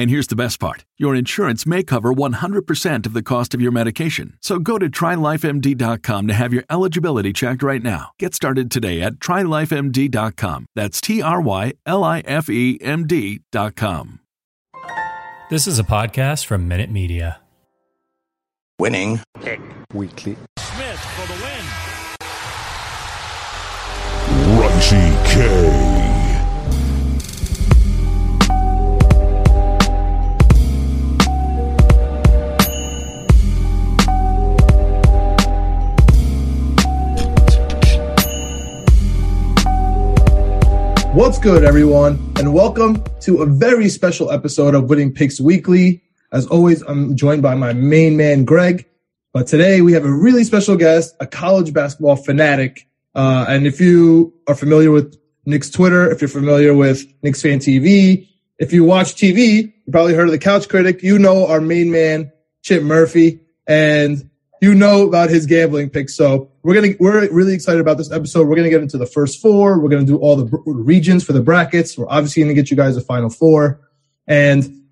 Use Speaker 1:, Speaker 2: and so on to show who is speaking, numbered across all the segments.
Speaker 1: And here's the best part your insurance may cover 100% of the cost of your medication. So go to trylifemd.com to have your eligibility checked right now. Get started today at trylifemd.com. That's T R Y L I F E M D.com.
Speaker 2: This is a podcast from Minute Media.
Speaker 3: Winning.
Speaker 4: Weekly.
Speaker 5: Smith for the win.
Speaker 6: Raunchy K.
Speaker 7: What's good, everyone, and welcome to a very special episode of Winning Picks Weekly. As always, I'm joined by my main man, Greg. But today we have a really special guest, a college basketball fanatic. Uh, and if you are familiar with Knicks Twitter, if you're familiar with Knicks Fan TV, if you watch TV, you probably heard of the Couch Critic. You know our main man, Chip Murphy. And you know about his gambling picks. So we're gonna we're really excited about this episode. We're gonna get into the first four. We're gonna do all the regions for the brackets. We're obviously gonna get you guys a final four, and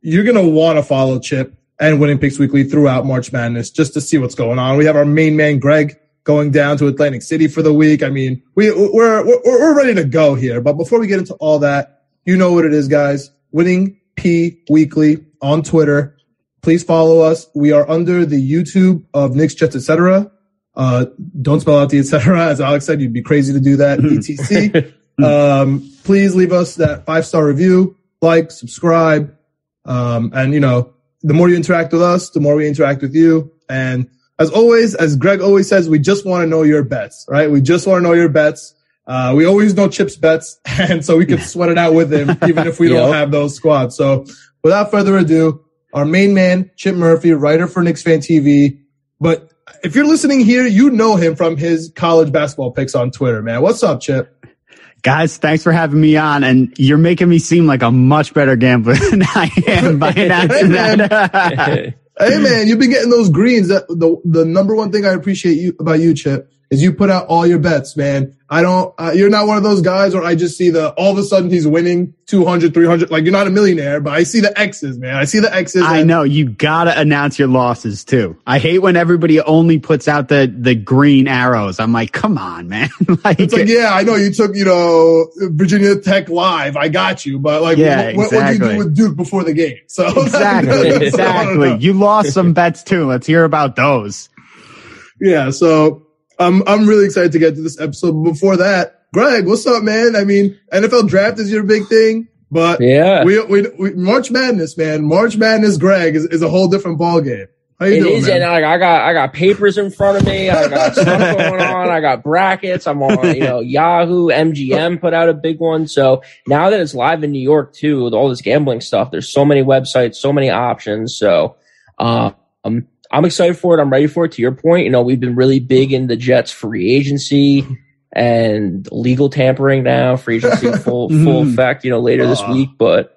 Speaker 7: you're gonna want to follow Chip and Winning Picks Weekly throughout March Madness just to see what's going on. We have our main man Greg going down to Atlantic City for the week. I mean, we we're we're, we're ready to go here. But before we get into all that, you know what it is, guys. Winning P Weekly on Twitter please follow us. We are under the YouTube of Knicks, Jets, etc. Uh, don't spell out the etc. As Alex said, you'd be crazy to do that. etc. um, please leave us that five star review, like, subscribe, um, and you know, the more you interact with us, the more we interact with you. And as always, as Greg always says, we just want to know your bets, right? We just want to know your bets. Uh, we always know Chip's bets, and so we can sweat it out with him, even if we don't have those squads. So without further ado, our main man, Chip Murphy, writer for Knicks Fan TV. But if you're listening here, you know him from his college basketball picks on Twitter, man. What's up, Chip?
Speaker 8: Guys, thanks for having me on. And you're making me seem like a much better gambler than I am by announcing
Speaker 7: hey, that. hey, man, you've been getting those greens. That, the, the number one thing I appreciate you about you, Chip, is you put out all your bets, man. I don't, uh, you're not one of those guys where I just see the, all of a sudden he's winning 200, 300. Like you're not a millionaire, but I see the X's, man. I see the X's.
Speaker 8: I know you gotta announce your losses too. I hate when everybody only puts out the, the green arrows. I'm like, come on, man.
Speaker 7: like, it's like, yeah, I know you took, you know, Virginia Tech live. I got you, but like,
Speaker 8: yeah,
Speaker 7: what,
Speaker 8: exactly.
Speaker 7: what do you do with Duke before the game? So
Speaker 8: exactly, exactly. You lost some bets too. Let's hear about those.
Speaker 7: Yeah. So I'm I'm really excited to get to this episode. Before that, Greg, what's up, man? I mean, NFL draft is your big thing, but
Speaker 9: yeah,
Speaker 7: we, we, we March Madness, man. March Madness, Greg is, is a whole different ball game. How you
Speaker 9: it
Speaker 7: doing,
Speaker 9: is,
Speaker 7: man?
Speaker 9: and like, I got I got papers in front of me. I got stuff going on. I got brackets. I'm on you know Yahoo, MGM put out a big one. So now that it's live in New York too, with all this gambling stuff, there's so many websites, so many options. So um, I'm excited for it. I'm ready for it. To your point, you know, we've been really big in the Jets free agency and legal tampering now, free agency full full effect, you know, later this
Speaker 7: Uh.
Speaker 9: week. But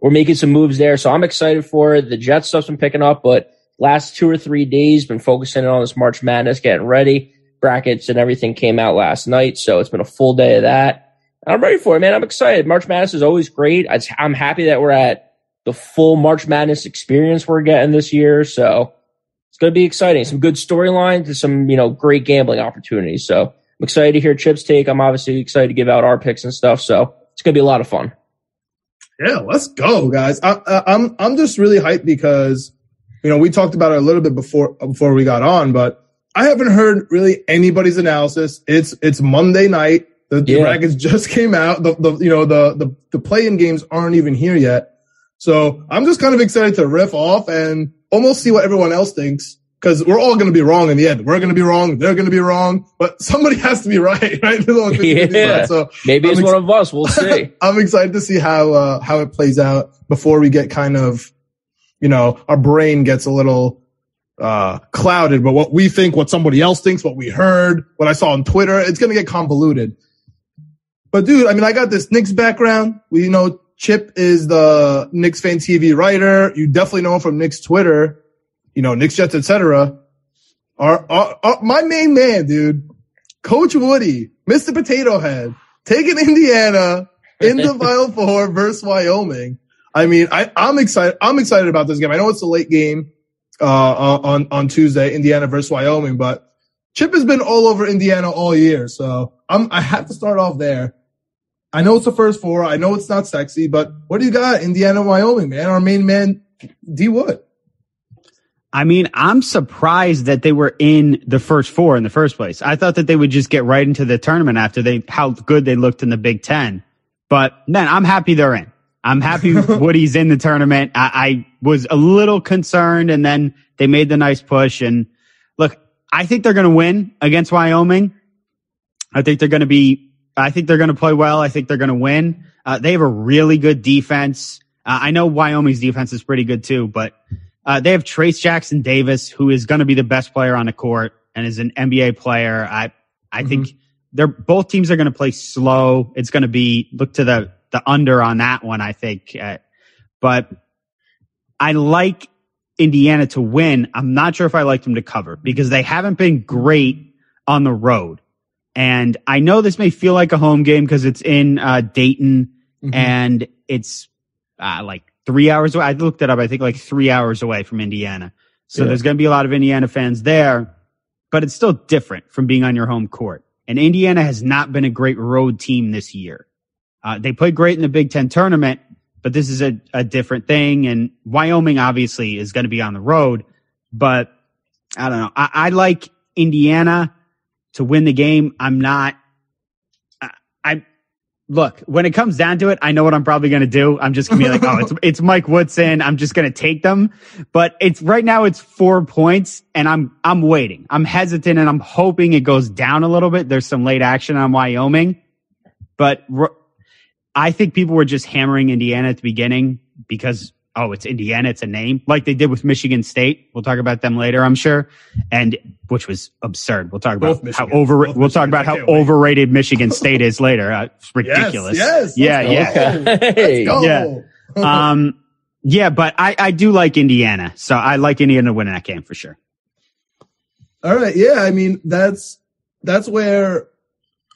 Speaker 9: we're making some moves there. So I'm excited for it. The Jets stuff's been picking up, but last two or three days been focusing on this March Madness, getting ready. Brackets and everything came out last night. So it's been a full day of that. I'm ready for it, man. I'm excited. March Madness is always great. I- I'm happy that we're at the full March Madness experience we're getting this year. So it's going to be exciting. Some good storylines and some, you know, great gambling opportunities. So I'm excited to hear Chip's take. I'm obviously excited to give out our picks and stuff. So it's going to be a lot of fun.
Speaker 7: Yeah, let's go, guys. I, I, I'm I'm just really hyped because you know we talked about it a little bit before before we got on, but I haven't heard really anybody's analysis. It's it's Monday night. The, the
Speaker 9: Yeah.
Speaker 7: brackets just came out. The, the you know the the the play-in games aren't even here yet. So I'm just kind of excited to riff off and almost see what everyone else thinks because we're all going to be wrong in the end. We're going to be wrong. They're going to be wrong, but somebody has to be right, right? There's only 50-50
Speaker 9: Yeah.
Speaker 7: sides. So
Speaker 9: Maybe
Speaker 7: I'm
Speaker 9: it's
Speaker 7: ex-
Speaker 9: one of us. We'll see.
Speaker 7: I'm excited to see how uh, how it plays out before we get kind of, you know, our brain gets a little uh, clouded. But what we think, what somebody else thinks, what we heard, what I saw on Twitter, it's gonna get convoluted. But dude, I mean, I got this Knicks background. We you know Chip is the Knicks fan TV writer. You definitely know him from Knicks Twitter. You know, Knicks Jets, etc. Our, our, our my main man, dude, Coach Woody, Mr. Potato Head, taking Indiana in the Final Four versus Wyoming. I mean, I, I'm excited. I'm excited about this game. I know it's a late game uh, on on Tuesday, Indiana versus Wyoming, but Chip has been all over Indiana all year, so I'm I have to start off there. I know it's the first four. I know it's not sexy, but what do you got, Indiana, Wyoming, man? Our main man, D Wood.
Speaker 8: I mean, I'm surprised that they were in the first four in the first place. I thought that they would just get right into the tournament after they how good they looked in the Big Ten. But man, I'm happy they're in. I'm happy Woody's in the tournament. I, I was a little concerned, and then they made the nice push. And look, I think they're going to win against Wyoming. I think they're going to be. I think they're going to play well. I think they're going to win. Uh, they have a really good defense. Uh, I know Wyoming's defense is pretty good too, but uh, they have Trayce Jackson Davis, who is going to be the best player on the court and is an NBA player. I I think they're both teams are going to play slow. It's going to be look to the the under on that one. I think, uh, but I like Indiana to win. I'm not sure if I like them to cover because they haven't been great on the road. And I know this may feel like a home game because it's in uh, Dayton and it's uh, like three hours away. I looked it up. I think like three hours away from Indiana. So
Speaker 7: Yeah.
Speaker 8: there's going to be a lot of Indiana fans there, but it's still different from being on your home court. And Indiana has not been a great road team this year. Uh, they played great in the Big Ten tournament, but this is a, a different thing. And Wyoming obviously is going to be on the road, but I don't know. I, I like Indiana to win the game. I'm not, I, I look, when it comes down to it, I know what I'm probably going to do. I'm just going to be like, oh, it's, it's Mike Woodson. I'm just going to take them. But it's right now it's four points and I'm, I'm waiting. I'm hesitant and I'm hoping it goes down a little bit. There's some late action on Wyoming, but I think people were just hammering Indiana at the beginning because, oh, it's Indiana. It's a name like they did with Michigan State. We'll talk about them later, I'm sure. And which was absurd. We'll talk
Speaker 7: Both
Speaker 8: about how
Speaker 7: Michigans.
Speaker 8: over,
Speaker 7: Both
Speaker 8: we'll talk about how
Speaker 7: wait.
Speaker 8: overrated Michigan State is later. Uh, it's ridiculous.
Speaker 7: Yes, yes,
Speaker 8: yeah,
Speaker 7: let's
Speaker 8: yeah.
Speaker 7: go.
Speaker 9: Hey.
Speaker 7: Let's go.
Speaker 8: Yeah. um, yeah, but I, I do like Indiana. So I like Indiana to win that game for sure.
Speaker 7: All right. Yeah. I mean, that's, that's where,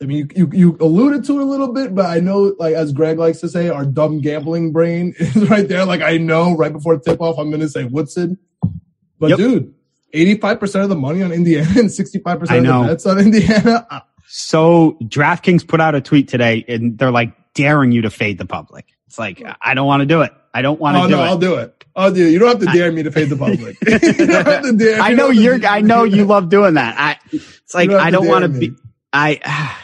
Speaker 7: I mean, you, you, you alluded to it a little bit, but I know, like, as Greg likes to say, our dumb gambling brain is right there. Like, I know right before tip off, I'm going to say Woodson. But
Speaker 8: Yep.
Speaker 7: dude, 85% of the money on Indiana and 65%
Speaker 8: I
Speaker 7: of the bets on Indiana. uh,
Speaker 8: So DraftKings put out a tweet today and they're like daring you to fade the public. It's like, I don't want to do it. I don't want to
Speaker 7: Oh,
Speaker 8: do
Speaker 7: no,
Speaker 8: it.
Speaker 7: I'll do it. I'll do it. You don't have to dare me to fade the public. you don't have to dare
Speaker 8: I know
Speaker 7: to
Speaker 8: you're, I know you love doing that. I, it's like,
Speaker 7: don't
Speaker 8: I don't want to be. I,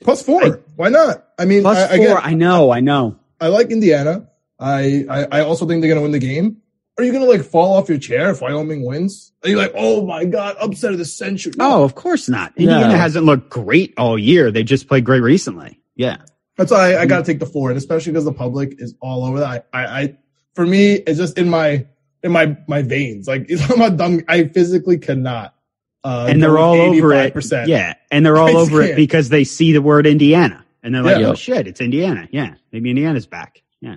Speaker 7: Plus four. Why not? I mean,
Speaker 8: plus
Speaker 7: I,
Speaker 8: four.
Speaker 7: again,
Speaker 8: I know, I know.
Speaker 7: I like Indiana. I, I, I also think they're going to win the game. Are you going to like fall off your chair if Wyoming wins? Are you like, oh my God, upset of the century?
Speaker 8: Oh, of course not. Indiana
Speaker 9: No.
Speaker 8: hasn't looked great all year. They just played great recently. Yeah.
Speaker 7: That's why I, I got to take the four, and especially because the public is all over that. I, I, I, for me, it's just in my in my my veins. Like it's my dumb. I physically cannot. Uh,
Speaker 8: and they're
Speaker 7: go
Speaker 8: all over it. Yeah, and they're all over it because they see the word Indiana, and they're like,
Speaker 7: Yeah.
Speaker 8: "Oh shit, it's Indiana." Yeah, maybe Indiana's back. Yeah.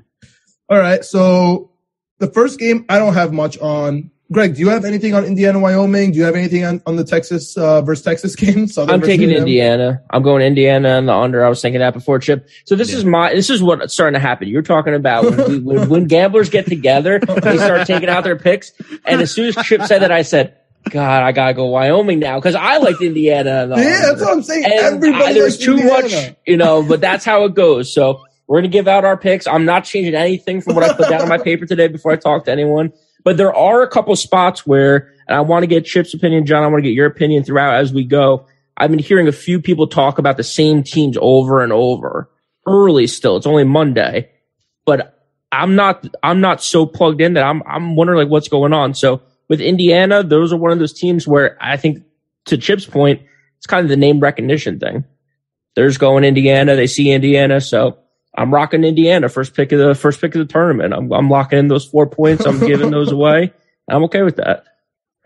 Speaker 7: All right. So the first game, I don't have much on. Greg, do you have anything on Indiana, Wyoming? Do you have anything on, on the Texas uh, versus Texas game? Southern
Speaker 9: I'm taking
Speaker 7: UM?
Speaker 9: Indiana. I'm going Indiana and the under. I was thinking that before Chip. So this is my this is what's starting to happen. You're talking about when, we, when, when gamblers get together, they start taking out their picks. And as soon as Chip said that, I said, "God, I gotta go Wyoming now because I liked Indiana."
Speaker 7: Yeah, that's what I'm saying.
Speaker 9: And
Speaker 7: Everybody
Speaker 9: I- there's too
Speaker 7: Indiana.
Speaker 9: much, you know, but that's how it goes. So we're gonna give out our picks. I'm not changing anything from what I put down on my paper today before I talk to anyone. But there are a couple spots where, and I want to get Chip's opinion, John. I want to get your opinion throughout as we go. I've been hearing a few people talk about the same teams over and over. Early still, it's only Monday, but I'm not. I'm not so plugged in that I'm. I'm wondering like what's going on. So with Indiana, those are one of those teams where I think, to Chip's point, it's kind of the name recognition thing. There's going Indiana. They see Indiana, so I'm rocking Indiana first pick of the first pick of the tournament. I'm I'm locking in those four points. I'm giving those away. I'm okay with that.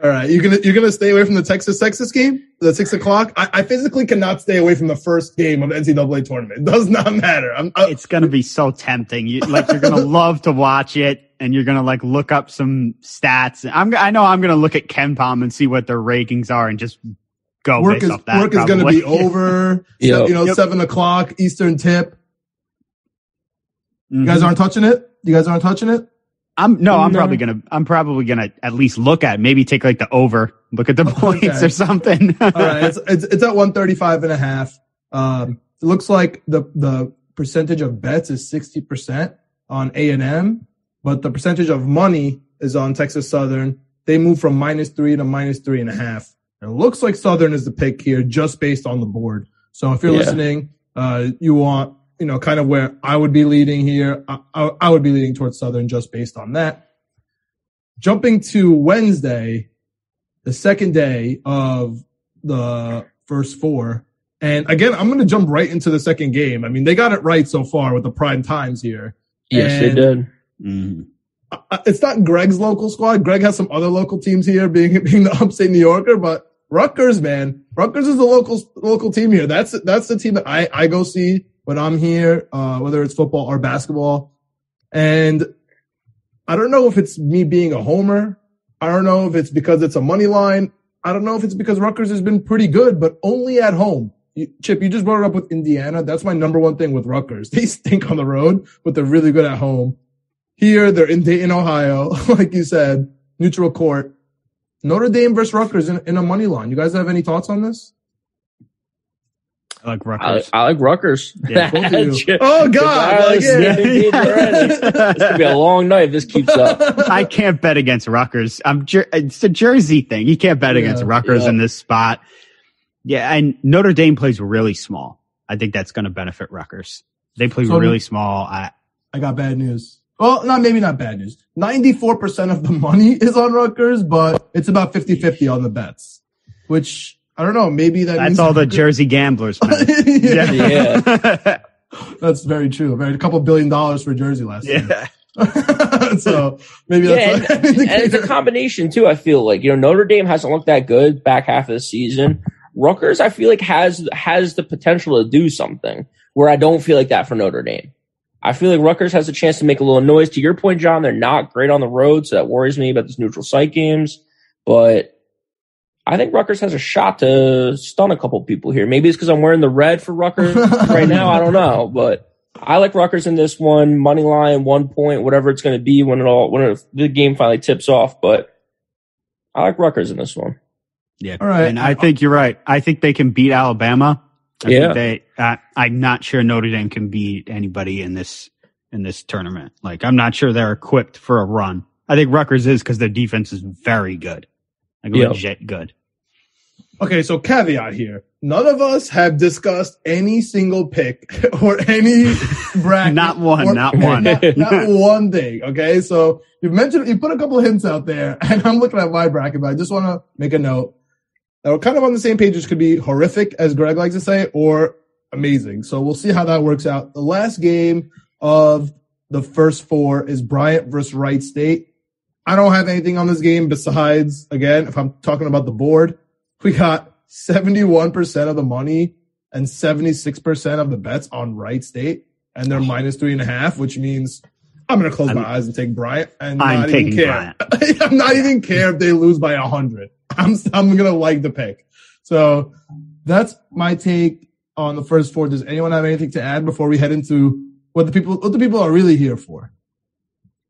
Speaker 7: All right, you're gonna you're gonna stay away from the Texas Texas game, the six o'clock. I, I physically cannot stay away from the first game of the NCAA tournament. It does not matter. I'm, I,
Speaker 8: It's gonna be so tempting. You like you're gonna love to watch it, and you're gonna like look up some stats. I'm I know I'm gonna look at KenPom and see what their rankings are, and just go
Speaker 7: work
Speaker 8: based
Speaker 7: is
Speaker 8: off that.
Speaker 7: work is gonna be over.
Speaker 9: Yep.
Speaker 7: You know,
Speaker 8: Yep.
Speaker 7: seven o'clock Eastern tip. You guys
Speaker 8: Mhm.
Speaker 7: aren't touching it. You guys aren't touching it.
Speaker 8: I'm no, I'm
Speaker 9: No.
Speaker 8: probably gonna I'm probably gonna at least look at maybe take like the over, look at the points
Speaker 7: Okay.
Speaker 8: or something.
Speaker 7: All right, it's, it's it's at 135 and a half. Um, it looks like the the percentage of bets is 60% on A&M, but the percentage of money is on Texas Southern. They move from minus three to minus three and a half. It looks like Southern is the pick here just based on the board. So if you're
Speaker 9: Yeah.
Speaker 7: listening, uh, you want, you know, kind of where I would be leading here. I, I, I would be leading towards Southern just based on that. Jumping to Wednesday, the second day of the first four. And again, I'm going to jump right into the second game. I mean, they got it right so far with the prime times here.
Speaker 9: Yes, they did.
Speaker 8: Mhm.
Speaker 7: Uh, It's not Greg's local squad. Greg has some other local teams here, being being the upstate New Yorker, but Rutgers, man, Rutgers is the local local team here. That's that's the team that I I go see when I'm here, uh, whether it's football or basketball. And I don't know if it's me being a homer. I don't know if it's because it's a money line. I don't know if it's because Rutgers has been pretty good, but only at home. You, Chip, you just brought it up with Indiana. That's my number one thing with Rutgers. They stink on the road, but they're really good at home. Here, they're in Dayton, Ohio, like you said, neutral court. Notre Dame versus Rutgers in, in a money line. You guys have any thoughts on this?
Speaker 8: I like
Speaker 9: I,
Speaker 8: Rutgers.
Speaker 9: I like Rutgers.
Speaker 8: Yeah,
Speaker 7: both of you. Oh, God, like, yeah.
Speaker 9: It's gonna be a long night if this keeps up.
Speaker 8: I can't bet against Rutgers. I'm Jer- it's a Jersey thing. You can't bet
Speaker 7: Yeah,
Speaker 8: against Rutgers
Speaker 9: yeah.
Speaker 8: in this spot. Yeah, and Notre Dame plays really small. I think that's going to benefit Rutgers. They play
Speaker 7: So-
Speaker 8: really small. I,
Speaker 7: I got bad news. Well, not maybe not bad news. 94% of the money is on Rutgers, but it's about 50-50 on the bets, which I don't know. Maybe that
Speaker 8: that's
Speaker 7: means
Speaker 8: all the Jersey gamblers.
Speaker 7: Yeah,
Speaker 9: Yeah.
Speaker 7: that's very true. Very a couple billion dollars for Jersey last year.
Speaker 8: yeah.
Speaker 7: so maybe
Speaker 9: Yeah,
Speaker 7: that's
Speaker 9: and, and it's a combination too. I feel like you know Notre Dame hasn't looked that good back half of the season. Rutgers, I feel like has has the potential to do something where I don't feel like that for Notre Dame. I feel like Rutgers has a chance to make a little noise. To your point, John, they're not great on the road, so that worries me about these neutral site games. But I think Rutgers has a shot to stun a couple people here. Maybe it's because I'm wearing the red for Rutgers right now. I don't know, but I like Rutgers in this one. Money line, one point, whatever it's going to be when it all when it, the game finally tips off. But I like Rutgers in this one.
Speaker 8: Yeah.
Speaker 7: All right.
Speaker 8: And I think you're right. I think they can beat Alabama. I
Speaker 9: Yeah.
Speaker 8: Think they, uh, I'm not sure Notre Dame can beat anybody in this, in this tournament. Like, I'm not sure they're equipped for a run. I think Rutgers is because their defense is very good. Like,
Speaker 9: Yep.
Speaker 8: legit good.
Speaker 7: Okay, so caveat here. None of us have discussed any single pick or any bracket.
Speaker 8: Not one,
Speaker 7: or-
Speaker 8: not one.
Speaker 7: Not, not one thing. Okay, so you mentioned, you put a couple of hints out there, and I'm looking at my bracket, but I just want to make a note that we're kind of on the same page, which could be horrific, as Greg likes to say, or amazing. So we'll see how that works out. The last game of the first four is Bryant versus Wright State. I don't have anything on this game besides, again, if I'm talking about the board, we got 71% of the money and 76% of the bets on Wright State, and they're minus three and a half, which means I'm going to close
Speaker 8: I'm-
Speaker 7: my eyes and take Bryant and
Speaker 8: I'm
Speaker 7: not even
Speaker 8: taking
Speaker 7: care. I'm not even care if they lose by 100. I'm, I'm going to like the pick. So that's my take on the first four. Does anyone have anything to add before we head into what the people, what the people are really here for?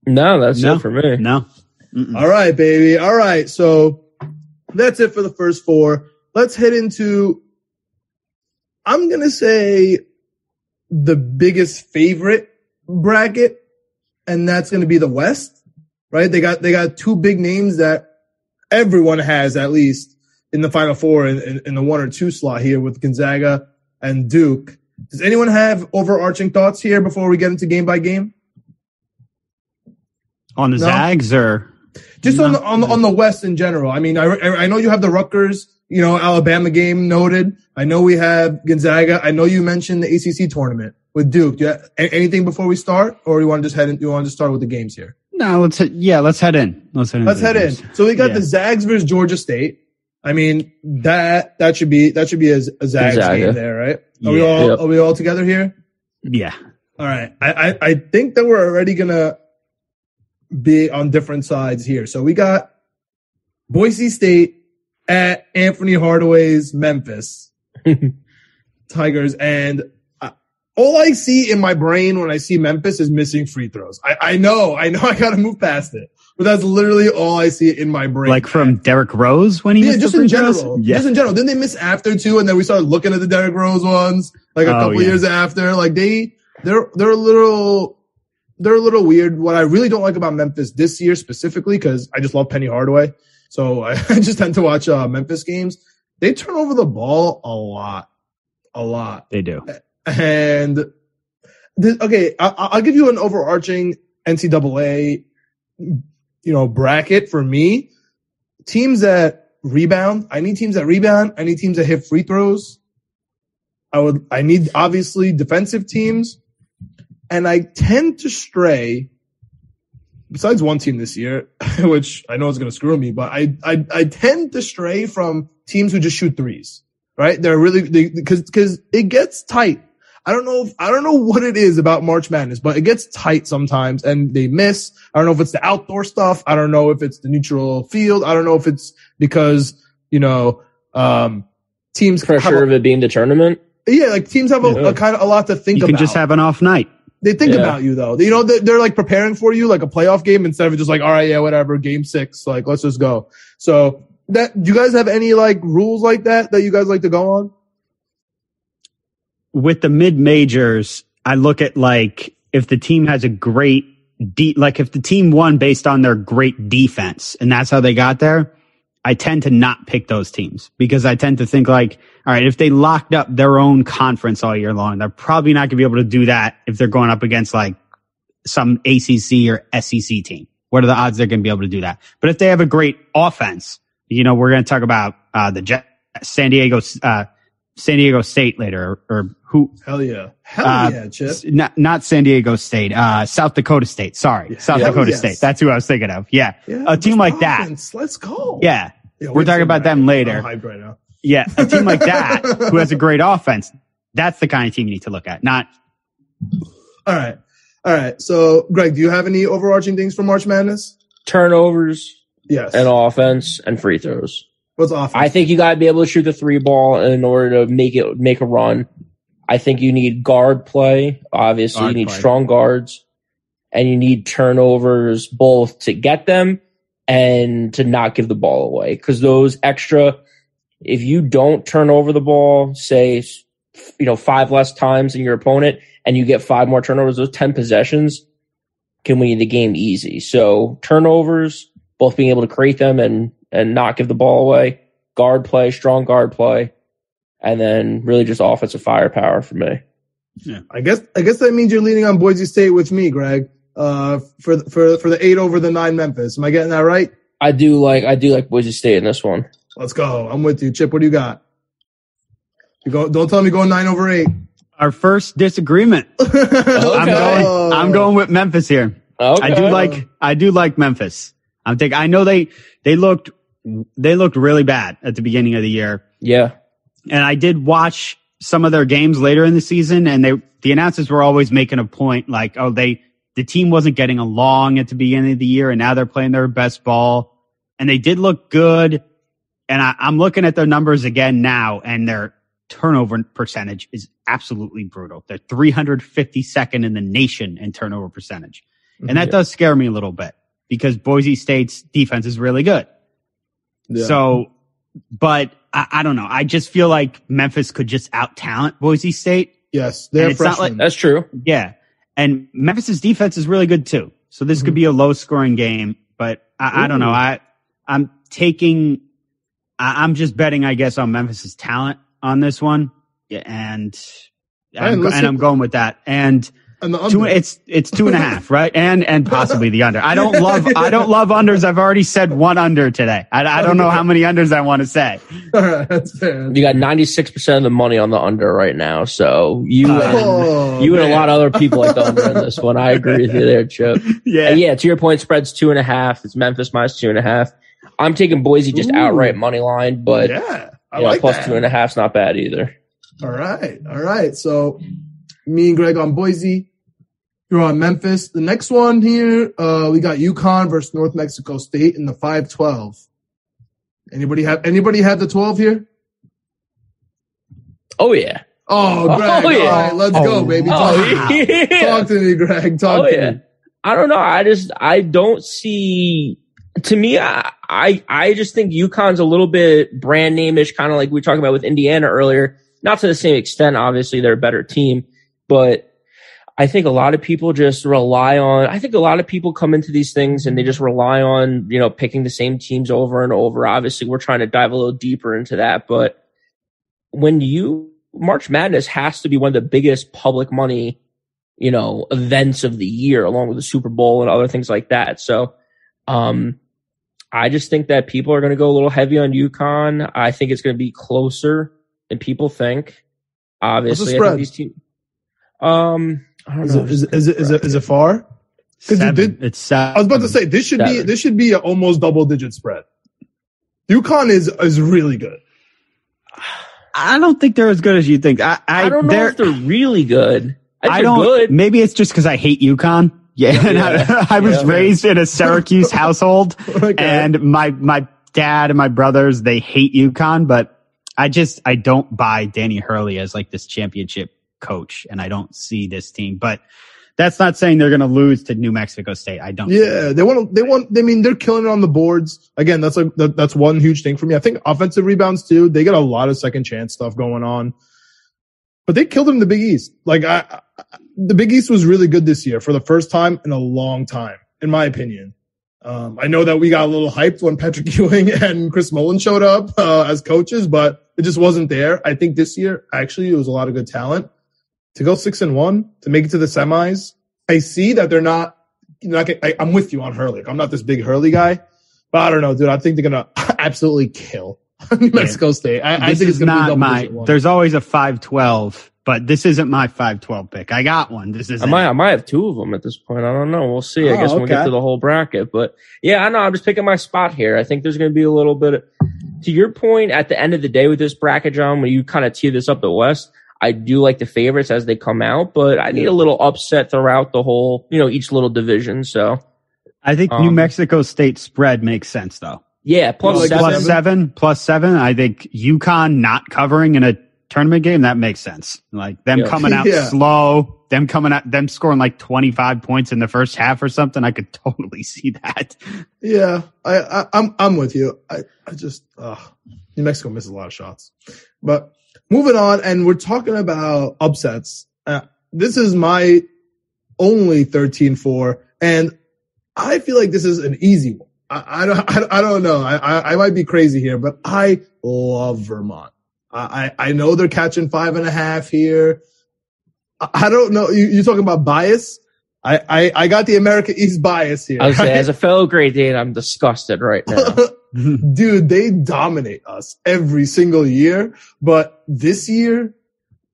Speaker 9: No, that's
Speaker 8: No.
Speaker 9: it for me.
Speaker 8: No. Mm-mm.
Speaker 7: All right, baby. All right. So that's it for the first four. Let's head into, I'm going to say the biggest favorite bracket, and that's going to be the West, right? They got, they got two big names that everyone has at least in the final four in, in, in the one or two slot here with Gonzaga and Duke. Does anyone have overarching thoughts here before we get into game by game?
Speaker 8: On the
Speaker 7: No.
Speaker 8: Zags or
Speaker 7: Just on the on the, on the West in general. I mean, I I know you have the Rutgers, you know, Alabama game noted. I know we have Gonzaga. I know you mentioned the ACC tournament with Duke. Do you have anything before we start, or you want to just head in? You want to start with the games here?
Speaker 8: No? Let's hit, yeah. Let's head in. Let's head in.
Speaker 7: Let's head in. So we got
Speaker 8: Yeah.
Speaker 7: the Zags versus Georgia State. I mean that that should be that should be a, a Zags
Speaker 9: Gonzaga.
Speaker 7: game there, right? Are we all
Speaker 9: Yep.
Speaker 7: are we all together here?
Speaker 8: Yeah.
Speaker 7: All right. I, I, I think that we're already gonna be on different sides here. So we got Boise State at Anthony Hardaway's Memphis Tigers, and I, all I see in my brain when I see Memphis is missing free throws. I, I know, I know, I gotta move past it, but that's literally all I see in my brain.
Speaker 8: Like from Derrick Rose when he
Speaker 7: yeah, just
Speaker 8: the
Speaker 7: in
Speaker 8: free throws?
Speaker 7: general.
Speaker 8: Yeah.
Speaker 7: Just in general. Didn't they miss after too? And then we started looking at the Derrick Rose ones, like a
Speaker 8: Oh,
Speaker 7: couple
Speaker 8: yeah.
Speaker 7: years after. Like they, they're, they're a little, they're a little weird. What I really don't like about Memphis this year specifically, because I just love Penny Hardaway. So I, I just tend to watch uh, Memphis games. They turn over the ball a lot, a lot.
Speaker 8: They do.
Speaker 7: And th- okay, I, I'll give you an overarching NCAA, you know, bracket for me. Teams that rebound. I need teams that rebound. I need teams that hit free throws. I would. I need obviously defensive teams, and I tend to stray. Besides one team this year, which I know is going to screw me, but I, I I tend to stray from teams who just shoot threes. Right? They're really because because it gets tight. I don't know if, I don't know what it is about March Madness, but it gets tight sometimes and they miss. I don't know if it's the outdoor stuff. I don't know if it's the neutral field. I don't know if it's because, you know, um, teams have
Speaker 9: Pressure of it being the tournament.
Speaker 7: yeah, like teams have a,
Speaker 9: Yeah.
Speaker 7: a kind of a lot to think
Speaker 8: You can
Speaker 7: about.
Speaker 8: just have an off night.
Speaker 7: they think
Speaker 9: Yeah.
Speaker 7: about you though. You know, they're, they're like preparing for you like a playoff game instead of just like, all right, yeah, whatever, game six, like let's just go. So that, do you guys have any like rules like that that you guys like to go on?
Speaker 8: With the mid majors, I look at like if the team has a great de- like if the team won based on their great defense and that's how they got there, I tend to not pick those teams because I tend to think like, all right, if they locked up their own conference all year long, they're probably not gonna be able to do that if they're going up against like some ACC or SEC team. What are the odds they're going to be able to do that? But if they have a great offense, you know, we're going to talk about uh, the San Diego, uh, San Diego State later, or, or who?
Speaker 7: Hell yeah. Hell
Speaker 8: Uh,
Speaker 7: yeah, Chip.
Speaker 8: s- Not not San Diego State, uh, South Dakota State. Sorry,
Speaker 7: Yeah.
Speaker 8: South
Speaker 7: Yeah.
Speaker 8: Dakota
Speaker 7: Yes.
Speaker 8: State. That's who I was thinking of. Yeah,
Speaker 7: Yeah,
Speaker 8: a team like that.
Speaker 7: Let's go.
Speaker 8: Yeah,
Speaker 7: Yeah,
Speaker 8: We're talking about them later.
Speaker 7: I'm hyped right now.
Speaker 8: yeah, a team like that who has a great offense. That's the kind of team you need to look at. Not
Speaker 7: All right. All right. So, Greg, do you have any overarching things for March Madness?
Speaker 9: Turnovers
Speaker 7: Yes.
Speaker 9: and offense and free throws.
Speaker 7: What's off?
Speaker 9: I think you got to be able to shoot the three ball in order to make it make a run. I think you need guard play. Obviously,
Speaker 8: Guard
Speaker 9: you need
Speaker 8: play.
Speaker 9: strong guards, and you need turnovers both to get them and to not give the ball away. Because those extra, if you don't turn over the ball, say you know five less times than your opponent, and you get five more turnovers, those ten possessions can win you the game easy. So turnovers, both being able to create them and and not give the ball away. Guard play, strong guard play, and then really just offensive firepower for me. Yeah.
Speaker 7: I guess I guess that means you're leaning on Boise State with me, Greg. Uh, for for for the eight over the nine Memphis. Am I getting that right?
Speaker 9: I do like I do like Boise State in this one.
Speaker 7: Let's go. I'm with you, Chip. What do you got? You go. Don't tell me going nine over eight.
Speaker 8: our first disagreement. I'm going. I'm going with Memphis here.
Speaker 9: Okay.
Speaker 8: I do like. I do like Memphis. I'm thinking, I know they, they looked, they looked really bad at the beginning of the year.
Speaker 9: Yeah.
Speaker 8: And I did watch some of their games later in the season and they, the announcers were always making a point like, oh, they, the team wasn't getting along at the beginning of the year and now they're playing their best ball and they did look good. And I, I'm looking at their numbers again now and their turnover percentage is absolutely brutal. They're 352nd in the nation in turnover percentage. And that
Speaker 7: Yeah.
Speaker 8: does scare me a little bit because Boise State's defense is really good.
Speaker 7: Yeah.
Speaker 8: So, but I, I don't know. I just feel like Memphis could just out talent Boise State.
Speaker 7: yes, they're
Speaker 8: and not
Speaker 7: freshmen.
Speaker 8: like-
Speaker 9: That's true.
Speaker 8: Yeah. And Memphis's defense is really good too. So this could mm-hmm. be a low scoring game, but I, I don't know. I, I'm taking, I, I'm just betting, I guess, on Memphis's talent on this one. Yeah, and, I'm,
Speaker 7: listen-
Speaker 8: and I'm going with that. And
Speaker 7: and the
Speaker 8: two,
Speaker 7: under.
Speaker 8: it's, it's two and a half, right? And, and possibly the under. I don't love, I don't love unders. I've already said one under today. I, I don't know how many unders I want to say.
Speaker 7: All right, that's fair.
Speaker 9: You got 96% of the money on the under right now. So you uh, and,
Speaker 7: Oh,
Speaker 9: you and a lot of other people like the under in this one. I agree with you there, Chip.
Speaker 8: Yeah.
Speaker 9: And yeah, to your point, spread's two and a half. It's Memphis minus two and a half. I'm taking Boise just
Speaker 7: Ooh.
Speaker 9: outright money line, but
Speaker 7: yeah, I
Speaker 9: you know,
Speaker 7: like
Speaker 9: plus
Speaker 7: that.
Speaker 9: two and a half's not bad either.
Speaker 7: All right. All right. So me and Greg on Boise. You're on Memphis. The next one here, uh, we got UConn versus North Mexico State in the 512. Anybody have, anybody have the 12 here?
Speaker 9: Oh yeah.
Speaker 7: Oh, Greg.
Speaker 9: Oh, yeah.
Speaker 7: All right. Let's go,
Speaker 8: Oh,
Speaker 7: baby.
Speaker 8: wow.
Speaker 7: Talk,
Speaker 9: yeah.
Speaker 7: talk to me, Greg. Talk
Speaker 9: Oh
Speaker 7: to
Speaker 9: yeah.
Speaker 7: me.
Speaker 9: I don't know. I just I don't see. To me, I I, I just think UConn's a little bit brand name-ish, kind of like we were talking about with Indiana earlier. Not to the same extent, obviously they're a better team, but I think a lot of people just rely on. I think a lot of people come into these things and they just rely on you know picking the same teams over and over. Obviously, we're trying to dive a little deeper into that, but when you March Madness has to be one of the biggest public money you know, events of the year along with the Super Bowl and other things like that. So, um, I just think that people are going to go a little heavy on UConn. I think it's going to be closer than people think. Obviously, I think these teams, um,
Speaker 7: Is
Speaker 9: know.
Speaker 7: it, is it, is it, is it, is it far? 'Cause you
Speaker 8: Seven.
Speaker 7: did-
Speaker 8: it's seven.
Speaker 7: I was about to say this should be this should be an almost double digit spread. UConn is is really good.
Speaker 8: I don't think they're as good as you think. I, I,
Speaker 9: I don't know
Speaker 8: they're-
Speaker 9: if they're really good. I,
Speaker 8: I don't.
Speaker 9: good.
Speaker 8: Maybe it's just because I hate UConn. Yeah, and
Speaker 9: Yeah.
Speaker 8: I, I was
Speaker 9: Yeah.
Speaker 8: raised in a Syracuse household,
Speaker 7: Okay.
Speaker 8: and my my dad and my brothers they hate UConn, but I just I don't buy Danny Hurley as like this championship coach, and I don't see this team. But that's not saying they're going to lose to New Mexico State. I don't.
Speaker 7: Yeah, they want. They want. I mean, they're killing it on the boards. Again, that's like that, that's one huge thing for me. I think offensive rebounds too. They got a lot of second chance stuff going on, but they killed them in the Big East. Like I, I the Big East was really good this year for the first time in a long time, in my opinion. Um, I know that we got a little hyped when Patrick Ewing and Chris Mullin showed up uh, as coaches, but it just wasn't there. I think this year, actually, it was a lot of good talent to go six and one to make it to the semis. I see that they're not. You're not get, I, I'm with you on Hurley. I'm not this big Hurley guy, but I don't know, dude. I think they're gonna absolutely kill New Mexico State. I, I think
Speaker 8: is
Speaker 7: it's gonna be
Speaker 8: not
Speaker 7: double
Speaker 8: my.
Speaker 7: one.
Speaker 8: There's always a five twelve, but this isn't my five twelve pick. I got one. This is
Speaker 9: I might, I might have two of them at this point. I don't know. We'll see. I
Speaker 8: Oh,
Speaker 9: guess when we get to the whole bracket. But yeah, I know. I'm just picking my spot here. I think there's going to be a little bit. Of, to your point, at the end of the day with this bracket, John, when you kind of tee this up the West, I do like the favorites as they come out, but I need a little upset throughout the whole, you know, each little division. So
Speaker 8: I think New
Speaker 9: Um,
Speaker 8: Mexico State spread makes sense though.
Speaker 9: yeah, plus
Speaker 7: like
Speaker 9: seven.
Speaker 8: plus seven, plus seven. I think UConn not covering in a tournament game that makes sense. Like them
Speaker 9: Yeah.
Speaker 8: coming out
Speaker 7: Yeah.
Speaker 8: slow, them coming out, them scoring like twenty five points in the first half or something. I could totally see that.
Speaker 7: Yeah, I, I I'm I'm with you. I I just uh, New Mexico misses a lot of shots. But moving on, and we're talking about upsets. Uh, this is my only 13-4, and I feel like this is an easy one. I, I don't I, I don't know. I, I might be crazy here, but I love Vermont. I I I know they're catching five and a half here. I, I don't know. You, you're talking about bias. I, I, I got the America East bias here.
Speaker 9: I say,
Speaker 7: right?
Speaker 9: as a fellow Great Dane, I'm disgusted right now.
Speaker 7: dude, they dominate us every single year. But this year,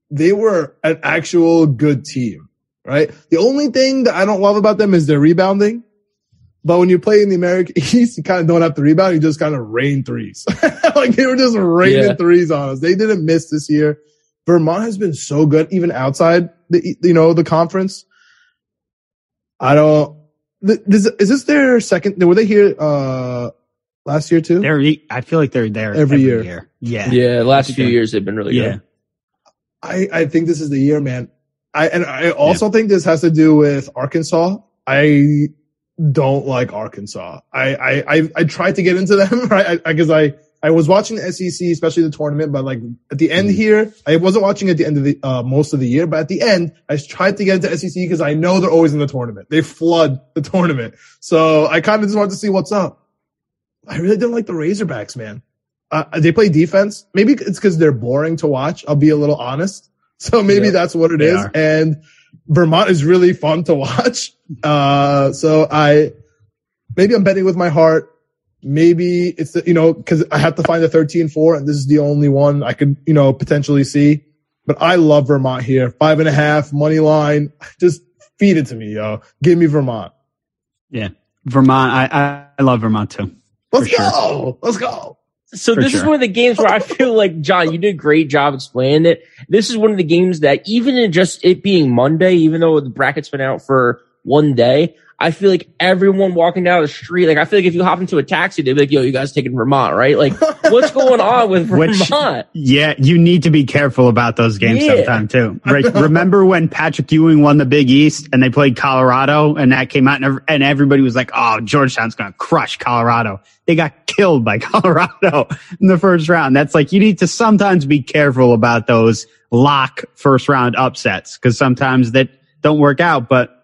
Speaker 7: they were an actual good team, right? The only thing that I don't love about them is their rebounding. But when you play in the American East, you kind of don't have to rebound. You just kind of rain threes. like they were just raining
Speaker 9: Yeah.
Speaker 7: threes on us. They didn't miss this year. Vermont has been so good, even outside the, you know, the conference. I don't, this, is this their second, were they here, uh, last year too?
Speaker 8: They're, I feel like they're there
Speaker 7: Every year.
Speaker 8: Yeah.
Speaker 9: Yeah, last few years they've been really
Speaker 8: Yeah.
Speaker 9: good.
Speaker 7: I, I think this is the year, man. I and I also think this has to do with Arkansas. I don't like Arkansas. I I I, I tried to get into them, right? Because I, I was watching the SEC, especially the tournament, but like at the end here, I wasn't watching at the end of the uh, most of the year, but at the end, I tried to get into SEC because I know they're always in the tournament. They flood the tournament, so I kind of just wanted to see what's up. I really didn't like the Razorbacks, man. Uh, they play defense. Maybe it's because they're boring to watch. I'll be a little honest. So maybe
Speaker 9: Yeah,
Speaker 7: that's what it is.
Speaker 8: are.
Speaker 7: And Vermont is really fun to watch. Uh, so I, maybe I'm betting with my heart. Maybe it's the, you know, cause I have to find the 13-4 and this is the only one I could, you know, potentially see. But I love Vermont here. Five and a half money line. Just feed it to me, yo. Give me Vermont.
Speaker 8: Yeah. Vermont. I, I, I love Vermont too.
Speaker 7: Let's
Speaker 8: For sure.
Speaker 7: go. Let's go.
Speaker 9: So
Speaker 8: For
Speaker 9: this is one of the games where I feel like John, you did a great job explaining it. This is one of the games that even in just it being Monday, even though the bracket's been out for one day, I feel like everyone walking down the street, like I feel like if you hop into a taxi, they'd be like, "Yo, you guys taking Vermont, right?" Like, what's going on with
Speaker 8: Which-
Speaker 9: Vermont?
Speaker 8: Yeah, you need to be careful about those games
Speaker 9: Yeah.
Speaker 8: sometime too. Right? Remember when Patrick Ewing won the Big East and they played Colorado and that came out and, and everybody was like, "Oh, Georgetown's going to crush Colorado." They got killed by Colorado in the first round. That's like you need to sometimes be careful about those lock first round upsets because sometimes that don't work out. But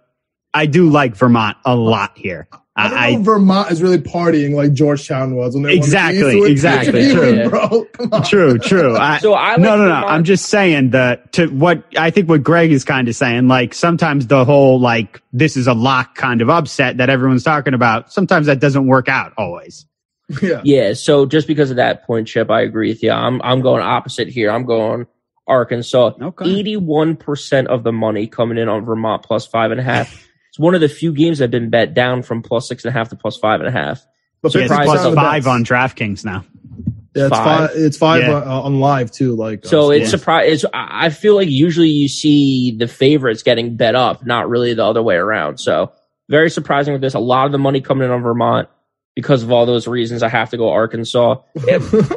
Speaker 8: I do like Vermont a lot here.
Speaker 7: I don't know
Speaker 8: I,
Speaker 7: if Vermont is really partying like Georgetown was when they
Speaker 8: Exactly,
Speaker 7: won the East with
Speaker 8: exactly,
Speaker 7: Patrick
Speaker 9: true.
Speaker 7: Ewing, bro.
Speaker 8: True, true. I,
Speaker 9: So I like
Speaker 8: no, no, no.
Speaker 9: Vermont.
Speaker 8: I'm just saying that to what I think what Greg is kind of saying, like sometimes the whole like this is a lock kind of upset that everyone's talking about. Sometimes that doesn't work out always.
Speaker 7: Yeah.
Speaker 9: Yeah, so just because of that point, Chip, I agree with you. I'm I'm going opposite here. I'm going Arkansas.
Speaker 8: Okay.
Speaker 9: Eighty-one percent of the money coming in on Vermont plus five and a half. It's one of the few games that have been bet down from plus six and a half to plus five and a half.
Speaker 7: But
Speaker 8: Yeah, it's
Speaker 9: Surprise
Speaker 8: plus
Speaker 9: on
Speaker 8: five on DraftKings now.
Speaker 7: Yeah, it's
Speaker 9: Five.
Speaker 7: five. It's five
Speaker 8: Yeah.
Speaker 7: uh, on live too. Like
Speaker 9: So
Speaker 7: uh,
Speaker 9: it's
Speaker 8: Yeah.
Speaker 9: surprise. I I feel like usually you see the favorites getting bet up, not really the other way around. So very surprising with this. A lot of the money coming in on Vermont because of all those reasons. I have to go Arkansas.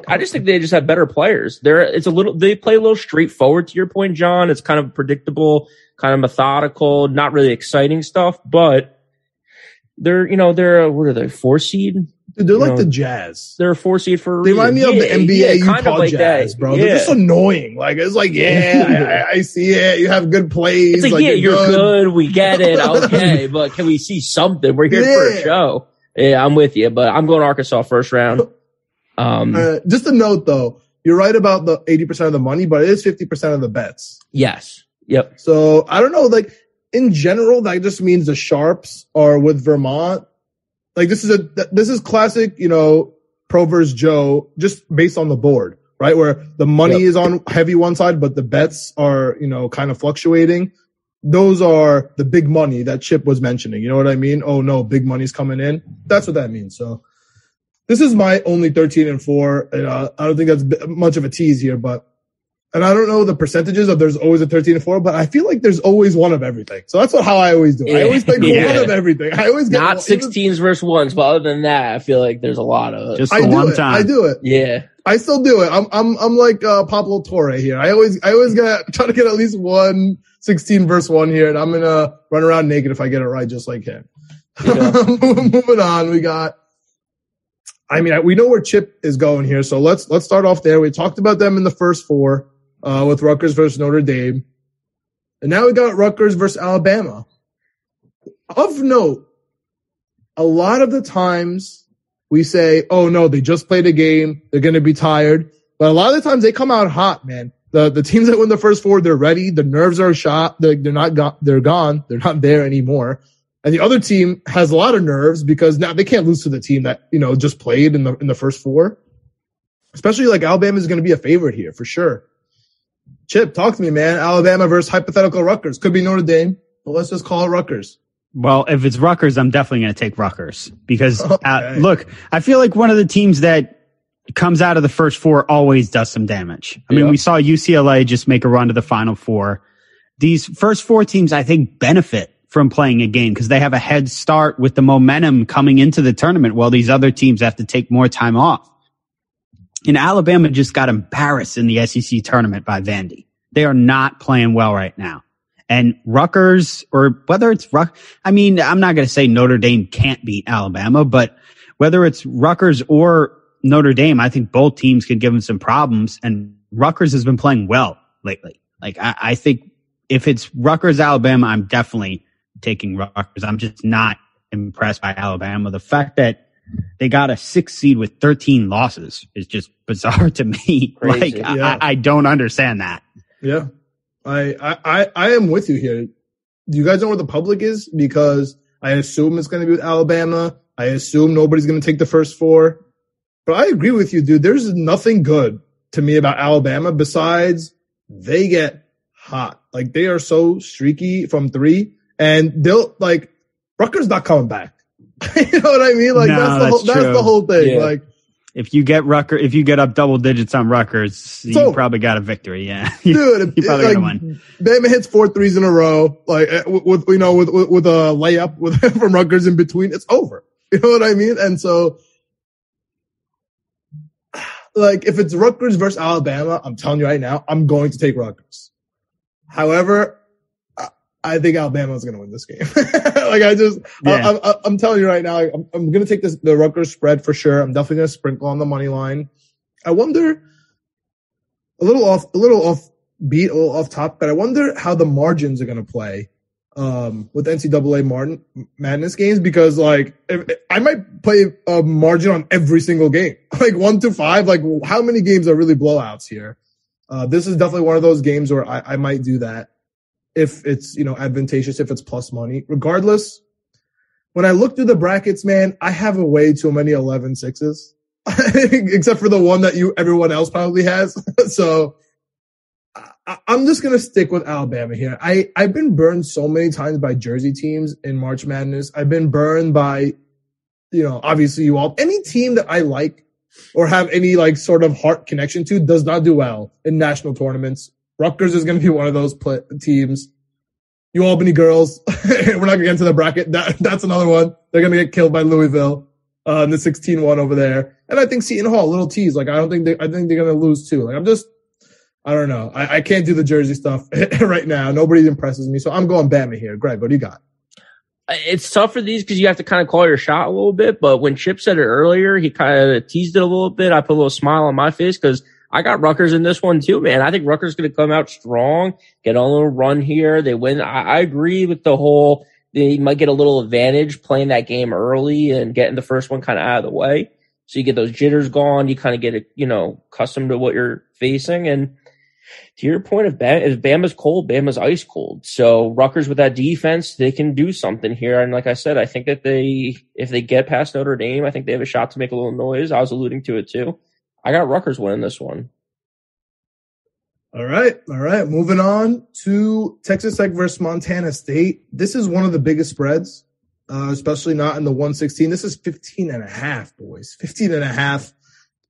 Speaker 9: I just think they just have better players. They're it's a little they play a little straightforward to your point, John. It's kind of predictable, kind of methodical, not really exciting stuff, but they're you know they're what are they four seed?
Speaker 7: Dude, they're like
Speaker 9: know,
Speaker 7: the Jazz.
Speaker 9: They're a four seed for a
Speaker 7: They remind me
Speaker 9: reason.
Speaker 7: of the NBA
Speaker 9: yeah, kind of like
Speaker 7: Jazz,
Speaker 9: that.
Speaker 7: bro.
Speaker 9: Yeah.
Speaker 7: They're just annoying. Like it's like, yeah, I, I see it. You have good plays.
Speaker 9: It's like, yeah, you're good. We get it. Okay. but can we see something? We're here for a show. Yeah, I'm with you, but I'm going Arkansas first round. Um,
Speaker 7: Uh, just a note though, you're right about the 80% of the money, but it is 50% of the bets.
Speaker 9: yes. Yep.
Speaker 7: So I don't know, like in general, that just means the sharps are with Vermont. Like this is a, this is classic, you know, pro versus Joe, just based on the board, right? Where the money
Speaker 9: Yep.
Speaker 7: is on heavy one side, but the bets are, you know, kind of fluctuating. Those are the big money that Chip was mentioning. You know what I mean? Oh no, big money's coming in. That's what that means. So this is my only 13 and four. And, uh, I don't think that's much of a tease here, but and I don't know the percentages of there's always a 13 and 4, but I feel like there's always one of everything. So that's what, how I always do. it. I always think
Speaker 9: Yeah.
Speaker 7: one of everything. I always get
Speaker 9: Not
Speaker 7: one- even-
Speaker 9: 16s versus ones, but other than that, I feel like there's a lot of
Speaker 8: Just
Speaker 7: I
Speaker 8: the
Speaker 7: do
Speaker 8: one
Speaker 7: it.
Speaker 8: time.
Speaker 7: I do it.
Speaker 9: yeah.
Speaker 7: I still do it. I'm I'm I'm like uh, Pablo Torre here. I always I always get try to get at least one 16 verse one here, and I'm gonna run around naked if I get it right, just like him.
Speaker 9: Yeah.
Speaker 7: Moving on, we got. I mean, I- we know where Chip is going here, so let's let's start off there. We talked about them in the first four uh, with Rutgers versus Notre Dame, and now we got Rutgers versus Alabama. Of note, a lot of the times we say, "Oh no, they just played a game; they're going to be tired." But a lot of the times they come out hot, man. The the teams that win the first four, they're ready. The nerves are shot. They're, they're not gone. They're gone. They're not there anymore. And the other team has a lot of nerves because now they can't lose to the team that you know just played in the in the first four. Especially like Alabama is going to be a favorite here for sure. Chip, talk to me, man. Alabama versus hypothetical Rutgers could be Notre Dame, but let's just call it Rutgers.
Speaker 8: Well, if it's Rutgers, I'm definitely going to take Rutgers because uh,
Speaker 7: Okay.
Speaker 8: uh, look, I feel like one of the teams that comes out of the first four always does some damage. I mean,
Speaker 9: Yeah.
Speaker 8: we saw UCLA just make a run to the final four. These first four teams, I think, benefit from playing a game because they have a head start with the momentum coming into the tournament while these other teams have to take more time off. And Alabama just got embarrassed in the SEC tournament by Vandy. They are not playing well right now. And Rutgers, or whether it's Ruck, I mean, I'm not going to say Notre Dame can't beat Alabama, but whether it's Rutgers or Notre Dame, I think both teams could give them some problems. And Rutgers has been playing well lately. Like, I, I think if it's Rutgers, Alabama, I'm definitely taking Rutgers. I'm just not impressed by Alabama. The fact that they got a six seed with 13 losses is just bizarre to me.
Speaker 9: Crazy.
Speaker 8: Like,
Speaker 7: Yeah.
Speaker 8: I, I don't understand that.
Speaker 7: Yeah. I, I, I, I am with you here. Do you guys know where the public is? Because I assume it's going to be with Alabama. I assume nobody's going to take the first four. But I agree with you, dude. There's nothing good to me about Alabama besides they get hot. Like they are so streaky from three and they'll like Rutgers not coming back. you know what I mean? Like
Speaker 8: No,
Speaker 7: that's the
Speaker 8: that's
Speaker 7: whole, that's the whole thing.
Speaker 9: Yeah.
Speaker 7: Like
Speaker 8: If you get Rucker, if you get up double digits on Rutgers, you probably got a victory. Yeah. you
Speaker 7: dude,
Speaker 8: you probably
Speaker 7: like,
Speaker 8: gonna win.
Speaker 7: Bama hits four threes in a row, like eh, with, with you know with, with with a layup with from Rutgers in between. It's over. You know what I mean? And so, like, if it's Rutgers versus Alabama, I'm telling you right now, I'm going to take Rutgers. However, I, think Alabama is going to win this game. like, I just,
Speaker 8: Yeah.
Speaker 7: I, I, I'm telling you right now, I'm, I'm going to take this the Rutgers spread for sure. I'm definitely going to sprinkle on the money line. I wonder a little off, a little off beat, a little off top, but I wonder how the margins are going to play um, with NCAA Martin, Madness games because like if, I might play a margin on every single game, like one to five. Like how many games are really blowouts here? Uh, this is definitely one of those games where I, I might do that if it's you know advantageous, if it's plus money. Regardless, when I look through the brackets, man, I have a way too many 11 sixes, except for the one that you everyone else probably has. so I, I'm just gonna stick with Alabama here. I I've been burned so many times by Jersey teams in March Madness. I've been burned by, you know, obviously you all. Any team that I like or have any like sort of heart connection to does not do well in national tournaments. Rutgers is gonna be one of those teams. You Albany girls, we're not gonna get into the bracket. That that's another one. They're gonna get killed by Louisville. Uh, in the 16-1 over there. And I think Seton Hall, little tease. Like, I don't think they, I think they're going to lose too. Like, I'm just, I don't know. I, I can't do the Jersey stuff right now. Nobody impresses me. So I'm going Bama here. Greg, what do you got?
Speaker 9: It's tough for these because you have to kind of call your shot a little bit. But when Chip said it earlier, he kind of teased it a little bit. I put a little smile on my face because I got Rutgers in this one too, man. I think Rutgers going to come out strong, get on a little run here. They win. I, I agree with the whole. They might get a little advantage playing that game early and getting the first one kind of out of the way. So you get those jitters gone. You kind of get, you know, accustomed to what you're facing. And to your point, if, Bam, if Bama's cold, Bama's ice cold. So Rutgers with that defense, they can do something here. And like I said, I think that they, if they get past Notre Dame, I think they have a shot to make a little noise. I was alluding to it too. I got Rutgers winning this one.
Speaker 7: All right. All right. Moving on to Texas Tech versus Montana State. This is one of the biggest spreads, uh, especially not in the 116. This is 15 and a half, boys. 15 and a half.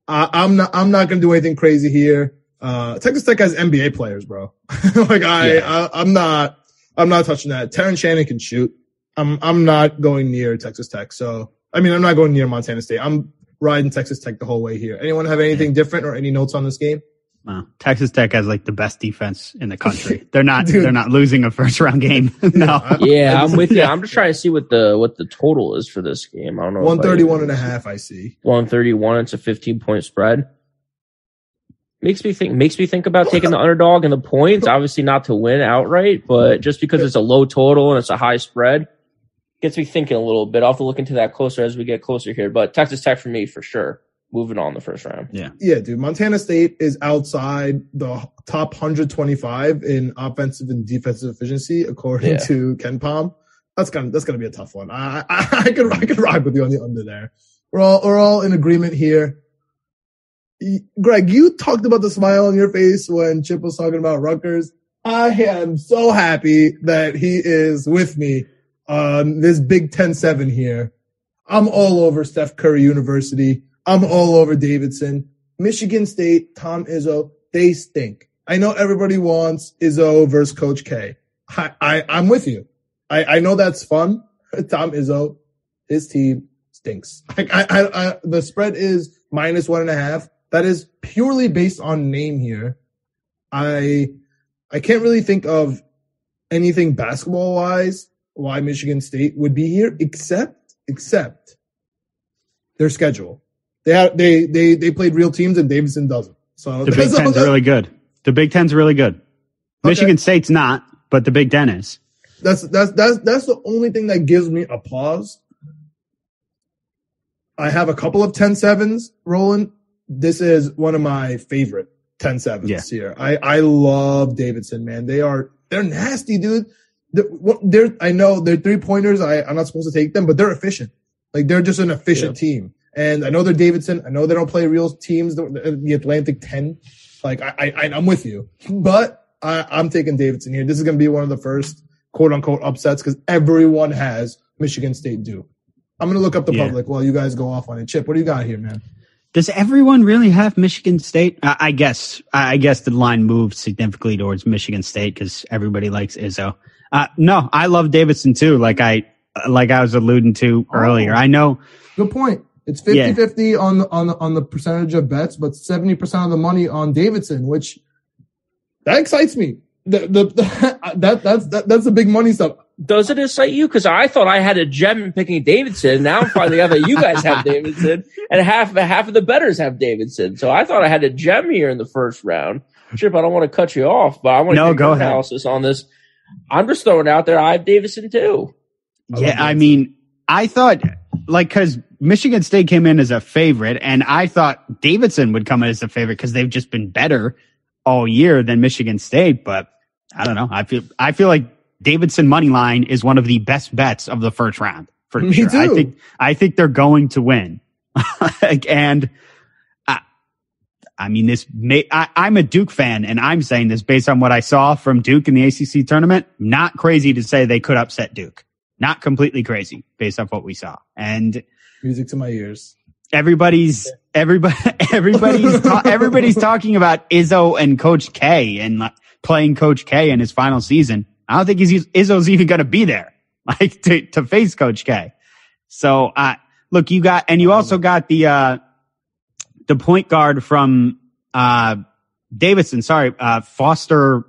Speaker 7: Uh, I'm not, I'm not going to do anything crazy here. Uh, Texas Tech has NBA players, bro. like I,
Speaker 9: Yeah.
Speaker 7: I, I'm not, I'm not touching that. Terrence Shannon can shoot. I'm, I'm not going near Texas Tech. So, I mean, I'm not going near Montana State. I'm riding Texas Tech the whole way here. Anyone have anything different or any notes on this game?
Speaker 8: Wow. Texas Tech has like the best defense in the country. They're not,
Speaker 7: Dude.
Speaker 8: they're not losing a first round game. no.
Speaker 9: Yeah,
Speaker 7: I
Speaker 9: I'm with you. I'm just trying to see what the, what the total is for this game. I don't know. if I-
Speaker 7: 131 and a half, I see.
Speaker 9: 131. It's a 15 point spread. Makes me think, makes me think about taking the underdog and the points. Obviously not to win outright, but just because it's a low total and it's a high spread, gets me thinking a little bit. I'll have to look into that closer as we get closer here. But Texas Tech for me for sure. Moving on the first round.
Speaker 7: Yeah, Yeah, dude. Montana State is outside the top 125 in offensive and defensive efficiency, according
Speaker 9: Yeah.
Speaker 7: to KenPom. That's gonna that's gonna be a tough one. I, I I could I could rock with you on the under there. We're all we're all in agreement here. Greg, you talked about the smile on your face when Chip was talking about Rutgers. I am so happy that he is with me um, this Big Ten seven here. I'm all over Steph Curry University. I'm all over Davidson. Michigan State, Tom Izzo, they stink. I know everybody wants Izzo versus Coach K. I, I I'm with you. I, I know that's fun. Tom Izzo, his team stinks. I, I, I, the spread is minus one and a half. That is purely based on name here. I I can't really think of anything basketball wise why Michigan State would be here, except except their schedule. They have, they they they played real teams and Davidson doesn't. So
Speaker 8: the Big Ten's really good. The Big Ten's really good. Okay. Michigan State's not, but the Big Ten is.
Speaker 7: That's that's that's that's the only thing that gives me a pause. I have a couple of 10 sevens rolling. This is one of my favorite 10 sevens yeah. here. I, I love Davidson, man. They are, they're nasty, dude. They're, they're I know they're three pointers. I, I'm not supposed to take them, but they're efficient. Like they're just an efficient yeah. team. And I know they're Davidson. I know they don't play real teams, the, the Atlantic 10. Like I, I, I'm with you, but I, I'm taking Davidson here. This is going to be one of the first quote unquote upsets because everyone has Michigan State Duke. I'm going to look up the yeah. public while you guys go off on it. Chip, what do you got here, man?
Speaker 8: Does everyone really have Michigan State? I, I guess. I guess the line moved significantly towards Michigan State because everybody likes Izzo. Uh, no, I love Davidson too. Like I, like I was alluding to oh, earlier. I know.
Speaker 7: Good point. It's 50-50 yeah. on the, on the, on the percentage of bets, but 70% of the money on Davidson, which that excites me. The, the, the that, that's, that, that's the big money stuff
Speaker 9: does it excite you? Because I thought I had a gem in picking Davidson. Now I'm finding out that you guys have Davidson, and half half of the betters have Davidson. So I thought I had a gem here in the first round. Chip, I don't want to cut you off, but I want to no, go analysis on this. I'm just throwing out there. I have Davidson too.
Speaker 8: Yeah, I mean, I thought like because Michigan State came in as a favorite, and I thought Davidson would come in as a favorite because they've just been better all year than Michigan State. But I don't know. I feel I feel like Davidson money line is one of the best bets of the first round for Me sure. Too. I think I think they're going to win, and I, I, mean this. May, I, I'm a Duke fan, and I'm saying this based on what I saw from Duke in the ACC tournament. Not crazy to say they could upset Duke. Not completely crazy based off what we saw. And
Speaker 7: music to my ears.
Speaker 8: Everybody's everybody everybody's ta- everybody's talking about Izzo and Coach K and playing Coach K in his final season. I don't think he's, Izzo's even going to be there, like to, to face Coach K. So, uh, look, you got, and you also got the, uh, the point guard from, uh, Davidson, sorry, uh, Foster,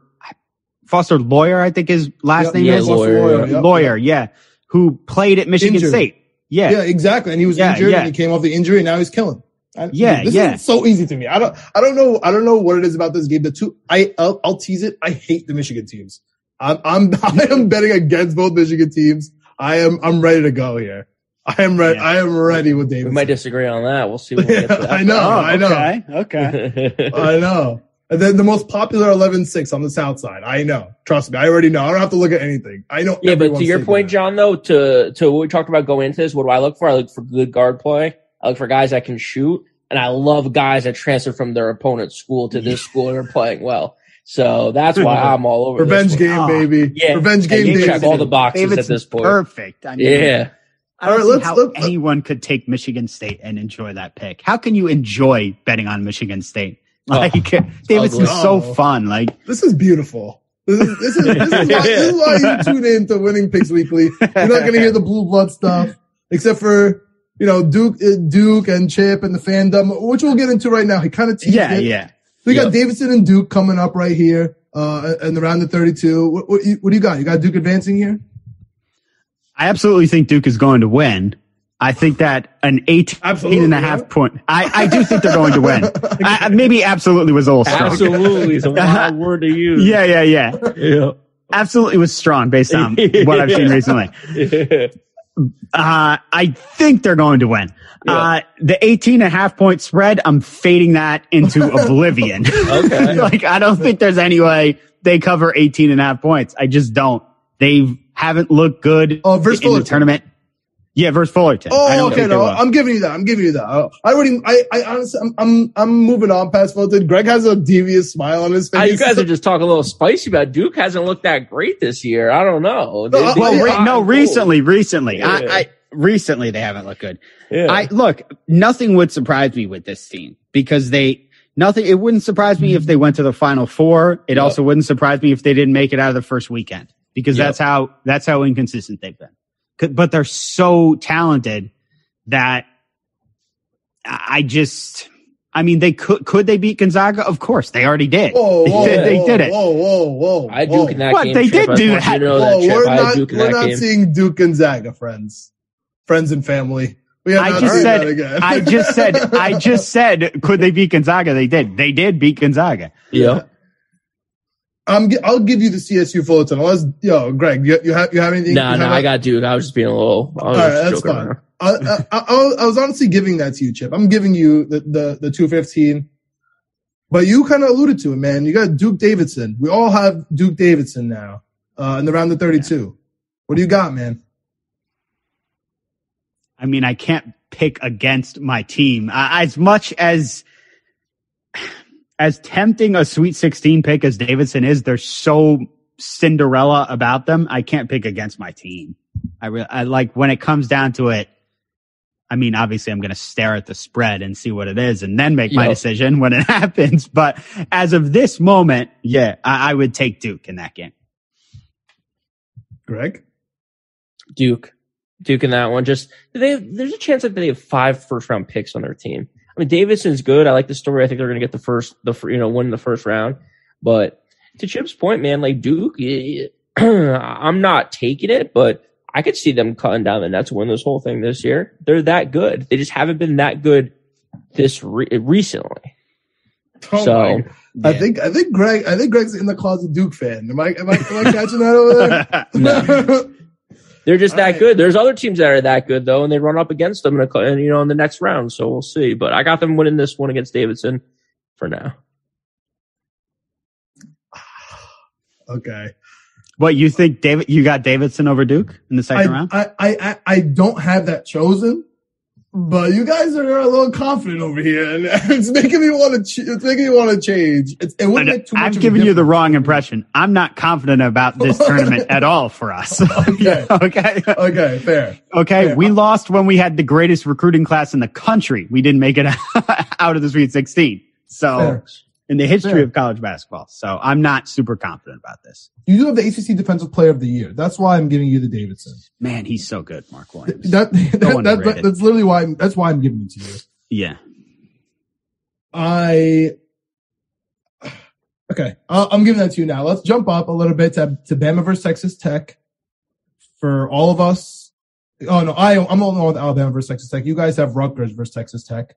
Speaker 8: Foster Loyer, I think his last yep, name yeah, is
Speaker 9: Lawyer
Speaker 8: yep, Loyer, yeah, who played at Michigan Injured. State. Yeah.
Speaker 7: Yeah, exactly. And he was yeah, injured yeah. and he came off the injury and now he's killing.
Speaker 8: I, yeah,
Speaker 7: this
Speaker 8: yeah.
Speaker 7: is so easy to me. I don't, I don't know, I don't know what it is about this game. The two, I, I'll, I'll tease it. I hate the Michigan teams. I'm, I'm, I am betting against both Michigan teams. I am, I'm ready to go here. I am ready. Yeah. I am ready with David.
Speaker 9: We might disagree on that. We'll see. When we
Speaker 7: I know. Oh, I know.
Speaker 8: Okay. okay.
Speaker 7: I know. And then the most popular 11-6 on the South side. I know. Trust me. I already know. I don't have to look at anything. I know.
Speaker 9: Yeah, but to your point, that. John, though, to, to what we talked about going into this, what do I look for? I look for good guard play. I look for guys that can shoot. And I love guys that transfer from their opponent's school to this school and are playing well. So that's why I'm all over.
Speaker 7: Revenge game, oh, baby. Yeah, revenge game.
Speaker 9: You check all the boxes at this point.
Speaker 8: Perfect. I
Speaker 9: mean, yeah.
Speaker 8: I don't all right, see how let's, anyone could take Michigan State and enjoy that pick. How can you enjoy betting on Michigan State? Oh, like oh, Davidson's so fun. Like
Speaker 7: this is beautiful. This is this is, this is, why, this is why you tune in to Winning Picks Weekly. You're not going to hear the blue blood stuff, except for you know Duke, uh, Duke and Chip and the fandom, which we'll get into right now. He kind of teased
Speaker 8: yeah,
Speaker 7: it.
Speaker 8: yeah.
Speaker 7: We got Davidson and Duke coming up right here, uh, in the round of 32. What, what, what, do you got? You got Duke advancing here?
Speaker 8: I absolutely think Duke is going to win. I think that an 18 absolutely, and a half yeah. point. I, I do think they're going to win. I, maybe absolutely was a little strong.
Speaker 9: Absolutely is a wild word to use.
Speaker 8: Yeah, yeah, yeah. yeah. Absolutely was strong based on what I've seen recently. Uh, I think they're going to win. Yeah. Uh, the 18 and a half point spread, I'm fading that into oblivion. okay. like, I don't think there's any way they cover 18 and a half points. I just don't. They haven't looked good
Speaker 7: oh, in
Speaker 8: the tournament. Yeah, versus Fullerton. I
Speaker 7: Oh,
Speaker 8: don't
Speaker 7: okay. No. I'm giving you that. I'm giving you that. I, I already, I, I honestly, I'm, I'm, I'm moving on past Fulton. Greg has a devious smile on his face.
Speaker 9: Ah, you guys are just talking a little spicy about Duke hasn't looked that great this year. I don't know. They-
Speaker 7: No,
Speaker 9: they-
Speaker 8: well, re- no,
Speaker 9: and
Speaker 8: recently, recently, I,
Speaker 9: Yeah.
Speaker 8: I recently they haven't looked good.
Speaker 9: Yeah.
Speaker 8: I look, nothing would surprise me with this team because they nothing. It wouldn't surprise me if they went to the final four. It
Speaker 9: Yep.
Speaker 8: also wouldn't surprise me if they didn't make it out of the first weekend because
Speaker 9: Yep.
Speaker 8: that's how that's how inconsistent they've been. 'Cause- But they're so talented that I I just. I mean, they could could they beat Gonzaga? Of course, they already did.
Speaker 7: Whoa, whoa,
Speaker 8: they, they
Speaker 7: whoa,
Speaker 8: did it.
Speaker 7: Whoa, whoa, whoa.
Speaker 9: I had
Speaker 7: whoa.
Speaker 9: Duke in that
Speaker 8: What?
Speaker 9: game.
Speaker 8: They
Speaker 9: Chip.
Speaker 8: did do
Speaker 9: want you
Speaker 8: that.
Speaker 9: know
Speaker 7: Whoa,
Speaker 9: that,
Speaker 7: we're not,
Speaker 9: Duke in
Speaker 7: we're
Speaker 9: that
Speaker 7: not
Speaker 9: game.
Speaker 7: seeing Duke Gonzaga, friends, friends and family. We
Speaker 8: I just said. I just said, I just said, could they beat Gonzaga? They did. They did beat Gonzaga.
Speaker 9: Yeah.
Speaker 7: I'm, gi- I'll give you the CSU Fullerton. Unless, yo, Greg, you, you have, you have anything?
Speaker 9: No,
Speaker 7: you
Speaker 9: no,
Speaker 7: have
Speaker 9: I
Speaker 7: a-
Speaker 9: got Duke. I was just being a little. I was
Speaker 7: All right, that's fine. I, I, I, I was honestly giving that to you, Chip. I'm giving you the, the, the 215. But you kind of alluded to it, man. You got Duke Davidson. We all have Duke Davidson now, uh, in the round of 32. What do you got, man?
Speaker 8: I mean, I can't pick against my team. Uh, as much as, as tempting a Sweet 16 pick as Davidson is, they're so Cinderella about them. I can't pick against my team. I really, I like when it comes down to it. I mean, obviously I'm going to stare at the spread and see what it is and then make my decision when it happens. But as of this moment, yeah, I, I would take Duke in that game.
Speaker 7: Greg?
Speaker 9: Duke. Duke in that one. Just they have, there's a chance that they have five first round picks on their team. I mean, Davidson's good. I like the story. I think they're going to get the first, the you know, win the first round. But to Chip's point, man, like Duke, I'm not taking it, but I could see them cutting down the Nets to win this whole thing this year. They're that good. They just haven't been that good this re- recently.
Speaker 7: Oh
Speaker 9: so
Speaker 7: my- I think I think Greg I think Greg's in the closet Duke fan. Am I am I, am I catching that over there?
Speaker 9: they're just
Speaker 7: All
Speaker 9: that
Speaker 7: right.
Speaker 9: good. There's other teams that are that good though, and they run up against them in a, and, you know in the next round. So we'll see. But I got them winning this one against Davidson for now.
Speaker 7: okay.
Speaker 8: What you think, David? You got Davidson over Duke in the second
Speaker 7: I,
Speaker 8: round?
Speaker 7: I, I, I, I don't have that chosen, but you guys are a little confident over here, and it's making me want to. Ch- it's making me want to change. It's, it wouldn't make too much. A
Speaker 8: giving you the wrong impression. I'm not confident about this tournament at all for us.
Speaker 7: Okay.
Speaker 8: okay.
Speaker 7: Okay, fair.
Speaker 8: Okay.
Speaker 7: Yeah.
Speaker 8: We lost when we had the greatest recruiting class in the country. We didn't make it out of the Sweet 16. So
Speaker 7: Fair.
Speaker 8: In the history of college basketball. So I'm not super confident about this.
Speaker 7: You do have the ACC Defensive Player of the Year. That's why I'm giving you the Davidson.
Speaker 8: Man, he's so good, Mark Williams.
Speaker 7: That, that, that,
Speaker 8: underrated.
Speaker 7: that's literally why. I'm, that's why I'm giving it to you.
Speaker 8: yeah.
Speaker 7: I okay. Uh, I'm giving that to you now. Let's jump up a little bit to, to Bama versus Texas Tech for all of us. Oh no, I I'm only on with Alabama versus Texas Tech. You guys have Rutgers versus Texas Tech.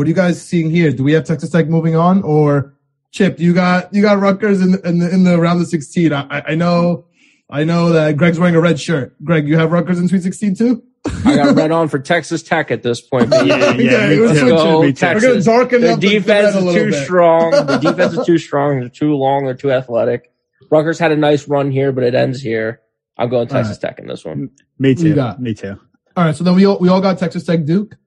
Speaker 7: What are you guys seeing here? Do we have Texas Tech moving on, or Chip? You got you got Rutgers in the, in the, in the round of 16. I, I- I know. I know that Greg's wearing a red shirt. Greg, you have Rutgers in Sweet 16 too?
Speaker 9: I got red on for Texas Tech at this point. baby.
Speaker 8: Yeah, yeah, me
Speaker 7: we're
Speaker 9: Go,
Speaker 8: Me too.
Speaker 7: We're gonna
Speaker 9: Texas.
Speaker 7: darken
Speaker 9: Their
Speaker 7: up the- the
Speaker 9: defense is too
Speaker 7: bit.
Speaker 9: strong. The defense is too strong. They're too long. They're too athletic. Rutgers had a nice run here, but it ends here. I'm going Texas Tech in this one.
Speaker 8: Me too.
Speaker 7: got-
Speaker 8: Me too.
Speaker 7: All right, so then we all, we all got Texas Tech Duke.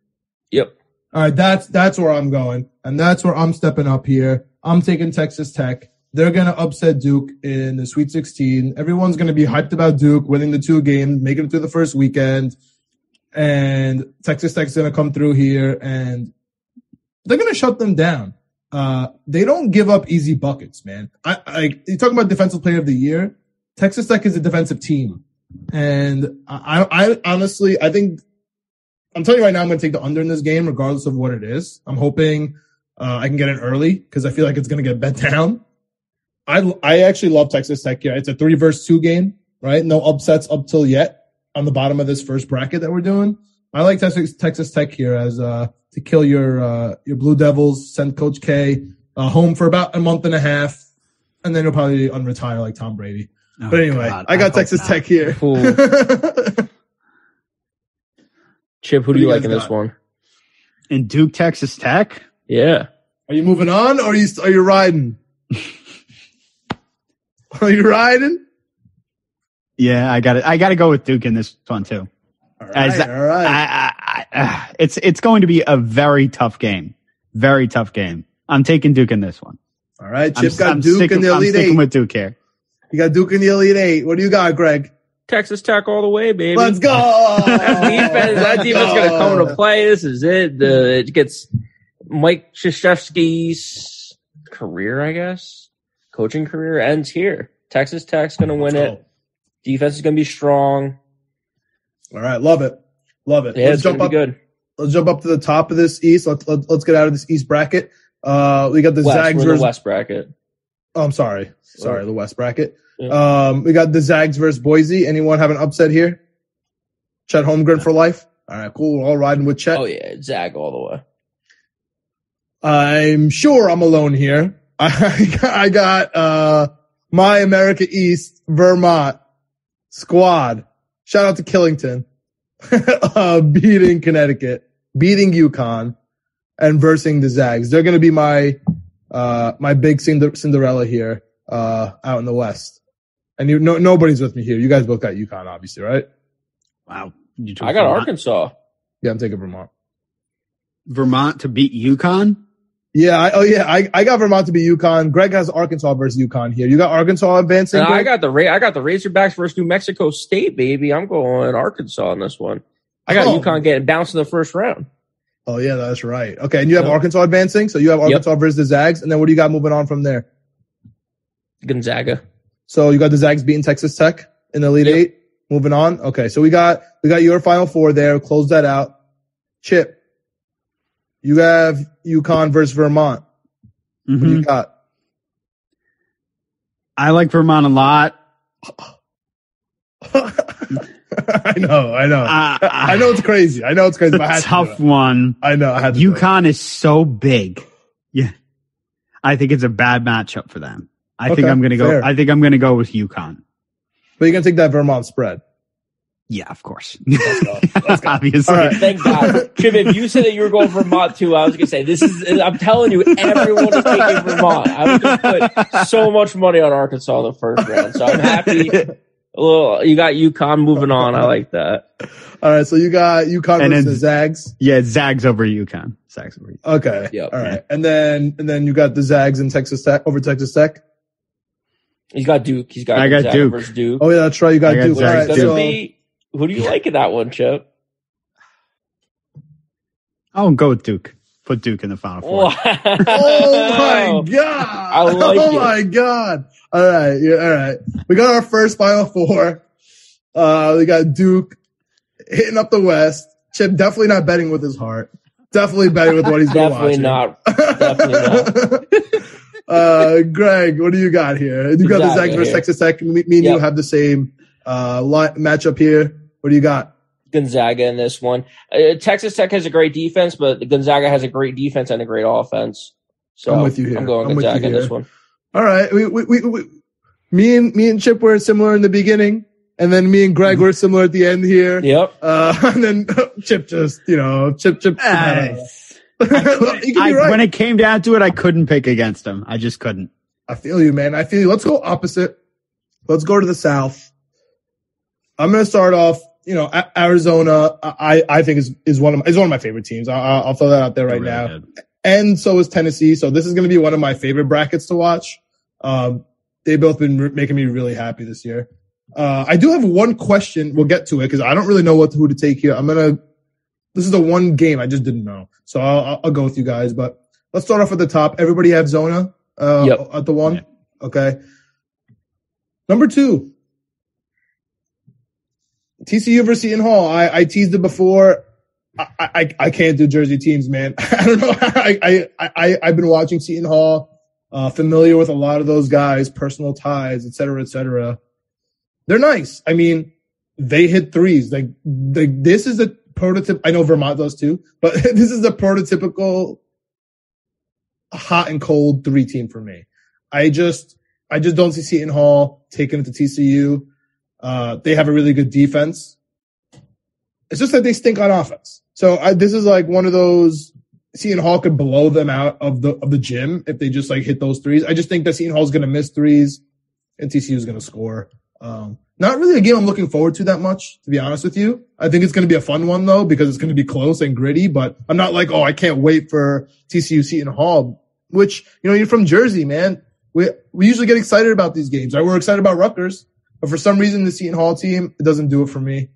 Speaker 9: Yep.
Speaker 7: All right, that's that's where I'm going, and that's where I'm stepping up here. I'm taking Texas Tech. They're gonna upset Duke in the Sweet 16. Everyone's gonna be hyped about Duke winning the two games, making it through the first weekend, and Texas Tech's gonna come through here and they're gonna shut them down. Uh, they don't give up easy buckets, man. I, I you talking about defensive player of the year. Texas Tech is a defensive team, and I, I honestly I think I'm telling you right now, I'm going to take the under in this game, regardless of what it is. I'm hoping uh, I can get it early because I feel like it's going to get bet down. I I actually love Texas Tech here. It's a three versus two game, right? No upsets up till yet on the bottom of this first bracket that we're doing. I like Texas Texas Tech here as uh to kill your uh your Blue Devils, send Coach K uh, home for about a month and a half, and then he'll probably unretire like Tom Brady.
Speaker 8: Oh,
Speaker 7: but anyway,
Speaker 8: God,
Speaker 7: I got
Speaker 8: hope
Speaker 7: Texas
Speaker 8: not.
Speaker 7: Tech here.
Speaker 9: Ooh. Chip, who
Speaker 7: What
Speaker 9: do
Speaker 7: do
Speaker 9: you
Speaker 7: you
Speaker 9: like in
Speaker 7: guys
Speaker 9: this one?
Speaker 8: In Duke, Texas Tech.
Speaker 9: Yeah.
Speaker 7: Are you moving on or are you are you riding? are you riding?
Speaker 8: Yeah, I got it. I got to go with Duke in this one too.
Speaker 7: All All
Speaker 8: As-
Speaker 7: right, all right.
Speaker 8: I, I, I, uh, it's it's going to be a very tough game. Very tough game. I'm taking Duke in this one.
Speaker 7: all right.
Speaker 8: I'm,
Speaker 7: Chip got
Speaker 8: I'm
Speaker 7: Duke
Speaker 8: sticking,
Speaker 7: in the Elite
Speaker 8: I'm
Speaker 7: Elite
Speaker 8: sticking
Speaker 7: Eight.
Speaker 8: with Duke here.
Speaker 7: you got Duke in the Elite Eight. What do you got, Greg?
Speaker 9: Texas Tech all the way, baby.
Speaker 7: Let's go.
Speaker 9: That defense, that defense is going to come into play. This is it. The, it gets Mike Krzyzewski's career, I guess, coaching career ends here. Texas Tech's going to win
Speaker 7: Let's
Speaker 9: it. Defense is going to be strong.
Speaker 7: All right, love it, love it.
Speaker 9: Yeah,
Speaker 7: let's
Speaker 9: it's
Speaker 7: jump
Speaker 9: to be
Speaker 7: up.
Speaker 9: good.
Speaker 7: Let's jump up to the top of this East. Let's let, let's get out of this East bracket. Uh, we got the
Speaker 9: West,
Speaker 7: Zags
Speaker 9: we're in
Speaker 7: versus.
Speaker 9: the West bracket.
Speaker 7: Oh, I'm sorry, sorry, the West bracket.
Speaker 9: Yeah.
Speaker 7: Um, we got the Zags versus Boise. Anyone have an upset here? Chet Holmgren for life. All right, cool. We're all riding with Chet.
Speaker 9: Oh yeah, Zag all the way.
Speaker 7: I'm sure I'm alone here. I, I got uh my America East Vermont squad. Shout out to Killington. uh, beating Connecticut, beating UConn, and versing the Zags. They're going to be my uh my big Cinderella here uh out in the West. And you no nobody's with me here. You guys both got UConn, obviously, right?
Speaker 8: Wow. You
Speaker 9: I got
Speaker 8: Vermont-
Speaker 9: Arkansas.
Speaker 7: Yeah, I'm taking Vermont.
Speaker 8: Vermont to beat UConn.
Speaker 7: Yeah, I, oh yeah, I, I got Vermont to be UConn. Greg has Arkansas versus UConn here. You got Arkansas advancing.
Speaker 9: And I got the Ra- I got the Razorbacks versus New Mexico State, baby. I'm going Arkansas on this one. I got
Speaker 7: Oh.
Speaker 9: UConn getting bounced in the first round.
Speaker 7: Oh yeah, that's right. Okay, and you have
Speaker 9: Yep.
Speaker 7: Arkansas advancing, so you have Arkansas versus the Zags, and then what do you got moving on from there?
Speaker 9: Gonzaga.
Speaker 7: So you got the Zags beating Texas Tech in the Elite
Speaker 9: Yep.
Speaker 7: Eight. Moving on. Okay, so we got we got your Final Four there. Close that out. Chip, you have UConn versus Vermont. What do
Speaker 8: Mhm.
Speaker 7: you got?
Speaker 8: I like Vermont a lot.
Speaker 7: I know, I know,
Speaker 8: Uh,
Speaker 7: I know it's crazy. I know it's crazy.
Speaker 8: It's
Speaker 7: But I
Speaker 8: a
Speaker 7: to
Speaker 8: tough one.
Speaker 7: I know. I had to.
Speaker 8: UConn is so big. Yeah. I think it's a bad matchup for them. I think I'm going to go,
Speaker 7: fair.
Speaker 8: I think I'm going to go with UConn.
Speaker 7: but you're gonna take that Vermont spread.
Speaker 8: Yeah, of course.
Speaker 7: go. Let's go.
Speaker 8: Obviously.
Speaker 7: All right.
Speaker 9: Thank God. Chip, if you said that you were going Vermont too, I was going to say, this is, I'm telling you, everyone is taking Vermont. I was going to put so much money on Arkansas in the first round. So I'm happy. A little, you got UConn moving on. I like that.
Speaker 7: All right, so you got UConn
Speaker 8: And
Speaker 7: versus
Speaker 8: then-
Speaker 7: the Zags.
Speaker 8: Yeah, Zags over UConn. Zags over UConn.
Speaker 7: Okay.
Speaker 9: Yep.
Speaker 7: All right. And then and then you got the Zags and Texas Tech over Texas Tech.
Speaker 9: He's got Duke. He's got
Speaker 8: I got
Speaker 9: Gonzaga
Speaker 8: Duke.
Speaker 9: versus Duke.
Speaker 7: Oh yeah, that's right. You got
Speaker 8: I got
Speaker 7: Duke. All
Speaker 8: Zags
Speaker 7: right,
Speaker 9: Gonna
Speaker 7: so
Speaker 9: be, who do you like in that one, Chip?
Speaker 8: I'll go with Duke. Put Duke in the final four.
Speaker 9: Wow.
Speaker 7: Oh my god!
Speaker 9: I like
Speaker 7: oh
Speaker 9: it.
Speaker 7: my god! All right, yeah, all right. We got our first Final Four. Uh, we got Duke hitting up the West. Chip definitely not betting with his heart. Definitely betting with what he's been
Speaker 9: Definitely
Speaker 7: watching.
Speaker 9: not. Definitely
Speaker 7: uh, Greg, what do you got here? You got the
Speaker 9: Gonzaga
Speaker 7: Zags versus. Texas Tech. Me, me and you have the same uh li- matchup here. What do you got?
Speaker 9: Gonzaga in this one. Uh, Texas Tech has a great defense, but Gonzaga has a great defense and a great offense. So
Speaker 7: I'm with you here.
Speaker 9: I'm going
Speaker 7: I'm
Speaker 9: Gonzaga in this one.
Speaker 7: All right, we, we, we, we, me and me and Chip were similar in the beginning, and then me and Greg were similar at the end here.
Speaker 9: Yep.
Speaker 7: Uh, and then Chip just, you know, Chip, Chip. You can be
Speaker 8: I-
Speaker 7: right.
Speaker 8: When it came down to it, I couldn't pick against them. I just couldn't.
Speaker 7: I feel you, man. I feel you. Let's go opposite. Let's go to the South. I'm going to start off. You know, Arizona. I I think is is one of my, is one of my favorite teams. I, I'll I'll throw that out there right
Speaker 8: Really
Speaker 7: now.
Speaker 8: good.
Speaker 7: and so is Tennessee. So this is going to be one of my favorite brackets to watch. Um, they've both been re- making me really happy this year. Uh, I do have one question. We'll get to it because I don't really know what who to take here. I'm gonna. This is the one game I just didn't know, so I'll, I'll- I'll go with you guys. But let's start off at the top. Everybody have Zona uh,
Speaker 9: Yep.
Speaker 7: at the one.
Speaker 8: Yeah.
Speaker 7: Okay. Number two. TCU versus Seton Hall. I, I teased it before. I, I, I can't do Jersey teams, man. I don't know. I, I, I, I've been watching Seton Hall, uh, familiar with a lot of those guys, personal ties, et cetera, et cetera. They're nice. I mean, they hit threes. Like, they, this is a prototype. I know Vermont does too, but this is a prototypical hot and cold three team for me. I just, I just don't see Seton Hall taking it to TCU. Uh, they have a really good defense. It's just that they stink on offense. So I, this is like one of those Seton Hall could blow them out of the of the gym if they just like hit those threes. I just think that Seton Hall is going to miss threes, and TCU is going to score. Um, not really a game I'm looking forward to that much, to be honest with you. I think it's going to be a fun one though, because it's going to be close and gritty, but I'm not like, oh, I can't wait for TCU Seton Hall, which, you know, you're from Jersey, man. We, we usually get excited about these games, right? We're excited about Rutgers, but for some reason, the Seton Hall team, it doesn't do it for me.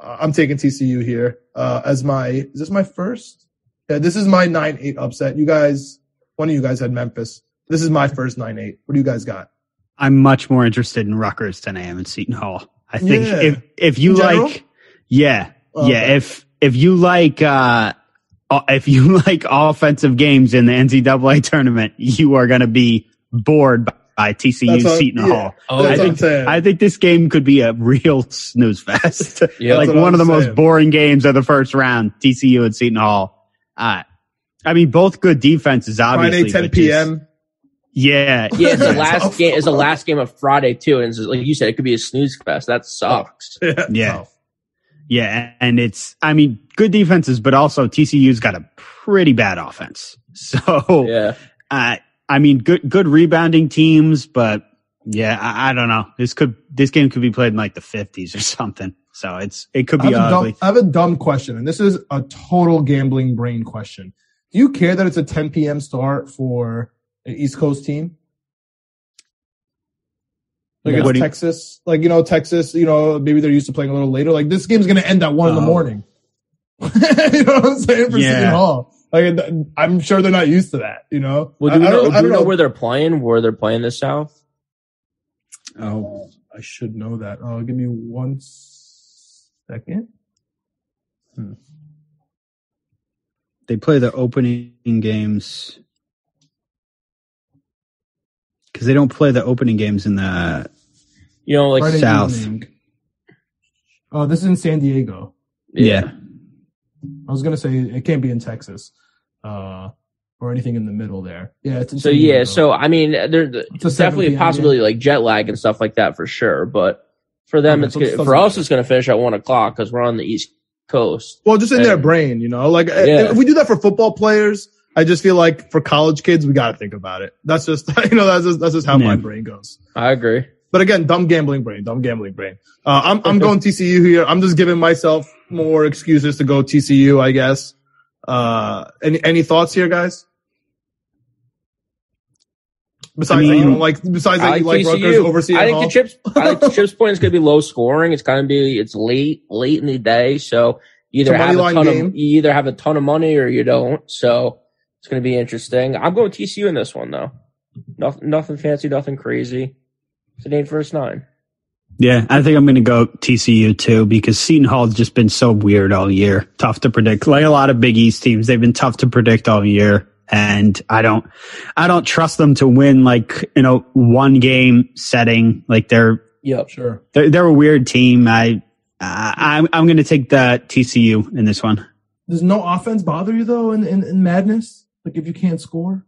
Speaker 7: Uh, I'm taking TCU here, uh, as my, is this my first? Yeah, this is my 9-8 upset. You guys, one of you guys had Memphis. This is my first 9-8. What do you guys got?
Speaker 8: I'm much more interested in Rutgers than I am in Seton Hall. I think
Speaker 7: Yeah.
Speaker 8: if if you like, yeah,
Speaker 7: Oh,
Speaker 8: yeah, if if you like, uh, uh, if you like offensive games in the NCAA tournament, you are going to be bored by, by TCU
Speaker 7: That's what-
Speaker 8: Seton
Speaker 7: yeah.
Speaker 8: Hall.
Speaker 9: Oh,
Speaker 8: I think. I think this game could be a real snooze fest.
Speaker 9: Yeah.
Speaker 8: like
Speaker 7: That's what
Speaker 8: one of the
Speaker 7: I'm
Speaker 8: most boring games of the first round. TCU and Seton Hall. Uh, I mean, both good defenses, obviously.
Speaker 7: Friday, 10
Speaker 8: but just-
Speaker 7: p.m.
Speaker 8: yeah,
Speaker 9: Yeah, it's the last game. It's the last game of Friday too, and it's, like you said, it could be a snooze fest. That sucks.
Speaker 7: Yeah.
Speaker 8: Yeah.
Speaker 7: tough.
Speaker 8: Yeah, and it's I mean good defenses, but also TCU's got a pretty bad offense. So
Speaker 9: Yeah,
Speaker 8: uh, I mean good good rebounding teams, but yeah, I, I don't know. This could this game could be played in like the fifties or something. So it's it could be
Speaker 7: a
Speaker 8: ugly.
Speaker 7: dumb, I have a dumb question, and this is a total gambling brain question. Do you care that it's a 10 p.m. start for an East Coast team? Like
Speaker 8: No.
Speaker 7: it's
Speaker 8: do you-
Speaker 7: Texas, like you know Texas, you know maybe they're used to playing a little later. Like this game's gonna end at one in the
Speaker 8: Oh.
Speaker 7: morning. you know what I'm saying for
Speaker 8: Yeah.
Speaker 7: Seton Hall? Like I'm sure they're not used to that. You know.
Speaker 9: well, do we
Speaker 7: I- I
Speaker 9: know,
Speaker 7: don't- I
Speaker 9: do we
Speaker 7: don't
Speaker 9: know where they're playing? Where they're playing the South?
Speaker 7: Oh, I should know that. Oh, give me one second. Hmm.
Speaker 8: They play the opening games because they don't play the opening games in the
Speaker 9: You know, like
Speaker 7: Friday
Speaker 8: South.
Speaker 7: evening. Oh, this is in San Diego.
Speaker 8: yeah.
Speaker 7: I was gonna say it can't be in Texas, uh, or anything in the middle there. Yeah, it's in
Speaker 9: So
Speaker 7: San
Speaker 9: yeah,
Speaker 7: Diego.
Speaker 9: so I mean, there's
Speaker 7: a
Speaker 9: definitely a
Speaker 7: p.m.
Speaker 9: possibility like jet lag and stuff like that for sure. But for them,
Speaker 7: Okay,
Speaker 9: it's
Speaker 7: so it
Speaker 9: good. for us, it's going to finish at one o'clock because we're on the East Coast.
Speaker 7: well, just in their brain, you know, like
Speaker 9: Yeah.
Speaker 7: if we do that for football players, I just feel like for college kids, we got to think about it. That's just you know that's just, that's just how my brain goes.
Speaker 9: I agree.
Speaker 7: But again, dumb gambling brain, dumb gambling brain. Uh, I'm I'm going TCU here. I'm just giving myself more excuses to go TCU, I guess. Uh, any any thoughts here, guys? Besides,
Speaker 8: I mean,
Speaker 7: you know, like besides that,
Speaker 9: I
Speaker 7: you
Speaker 9: like
Speaker 7: Rutgers
Speaker 9: TCU.
Speaker 7: over Seton
Speaker 9: I think the chips. I think the chips point is going to be low scoring. It's going to be. It's late, late in the day. So you either have a ton
Speaker 7: game.
Speaker 9: of you either have a ton of money or you don't. So it's going to be interesting. I'm going TCU in this one though. Nothing, nothing fancy, nothing crazy. It's an eight versus nine.
Speaker 8: Yeah, I think I'm going to go TCU too because Seton Hall's just been so weird all year. Tough to predict. Like a lot of Big East teams, they've been tough to predict all year. And I don't, I don't trust them to win like, in a one game setting. Like they're,
Speaker 9: yeah,
Speaker 7: Sure.
Speaker 8: they're, they're a weird team. I, uh, I'm, I'm going to take the TCU in this one.
Speaker 7: Does no offense bother you though in, in, in madness? Like if you can't score?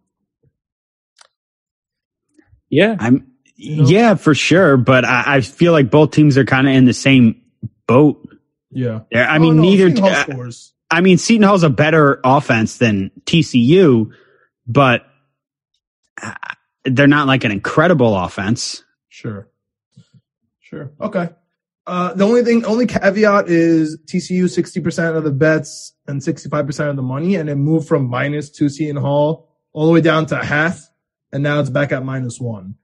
Speaker 9: Yeah.
Speaker 8: I'm,
Speaker 7: You know?
Speaker 8: yeah, for sure. But I, I feel like both teams are kind of in the same boat.
Speaker 7: Yeah.
Speaker 8: I
Speaker 7: Oh,
Speaker 8: mean,
Speaker 7: no,
Speaker 8: neither,
Speaker 7: Seton Hall scores.
Speaker 8: I mean, Seton Hall's a better offense than TCU, but uh, they're not like an incredible offense.
Speaker 7: Sure. Sure. Okay. Uh, the only thing, only caveat is TCU 60% of the bets and 65% of the money, and it moved from minus two Seton Hall all the way down to half, and now it's back at minus one.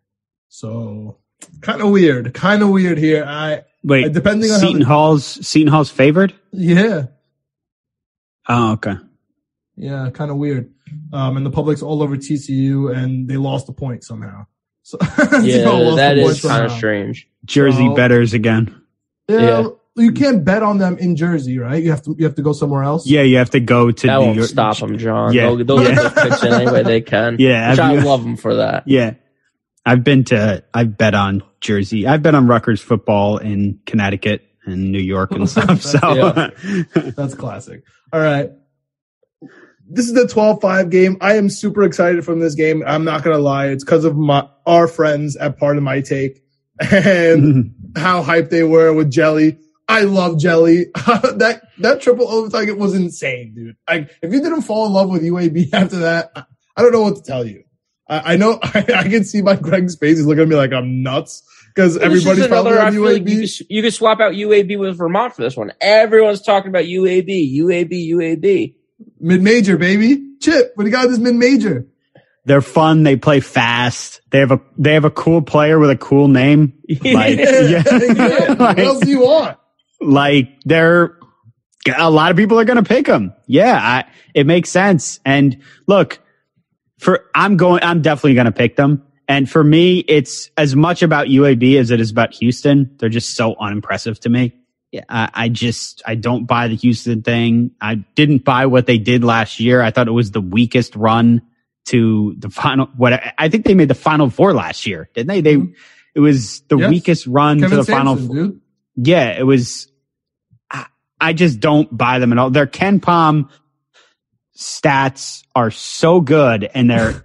Speaker 7: So kind of weird, kind of weird here. I,
Speaker 8: Wait,
Speaker 7: depending on how
Speaker 8: Seton
Speaker 7: the-
Speaker 8: Hall's Seton Hall's favored.
Speaker 7: yeah,
Speaker 8: Oh, okay.
Speaker 7: yeah, kind of weird. Um, and the public's all over TCU, and they lost a point somehow. So Seton
Speaker 9: Yeah,
Speaker 7: Hall lost
Speaker 9: that
Speaker 7: a point
Speaker 9: is kind of strange.
Speaker 8: Jersey
Speaker 7: So-
Speaker 8: betters again.
Speaker 7: Yeah,
Speaker 9: Yeah.
Speaker 7: you can't bet on them in Jersey, right? You have to you have to go somewhere else.
Speaker 8: Yeah, you have to go to
Speaker 9: That
Speaker 8: New
Speaker 9: won't
Speaker 8: York.
Speaker 9: stop them, John.
Speaker 8: Yeah.
Speaker 9: They'll, they'll get those picks in any way they can.
Speaker 8: Yeah,
Speaker 9: Which I
Speaker 8: you-
Speaker 9: love them for that.
Speaker 8: Yeah, I've been to. I've bet on Jersey. I've bet on Rutgers football in Connecticut and New York and stuff. So.
Speaker 7: That's classic. All right. This is the 12-5 game. I am super excited from this game. I'm not gonna lie. It's because of my our friends at part of my take and how hyped they were with Jelly. I love Jelly. that that triple overtime was insane, dude. Like if you didn't fall in love with UAB after that, I- I don't know what to tell you. I, I know I, I can see my Greg's face. He's looking at me like I'm nuts because
Speaker 9: Well, this is
Speaker 7: everybody's probably
Speaker 9: another-
Speaker 7: on
Speaker 9: I feel like
Speaker 7: UAB.
Speaker 9: you, could, you could swap out UAB with Vermont for this one. Everyone's talking about UAB, UAB, UAB.
Speaker 7: Mid major, baby. Chip, what do you got this mid major?
Speaker 8: They're fun. They play fast. They have a they have a cool player with a cool name. Like,
Speaker 7: Yeah,
Speaker 8: yeah.
Speaker 7: what else do you want?
Speaker 8: like they're a lot of people are going to pick them. Yeah, I, it makes sense. And look, for I'm going, I'm definitely going to pick them. And for me, it's as much about UAB as it is about Houston. They're just so unimpressive to me. Yeah, I, I just I don't buy the Houston thing. I didn't buy what they did last year. I thought it was the weakest run to the final. What I think they made the final four last year, didn't they? They mm-hmm. it was the
Speaker 7: Yes.
Speaker 8: weakest run
Speaker 7: Kelvin
Speaker 8: to the final.
Speaker 7: Sampson,
Speaker 8: four
Speaker 7: dude.
Speaker 8: yeah, it was. I, I just don't buy them at all. Their KenPom stats are so good, and they're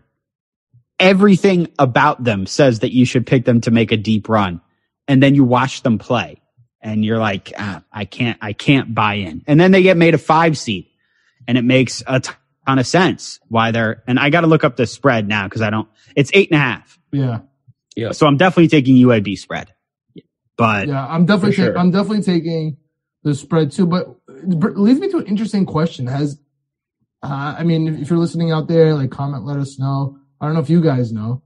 Speaker 8: everything about them says that you should pick them to make a deep run, and then you watch them play, and you're like, ah, I can't, I can't buy in. And then they get made a five seed, and it makes a ton of sense why they're. And I got to look up the spread now because I don't. It's eight and a half,
Speaker 7: Yeah. Yeah.
Speaker 8: So I'm definitely taking UAB spread. But
Speaker 7: Yeah, I'm definitely
Speaker 9: For
Speaker 7: ta-
Speaker 9: sure.
Speaker 7: I'm definitely taking the spread too. But it leads me to an interesting question. Has uh, I mean, if you're listening out there, like comment, let us know. I don't know if you guys know.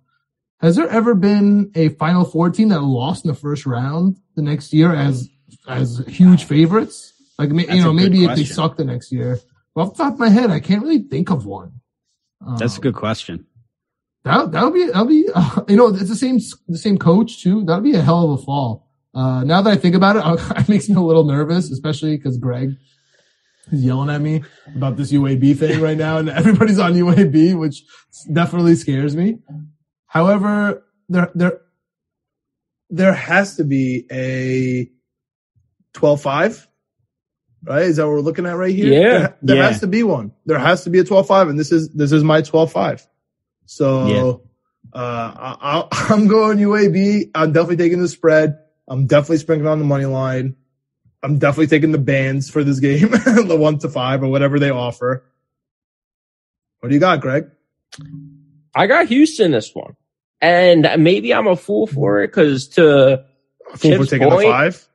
Speaker 7: Has there ever been a Final Four team that lost in the first round the next year as as huge favorites? Like
Speaker 8: That's
Speaker 7: you know, maybe if they suck the next year. Well, off the top of my head, I can't really think of one.
Speaker 8: that's a
Speaker 7: Um,
Speaker 8: good question.
Speaker 7: That that would be that'll be uh, you know it's the same the same coach too. That'll be a hell of a fall. Uh, now that I think about it, it makes me a little nervous, especially because Greg is yelling at me about this UAB thing right now, and everybody's on UAB, which definitely scares me. However, there there there has to be a 12-5, right? Is that what we're looking at right here?
Speaker 9: Yeah.
Speaker 7: there, there
Speaker 8: Yeah.
Speaker 7: has to be one. There has to be a 12-5, and this is this is my 12-5. So uh, I, I'm going UAB. I'm definitely taking the spread. I'm definitely sprinkling on the money line. I'm definitely taking the bands for this game, the one to five or whatever they offer. What do you got, Greg?
Speaker 9: I got Houston this one. And maybe I'm a fool for it because to,
Speaker 7: Fool for
Speaker 9: Chip's
Speaker 7: taking
Speaker 9: point,
Speaker 7: the five.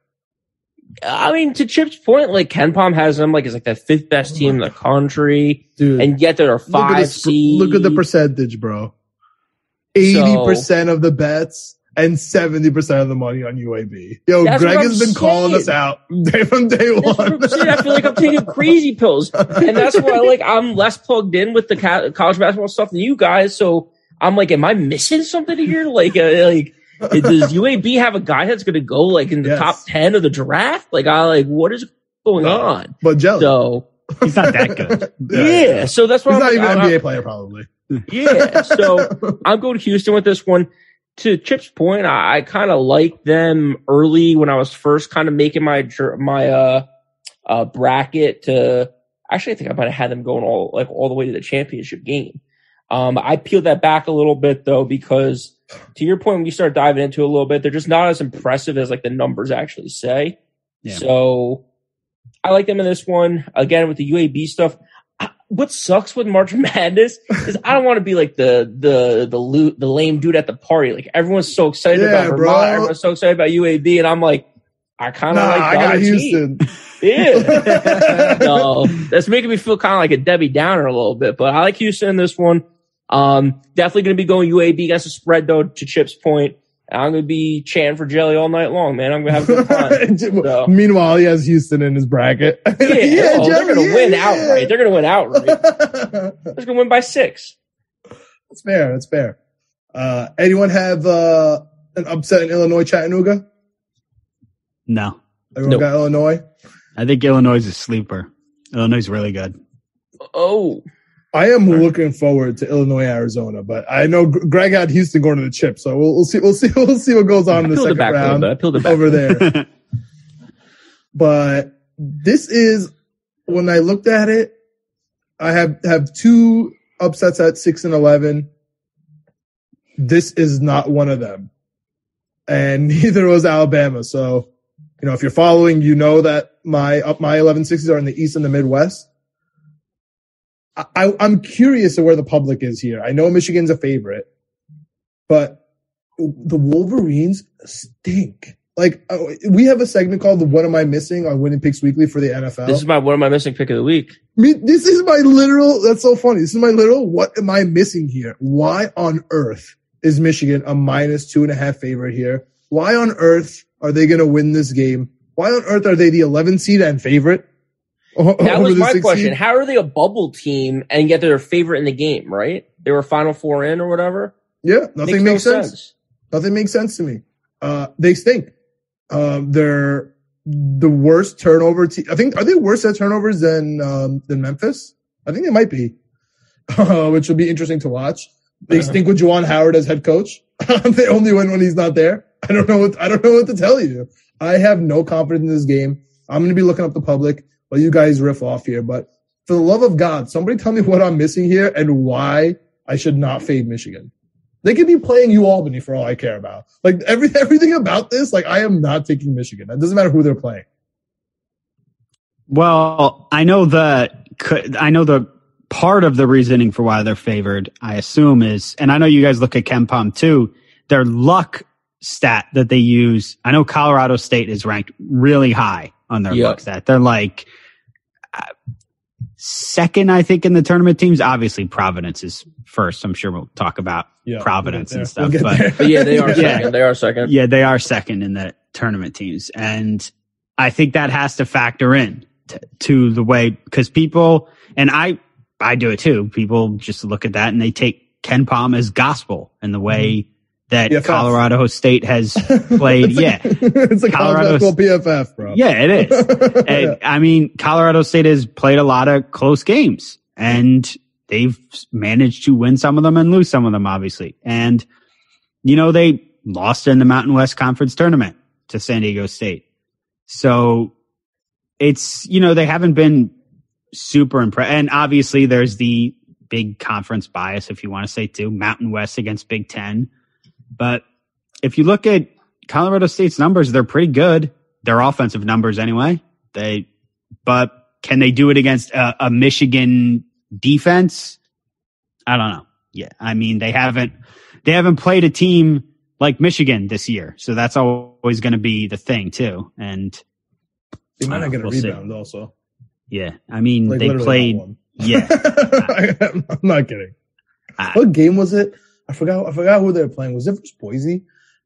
Speaker 9: I mean, to Chip's point, like KenPom has them like as like the fifth best team in the country.
Speaker 7: Dude,
Speaker 9: And yet they're a
Speaker 7: look at,
Speaker 9: five seed.
Speaker 7: look at the percentage, bro. 80% of the bets and 70% of the money on UAB. Yo,
Speaker 9: That's
Speaker 7: Greg
Speaker 9: what I'm
Speaker 7: has been calling us out day from day one.
Speaker 9: I'm saying. I feel like I'm taking crazy pills, and that's why like I'm less plugged in with the college basketball stuff than you guys. So I'm like, am I missing something here? Like, uh, like does UAB have a guy that's going to go like in the
Speaker 7: Yes.
Speaker 9: top ten of the draft? Like, I like what is going
Speaker 7: No.
Speaker 9: on?
Speaker 7: but Joe.
Speaker 9: So
Speaker 8: He's not that good.
Speaker 9: yeah, so that's why
Speaker 7: He's
Speaker 9: I'm
Speaker 7: not
Speaker 9: like,
Speaker 7: even an
Speaker 9: I'm-
Speaker 7: NBA player, probably.
Speaker 9: yeah. So I'm going to Houston with this one. To Chip's point, I, I kind of liked them early when I was first kind of making my my uh, uh bracket. To actually, I think I might have had them going all like all the way to the championship game. Um, I peeled that back a little bit though because to your point, when you start diving into a little bit, they're just not as impressive as like the numbers actually say.
Speaker 8: Yeah.
Speaker 9: So I like them in this one again with the UAB stuff. What sucks with March Madness is I don't want to be like the the the lo- the lame dude at the party. Like everyone's so excited
Speaker 7: Yeah,
Speaker 9: about Vermont,
Speaker 7: bro.
Speaker 9: everyone's so excited about UAB, and I'm like, I kind
Speaker 7: Nah,
Speaker 9: of like
Speaker 7: I got. Houston.
Speaker 9: Yeah, no, that's making me feel kind of like a Debbie Downer a little bit, but I like Houston in this one. Um, definitely going to be going UAB against the spread though. To Chip's point, I'm going to be chanting for Jelly all night long, man. I'm going to have a good time. So-
Speaker 7: Meanwhile, he has Houston in his bracket.
Speaker 9: Yeah, oh, they're going to
Speaker 7: yeah,
Speaker 9: win
Speaker 7: yeah.
Speaker 9: outright. They're going to win outright. They're going to win by six.
Speaker 7: That's fair. That's fair. Uh, anyone have uh, an upset in Illinois, Chattanooga?
Speaker 8: No,
Speaker 7: Everyone
Speaker 9: Nope.
Speaker 7: got Illinois.
Speaker 8: I think Illinois is a sleeper. Illinois is really good.
Speaker 9: Oh,
Speaker 7: I am looking forward to Illinois, Arizona, but I know Greg had Houston going to the chip, so we'll, we'll see. We'll see. We'll see what goes on
Speaker 9: I
Speaker 7: in the
Speaker 9: peeled it
Speaker 7: second
Speaker 9: back
Speaker 7: round
Speaker 9: bit. I peeled it back.
Speaker 7: over there. but this is when I looked at it, I have have two upsets at six and eleven. This is not one of them, and neither was Alabama. So, you know, if you're following, you know that my up my eleven sixes are in the East and the Midwest. I, I'm curious of where the public is here. I know Michigan's a favorite, but the Wolverines stink. Like uh, we have a segment called the "What Am I Missing" on Winning Picks Weekly for the NFL.
Speaker 9: This is my what am I missing pick of the week?
Speaker 7: Me, this is my literal. That's so funny. This is my literal. What am I missing here? Why on earth is Michigan a minus two and a half favorite here? Why on earth are they going to win this game? Why on earth are they the 11 seed and favorite?
Speaker 9: That was my question. How are they a bubble team and yet they're a favorite in the game? Right? They were Final Four in or whatever.
Speaker 7: Yeah, nothing makes,
Speaker 9: makes
Speaker 7: no
Speaker 9: sense.
Speaker 7: sense. Nothing makes sense to me. Uh, they stink. Um, they're the worst turnover team. I think are they worse at turnovers than um, than Memphis? I think they might be, uh, which will be interesting to watch. They stink with Juwan Howard as head coach. they only win when he's not there. I don't know what I don't know what to tell you. I have no confidence in this game. I'm going to be looking up the public while you guys riff off here. But for the love of God, somebody tell me what I'm missing here and why I should not fade Michigan. They could be playing U Albany for all I care about. Like every everything about this, like I am not taking Michigan. It doesn't matter who they're playing.
Speaker 8: Well, I know the I know the part of the reasoning for why they're favored. I assume is, and I know you guys look at KenPom too. Their luck stat that they use. I know Colorado State is ranked really high on their
Speaker 9: Yeah.
Speaker 8: luck stat. They're like uh, second, I think, in the tournament teams. Obviously, Providence is first. I'm sure we'll talk about
Speaker 7: Yeah,
Speaker 8: Providence
Speaker 7: we'll
Speaker 8: and stuff,
Speaker 7: We'll
Speaker 8: but.
Speaker 9: But yeah, they are
Speaker 8: Yeah.
Speaker 9: second. They are second.
Speaker 8: yeah, they are second in the tournament teams. And I think that has to factor in to, to the way, because people, and I, I do it too. People just look at that and they take KenPom as gospel and the way that
Speaker 7: PFF.
Speaker 8: Colorado State has played.
Speaker 7: It's
Speaker 8: yeah.
Speaker 7: like, it's like
Speaker 8: Colorado-
Speaker 7: Colorado PFF, bro.
Speaker 8: Yeah, it is. And, I mean, Colorado State has played a lot of close games and they've managed to win some of them and lose some of them, obviously. And, you know, they lost in the Mountain West Conference tournament to San Diego State. So it's, you know, they haven't been super impressed. And obviously there's the big conference bias, if you want to say too, Mountain West against Big Ten. But if you look at Colorado State's numbers, they're pretty good. Their offensive numbers anyway. They, but can they do it against a, a Michigan defense? I don't know. Yeah. I mean, they haven't, they haven't played a team like Michigan this year. So that's always going to be the thing too. And
Speaker 7: They might
Speaker 8: I
Speaker 7: not
Speaker 8: don't
Speaker 7: get a
Speaker 8: know, we'll see.
Speaker 7: rebound also.
Speaker 8: yeah, I mean,
Speaker 7: Like
Speaker 8: they played,
Speaker 7: not one.
Speaker 8: yeah.
Speaker 7: I'm not kidding.
Speaker 8: I-
Speaker 7: What game was it? I forgot. I forgot who they were playing. Was it versus Boise?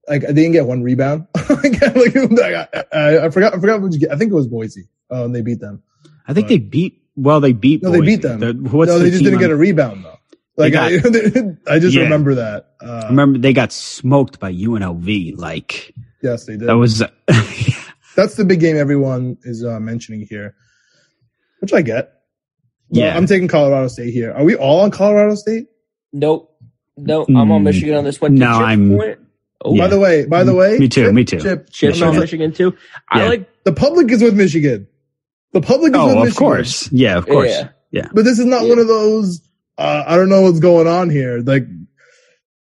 Speaker 7: Like they didn't get one rebound. like, I, I, I forgot. I forgot which. I think it was Boise. Oh, and they beat them.
Speaker 8: I think they beat, well, they beat,
Speaker 7: No, they beat them.
Speaker 8: The- what's
Speaker 7: no,
Speaker 8: the
Speaker 7: they just didn't get a rebound though. Like
Speaker 8: got-
Speaker 7: I, I just
Speaker 8: Yeah.
Speaker 7: remember that. Uh,
Speaker 8: Remember, they got smoked by UNLV. Like,
Speaker 7: yes, they did.
Speaker 8: that was,
Speaker 7: That's the big game everyone is uh, mentioning here, which I get. But
Speaker 8: Yeah.
Speaker 7: I'm taking Colorado State here. Are we all on Colorado State?
Speaker 9: Nope. Nope. I'm on
Speaker 8: Mm.
Speaker 9: Michigan on this one. To
Speaker 8: No,
Speaker 9: Chip's
Speaker 8: I'm-
Speaker 9: point- Oh,
Speaker 7: By the way, by the way,
Speaker 8: Me too,
Speaker 7: Chip-
Speaker 8: me too.
Speaker 7: Chip,
Speaker 9: Chips
Speaker 7: I'm
Speaker 9: on Michigan too. I like.
Speaker 7: The public is with Michigan. The public is with
Speaker 8: oh,
Speaker 7: Michigan.
Speaker 8: of course. Yeah, of course.
Speaker 9: Yeah.
Speaker 8: Yeah.
Speaker 7: But this is not
Speaker 9: Yeah.
Speaker 7: one of those. Uh, I don't know what's going on here. Like,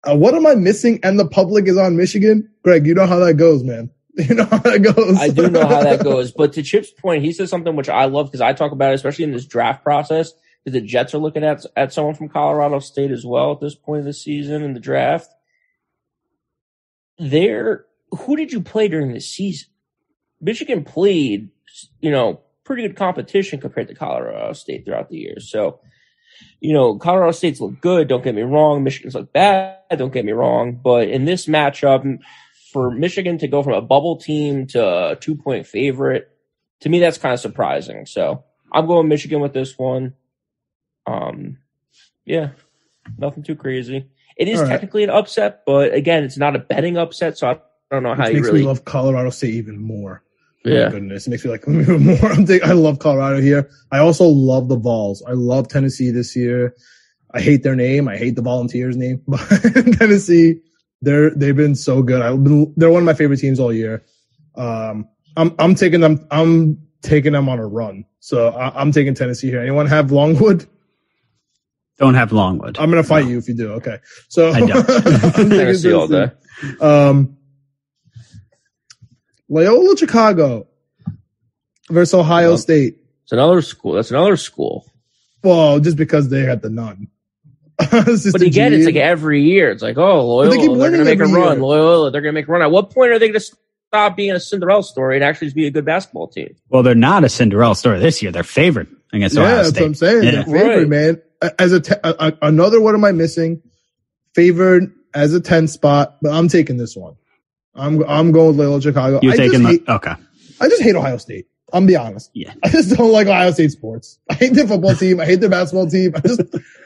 Speaker 7: uh, what am I missing? And the public is on Michigan. Greg, you know how that goes, man. You know how that goes.
Speaker 9: I do know how that goes. But to Chip's point, he said something which I love because I talk about it, especially in this draft process. The Jets are looking at at someone from Colorado State as well at this point of the season in the draft. There, who did you play during this season? Michigan played, you know, pretty good competition compared to Colorado State throughout the years. So, you know, Colorado State's look good. Don't get me wrong. Michigan's look bad. Don't get me wrong. But in this matchup, for Michigan to go from a bubble team to a two point favorite, to me, that's kind of surprising. So I'm going Michigan with this one. Um, yeah, nothing too crazy. It is
Speaker 7: All right.
Speaker 9: technically an upset, but again, it's not a betting upset. So I don't know how
Speaker 7: Which
Speaker 9: you really.
Speaker 7: me love Colorado State even more. Oh
Speaker 9: Yeah.
Speaker 7: my goodness, it makes me like even more. I'm think, I love Colorado here. I also love the Vols. I love Tennessee this year. I hate their name. I hate the Volunteers name, but Tennessee, they're they've been so good. I've been, they're one of my favorite teams all year. Um, I'm I'm taking them. I'm taking them on a run. So I, I'm taking Tennessee here. Anyone have Longwood?
Speaker 8: Don't have Longwood.
Speaker 7: I'm gonna fight you if you do. Okay. So
Speaker 8: I don't.
Speaker 7: I'm taking
Speaker 9: Tennessee all day.
Speaker 7: Um, Loyola Chicago versus Ohio
Speaker 9: Yep.
Speaker 7: State.
Speaker 9: It's another school. That's another school.
Speaker 7: Well, just because they had the nun.
Speaker 9: but again, it's like every year. It's like, oh, Loyola,
Speaker 7: they keep
Speaker 9: they are going to make a run.
Speaker 7: year.
Speaker 9: Loyola, they're going to make a run. At what point are they going to stop being a Cinderella story and actually just be a good basketball team?
Speaker 8: Well, they're not a Cinderella story this year. They're favored against
Speaker 7: yeah,
Speaker 8: Ohio
Speaker 7: that's what I'm saying.
Speaker 8: Yeah.
Speaker 7: They're favored,
Speaker 9: Right.
Speaker 7: man. As a, te- a, another one am I missing? Favored as a 10 spot, but I'm taking this one. I'm I'm going with Loyola Chicago.
Speaker 8: You're
Speaker 7: I
Speaker 8: taking
Speaker 7: just
Speaker 8: the
Speaker 7: hate,
Speaker 8: okay.
Speaker 7: I just hate Ohio State. I'm be honest.
Speaker 8: Yeah.
Speaker 7: I just don't like Ohio State sports. I hate their football team. I hate their basketball team. I just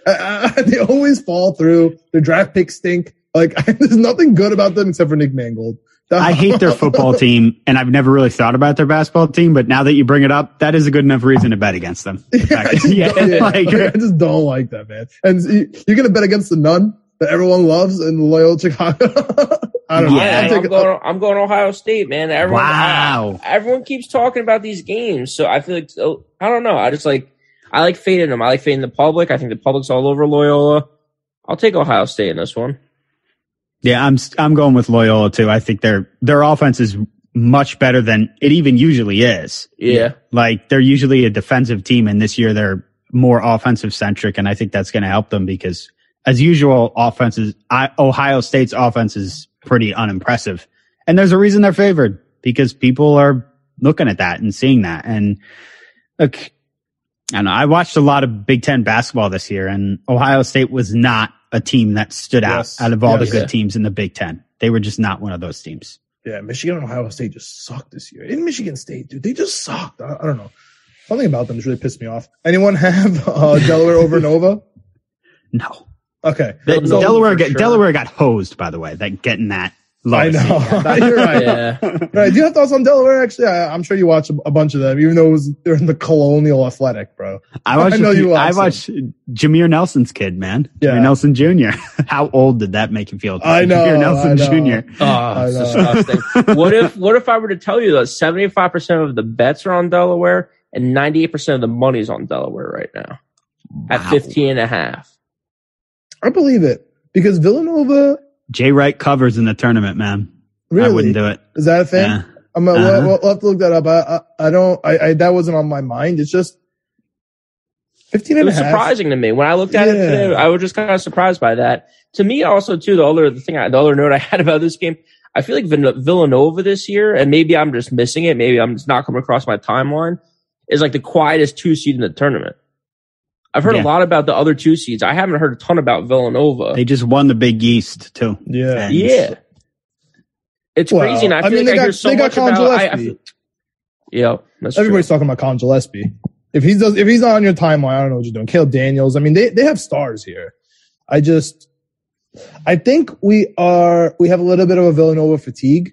Speaker 7: I, I, they always fall through. Their draft picks stink. Like there's nothing good about them except for Nick Mangold.
Speaker 8: I hate their football team, and I've never really thought about their basketball team. But now that you bring it up, that is a good enough reason to bet against them.
Speaker 7: Yeah, I just,
Speaker 8: Yeah,
Speaker 7: don't, yeah,
Speaker 8: like-
Speaker 7: I just don't like that, man. And you- you're gonna bet against the nun that everyone loves in Loyola Chicago. I don't know.
Speaker 8: Yeah.
Speaker 7: I'm
Speaker 9: I'm, going. I'm going Ohio State, man. Everyone,
Speaker 8: Wow.
Speaker 9: I- everyone keeps talking about these games, so I feel like so, I don't know. I just like I like fading them. I like fading the public. I think the public's all over Loyola. I'll take Ohio State in this one.
Speaker 8: Yeah, I'm I'm going with Loyola too. I think their their offense is much better than it even usually is.
Speaker 9: Yeah.
Speaker 8: Like they're usually a defensive team, and this year they're more offensive centric, and I think that's going to help them because, as usual, offenses I, Ohio State's offense is pretty unimpressive, and there's a reason they're favored because people are looking at that and seeing that. And look, I don't know. I watched a lot of Big Ten basketball this year, and Ohio State was not a team that stood
Speaker 7: Yes.
Speaker 8: out out of all
Speaker 7: Yes.
Speaker 8: the good
Speaker 9: Yeah.
Speaker 8: teams in the Big Ten. They were just not one of those teams.
Speaker 7: Yeah, Michigan and Ohio State just sucked this year. In Michigan State, dude, they just sucked. I, I don't know. Something about them just really pissed me off. Anyone have uh, Delaware over Nova?
Speaker 8: No.
Speaker 7: Okay.
Speaker 8: The-
Speaker 9: So-
Speaker 8: Delaware got
Speaker 9: sure.
Speaker 8: Delaware got hosed, by the way. That getting that.
Speaker 7: I
Speaker 8: low
Speaker 7: know.
Speaker 8: seed.
Speaker 7: You're right.
Speaker 9: Yeah.
Speaker 7: Right. Do you have thoughts on Delaware? Actually, I, I'm sure you watch a, a bunch of them, even though it was they're in the Colonial Athletic, bro.
Speaker 8: I watched.
Speaker 7: I know
Speaker 8: few-
Speaker 7: you watched
Speaker 8: I watched Jameer Nelson's kid, man.
Speaker 7: Yeah.
Speaker 8: Jameer Nelson Jr. How old did that make you feel?
Speaker 7: I know,
Speaker 8: Jameer Nelson
Speaker 7: I know.
Speaker 8: Jr.
Speaker 9: Oh,
Speaker 7: I
Speaker 9: it's
Speaker 7: know.
Speaker 9: disgusting. what if what if I were to tell you that seventy five percent of the bets are on Delaware and ninety eight percent of the money's on Delaware right now at
Speaker 8: Wow.
Speaker 9: 15 and a half.
Speaker 7: I believe it because Villanova
Speaker 8: Jay Wright covers in the tournament, man.
Speaker 7: really
Speaker 8: I wouldn't do it.
Speaker 7: is that a thing?
Speaker 8: Yeah.
Speaker 7: I'm gonna,
Speaker 8: Uh-huh.
Speaker 7: we'll, we'll have to look that up. I, I, I don't, I, I, that wasn't on my mind. It's just 15
Speaker 9: It
Speaker 7: and a
Speaker 9: was
Speaker 7: half.
Speaker 9: surprising to me when I looked at it today. I was just kind of surprised by that. To me, also too, the other the thing, I, the other note I had about this game, I feel like Villanova this year, and maybe I'm just missing it. Maybe I'm just not coming across my timeline. Is like the quietest two seed in the tournament. I've heard
Speaker 8: Yeah.
Speaker 9: a lot about the other two seeds. I haven't heard a ton about Villanova.
Speaker 8: They just won the Big East too.
Speaker 7: Yeah.
Speaker 8: And-
Speaker 9: yeah, it's
Speaker 7: Well,
Speaker 9: crazy. And I
Speaker 7: I mean,
Speaker 9: like
Speaker 7: they
Speaker 9: I
Speaker 7: got-
Speaker 9: hear so
Speaker 7: they got
Speaker 9: much about.
Speaker 7: Collin
Speaker 9: I, I
Speaker 7: Gillespie.
Speaker 9: feel, yeah, that's
Speaker 7: Everybody's
Speaker 9: true.
Speaker 7: talking about Collin Gillespie. If he's does, if he's not on your timeline, I don't know what you're doing. Caleb Daniels. I mean, they, they have stars here. I just, I think we are, we have a little bit of a Villanova fatigue.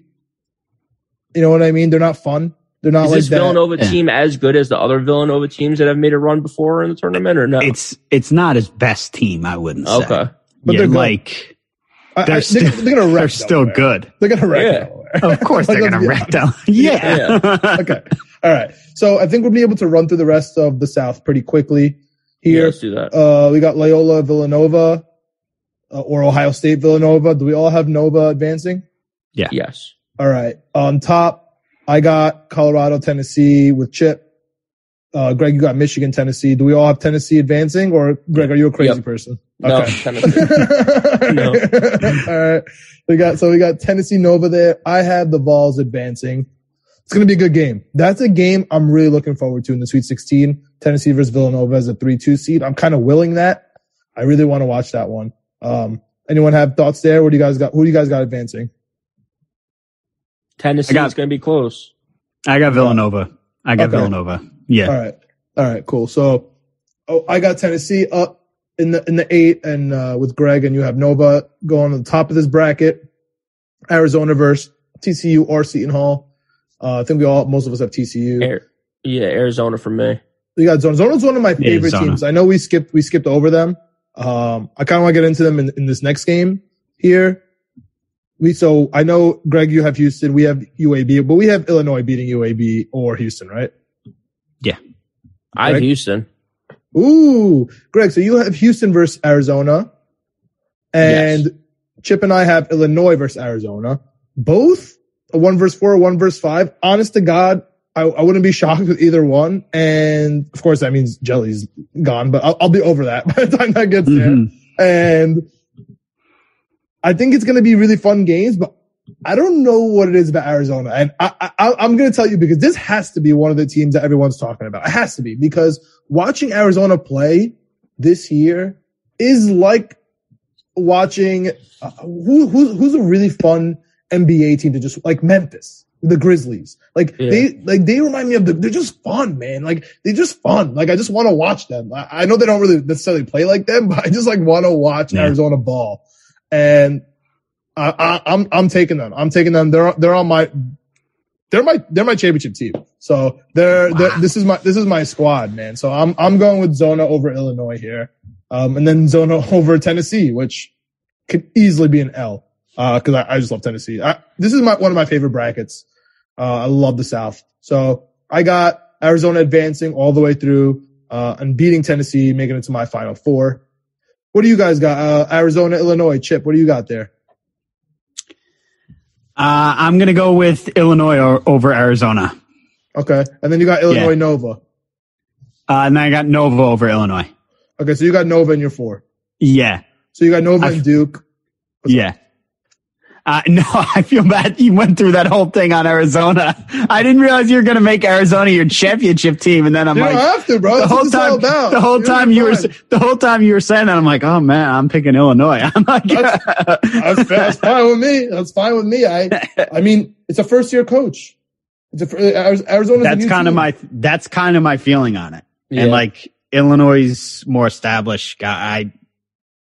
Speaker 7: You know what I mean? They're not fun. They're not
Speaker 9: Is
Speaker 7: like
Speaker 9: this
Speaker 7: that.
Speaker 9: Villanova
Speaker 8: Yeah.
Speaker 9: team as good as the other Villanova teams that have made a run before in the tournament, or no?
Speaker 8: It's it's not his best team, I wouldn't say.
Speaker 9: okay.
Speaker 7: But
Speaker 8: yeah,
Speaker 7: they're
Speaker 8: like
Speaker 7: I- I-
Speaker 8: they're,
Speaker 7: they're,
Speaker 8: still
Speaker 7: they're gonna wreck.
Speaker 8: they're still
Speaker 7: Delaware.
Speaker 8: good.
Speaker 7: They're gonna wreck
Speaker 9: Yeah.
Speaker 8: Of course they're gonna
Speaker 7: be
Speaker 8: wreck
Speaker 7: honest.
Speaker 8: them. Yeah.
Speaker 7: okay. All right. So I think we'll be able to run through the rest of the South pretty quickly
Speaker 9: Yeah,
Speaker 7: here.
Speaker 9: let's do that.
Speaker 7: Uh, we got Loyola, Villanova, uh, or Ohio State, Villanova. Do we all have Nova advancing? Yeah.
Speaker 9: Yes.
Speaker 7: All right. On top, I got Colorado, Tennessee with Chip. Uh, Greg, you got Michigan, Tennessee. Do we all have Tennessee advancing, or Greg, are you a crazy
Speaker 9: Yep.
Speaker 7: person?
Speaker 9: No, Tennessee. No.
Speaker 7: all right. We got so we got Tennessee Nova there. I had the Vols advancing. It's gonna be a good game. That's a game I'm really looking forward to in the Sweet 16. Tennessee versus Villanova as a 3-2 seed. I'm kind of willing that. I really want to watch that one. Um, anyone have thoughts there? What do you guys got? Who do you guys got advancing?
Speaker 9: Tennessee
Speaker 8: got-
Speaker 9: is going to be close.
Speaker 8: I got Villanova. I got
Speaker 7: Okay.
Speaker 8: Villanova. Yeah.
Speaker 7: All right. All right, cool. So, oh, I got Tennessee up in the in the eight, and uh, with Greg, and you have Nova going on the top of this bracket. Arizona versus TCU or Seton Hall. Uh, I think we all, most of us have TCU.
Speaker 9: Air, yeah, Arizona for me.
Speaker 7: We got Zona. Zona's one of my favorite
Speaker 8: Zona.
Speaker 7: teams. I know we skipped we skipped over them. Um, I kind of want to get into them in, in this next game here. We so I know Greg, you have Houston. We have UAB, but we have Illinois beating UAB or Houston, right? Yeah.
Speaker 9: I have Houston.
Speaker 7: Ooh, Greg. So you have Houston versus Arizona, and Chip and I have Illinois versus Arizona. Both a one versus four, one versus five. Honest to God, I, I wouldn't be shocked with either one. And of course, that means Jelly's gone, but I'll, I'll be over that by the time that gets
Speaker 8: Mhm.
Speaker 7: there. And I think it's going to be really fun games, but I don't know what it is about Arizona. And I, I, I'm going to tell you because this has to be one of the teams that everyone's talking about. It has to be because watching Arizona play this year is like watching uh, who, who's, who's a really fun NBA team to just like Memphis, the Grizzlies. Like
Speaker 9: Yeah.
Speaker 7: they, like they remind me of the, they're just fun, man. Like they're just fun. Like I just want to watch them. I, I know they don't really necessarily play like them, but I just like want to watch
Speaker 8: Yeah.
Speaker 7: Arizona ball. And I, I, I'm, I'm taking them. I'm taking them. They're, they're on my, they're my, they're my championship team. So they're, they're this is my, this is my squad, man. So I'm, I'm going with Zona over Illinois here. Um, and then Zona over Tennessee, which could easily be an L. Uh, cause I, I just love Tennessee. I, this is my, one of my favorite brackets. Uh, I love the South. So I got Arizona advancing all the way through, uh, and beating Tennessee, making it to my final four. What do you guys got? Uh, Arizona, Illinois, Chip, what do you got there?
Speaker 8: Uh, I'm going to go with Illinois or, over Arizona.
Speaker 7: Okay. And then you got Illinois,
Speaker 8: Yeah.
Speaker 7: Nova.
Speaker 8: Uh, and then I got Nova over Illinois.
Speaker 7: Okay. So you got Nova in your four.
Speaker 8: Yeah.
Speaker 7: So you got Nova
Speaker 8: I-
Speaker 7: and Duke.
Speaker 8: Yeah. Uh, no, I feel bad you went through that whole thing on Arizona. I didn't realize you were going to make Arizona your championship team. And then I'm
Speaker 7: You
Speaker 8: like,
Speaker 7: have to, bro.
Speaker 8: the
Speaker 7: That's
Speaker 8: whole
Speaker 7: what it's all
Speaker 8: time, the whole
Speaker 7: You're
Speaker 8: time you were, the whole time you were saying that, I'm like, oh man, I'm picking Illinois. I'm like,
Speaker 7: That's, that's, that's fine with me. That's fine with me. I, I mean, it's a first year coach. It's a, fir- Arizona's
Speaker 8: that's kind of my, that's kind of my feeling on it.
Speaker 9: Yeah.
Speaker 8: And like Illinois is more established guy. I,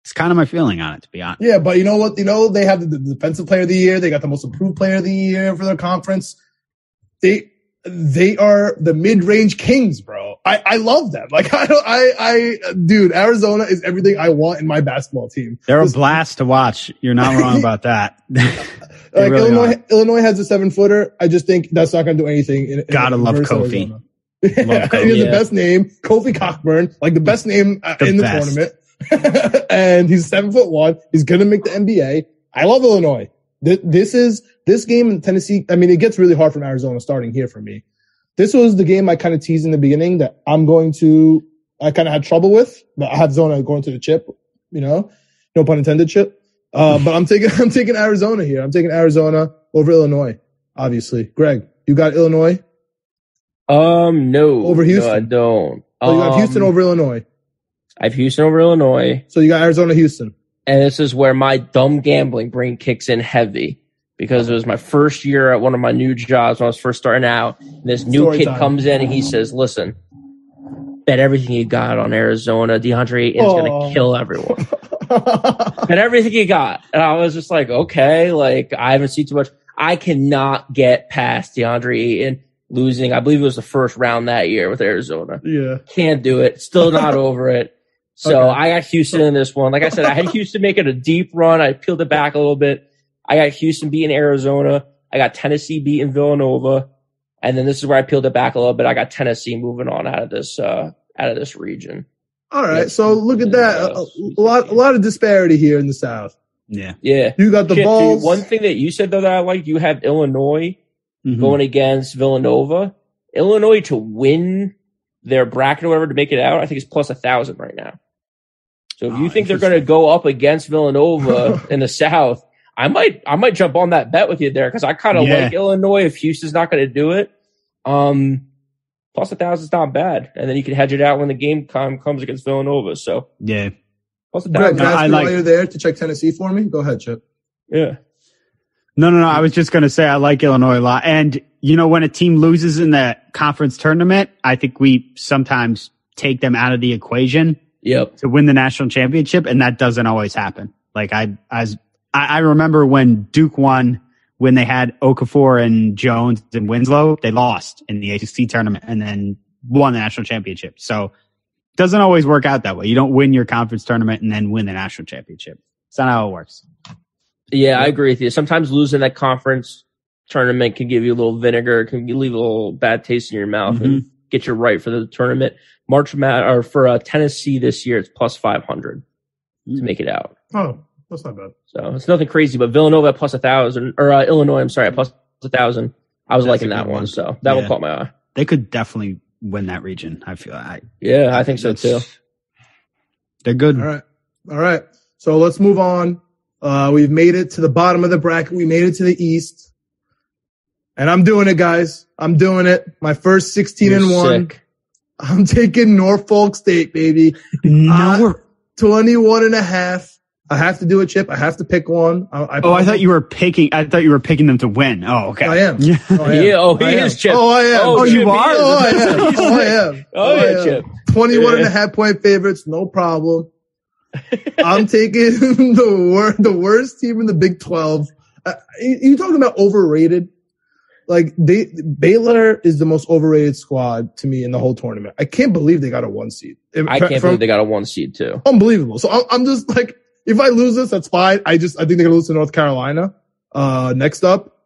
Speaker 8: it's kind of my feeling on it, to be honest.
Speaker 7: Yeah, but you know what? You know, they have the, the defensive player of the year. They got the most improved player of the year for their conference. They, they are the mid-range kings, bro. I, I love them. Like, I don't, I, I, dude, Arizona is everything I want in my basketball team.
Speaker 8: They're a blast to watch. You're not wrong about that.
Speaker 7: Like
Speaker 8: really
Speaker 7: Illinois,
Speaker 8: are.
Speaker 7: Illinois has a seven footer. I just think that's not going to do anything. In, in-
Speaker 8: Gotta love Kofi.
Speaker 7: Arizona.
Speaker 8: Love
Speaker 7: he has
Speaker 9: Kofi.
Speaker 7: the best name, Kofi Cockburn, like the best name uh,
Speaker 8: The
Speaker 7: in the
Speaker 8: best.
Speaker 7: tournament. and he's seven foot one. He's gonna make the NBA. I love Illinois. This, is this game in Tennessee. I mean, it gets really hard from Arizona starting here for me. This was the game I kind of teased in the beginning that I'm going to. I kind of had trouble with, but I had Zona going to the chip. You know, no pun intended, chip. Uh, but I'm taking I'm taking Arizona here. I'm taking Arizona over Illinois. Obviously, Greg, you got Illinois.
Speaker 9: Um, no.
Speaker 7: Over Houston?
Speaker 9: No, I don't.
Speaker 7: Oh, you got Houston
Speaker 9: Um,
Speaker 7: over Illinois.
Speaker 9: I have Houston over Illinois.
Speaker 7: So you got Arizona, Houston.
Speaker 9: And this is where my dumb gambling brain kicks in heavy because it was my first year at one of my new jobs when I was first starting out. And this new
Speaker 7: Story
Speaker 9: kid
Speaker 7: time.
Speaker 9: comes in and he says, listen, bet everything you got on Arizona. DeAndre Ayton's going to kill everyone. bet everything you got. And I was just like, okay, like I haven't seen too much. I cannot get past DeAndre Ayton losing. I believe it was the first round that year with Arizona.
Speaker 7: yeah.
Speaker 9: Can't do it. Still not over it. So
Speaker 7: Okay.
Speaker 9: I got Houston in this one. Like I said, I had Houston making a deep run. I peeled it back a little bit. I got Houston beating Arizona. I got Tennessee beating Villanova. And then this is where I peeled it back a little bit. I got Tennessee moving on out of this, uh, out of this region.
Speaker 7: All right.
Speaker 9: Yeah.
Speaker 7: So look at that. A, a- a lot, a lot of disparity here in the South.
Speaker 8: Yeah.
Speaker 9: Yeah.
Speaker 7: You got the
Speaker 9: Chip,
Speaker 7: balls.
Speaker 9: dude, one thing that you said though that I like, you have Illinois
Speaker 8: Mhm.
Speaker 9: going against Villanova. Illinois to win their bracket or whatever to make it out, I think it's plus a thousand right now. So if you
Speaker 8: Oh,
Speaker 9: think they're going to go up against Villanova in the South, I might, I might jump on that bet with you there because I kind of
Speaker 8: Yeah.
Speaker 9: like Illinois if Houston's not going to do it. Um, plus a thousand is not bad, and then you can hedge it out when the game time comes against Villanova. So
Speaker 8: Yeah.
Speaker 9: plus a
Speaker 7: Greg,
Speaker 9: thousand,
Speaker 7: can I ask
Speaker 8: I
Speaker 7: you
Speaker 8: like-
Speaker 7: while you're there to check Tennessee for me? Go ahead, Chip.
Speaker 9: yeah.
Speaker 8: No, no, no. I was just going to say I like Illinois a lot. And, you know, when a team loses in the conference tournament, I think we sometimes take them out of the equation
Speaker 9: Yep.
Speaker 8: to win the national championship. And that doesn't always happen. Like I, as I, I remember when Duke won, when they had Okafor and Jones and Winslow, they lost in the ACC tournament and then won the national championship. So it doesn't always work out that way. You don't win your conference tournament and then win the national championship. It's not how it works.
Speaker 9: Yeah, I agree with you. Sometimes losing that conference tournament can give you a little vinegar, can leave a little bad taste in your mouth and mm-hmm. Get you right for the tournament. March Mad or for uh, Tennessee this year, it's plus 500 to make it out.
Speaker 7: Oh, that's not bad.
Speaker 9: So it's nothing crazy, but Villanova at plus a thousand or uh, Illinois, I'm sorry, at plus a thousand. I was
Speaker 8: That's
Speaker 9: liking that one.
Speaker 8: one.
Speaker 9: So that one
Speaker 8: Yeah.
Speaker 9: caught my eye.
Speaker 8: they could definitely win that region. I feel I
Speaker 9: Yeah, I think so too.
Speaker 8: They're good.
Speaker 7: All right. All right. So let's move on. Uh, we've made it to the bottom of the bracket. We made it to the East. And I'm doing it, guys. I'm doing it. My first 16
Speaker 9: You're
Speaker 7: and one.
Speaker 9: sick.
Speaker 7: I'm taking Norfolk State, baby.
Speaker 8: No,
Speaker 7: Uh, 21 and a half. I have to do a chip. I have to pick one. I, I
Speaker 8: oh, I thought you were picking. I thought you were picking them to win. Oh, okay.
Speaker 7: I am.
Speaker 8: Yeah.
Speaker 7: Oh, I am.
Speaker 9: Yeah, oh, he
Speaker 7: I am.
Speaker 9: Chip.
Speaker 7: Oh, I am.
Speaker 9: Oh,
Speaker 8: Oh, you
Speaker 9: Chip,
Speaker 8: are?
Speaker 7: Oh, I am. Oh, I
Speaker 9: sick.
Speaker 7: am.
Speaker 9: Oh,
Speaker 7: I
Speaker 9: yeah,
Speaker 7: am.
Speaker 9: Chip.
Speaker 7: 21 and a half point favorites. No problem. I'm taking the wor- the worst team in the Big 12. Uh, you, you talking about overrated? Like they, Baylor is the most overrated squad to me in the whole tournament. I can't believe they got a one seed.
Speaker 9: I can't believe they got a one seed too.
Speaker 7: unbelievable. So I'm, I'm just like, if I lose this, that's fine. I just, I think they're gonna lose to North Carolina. Uh, next up,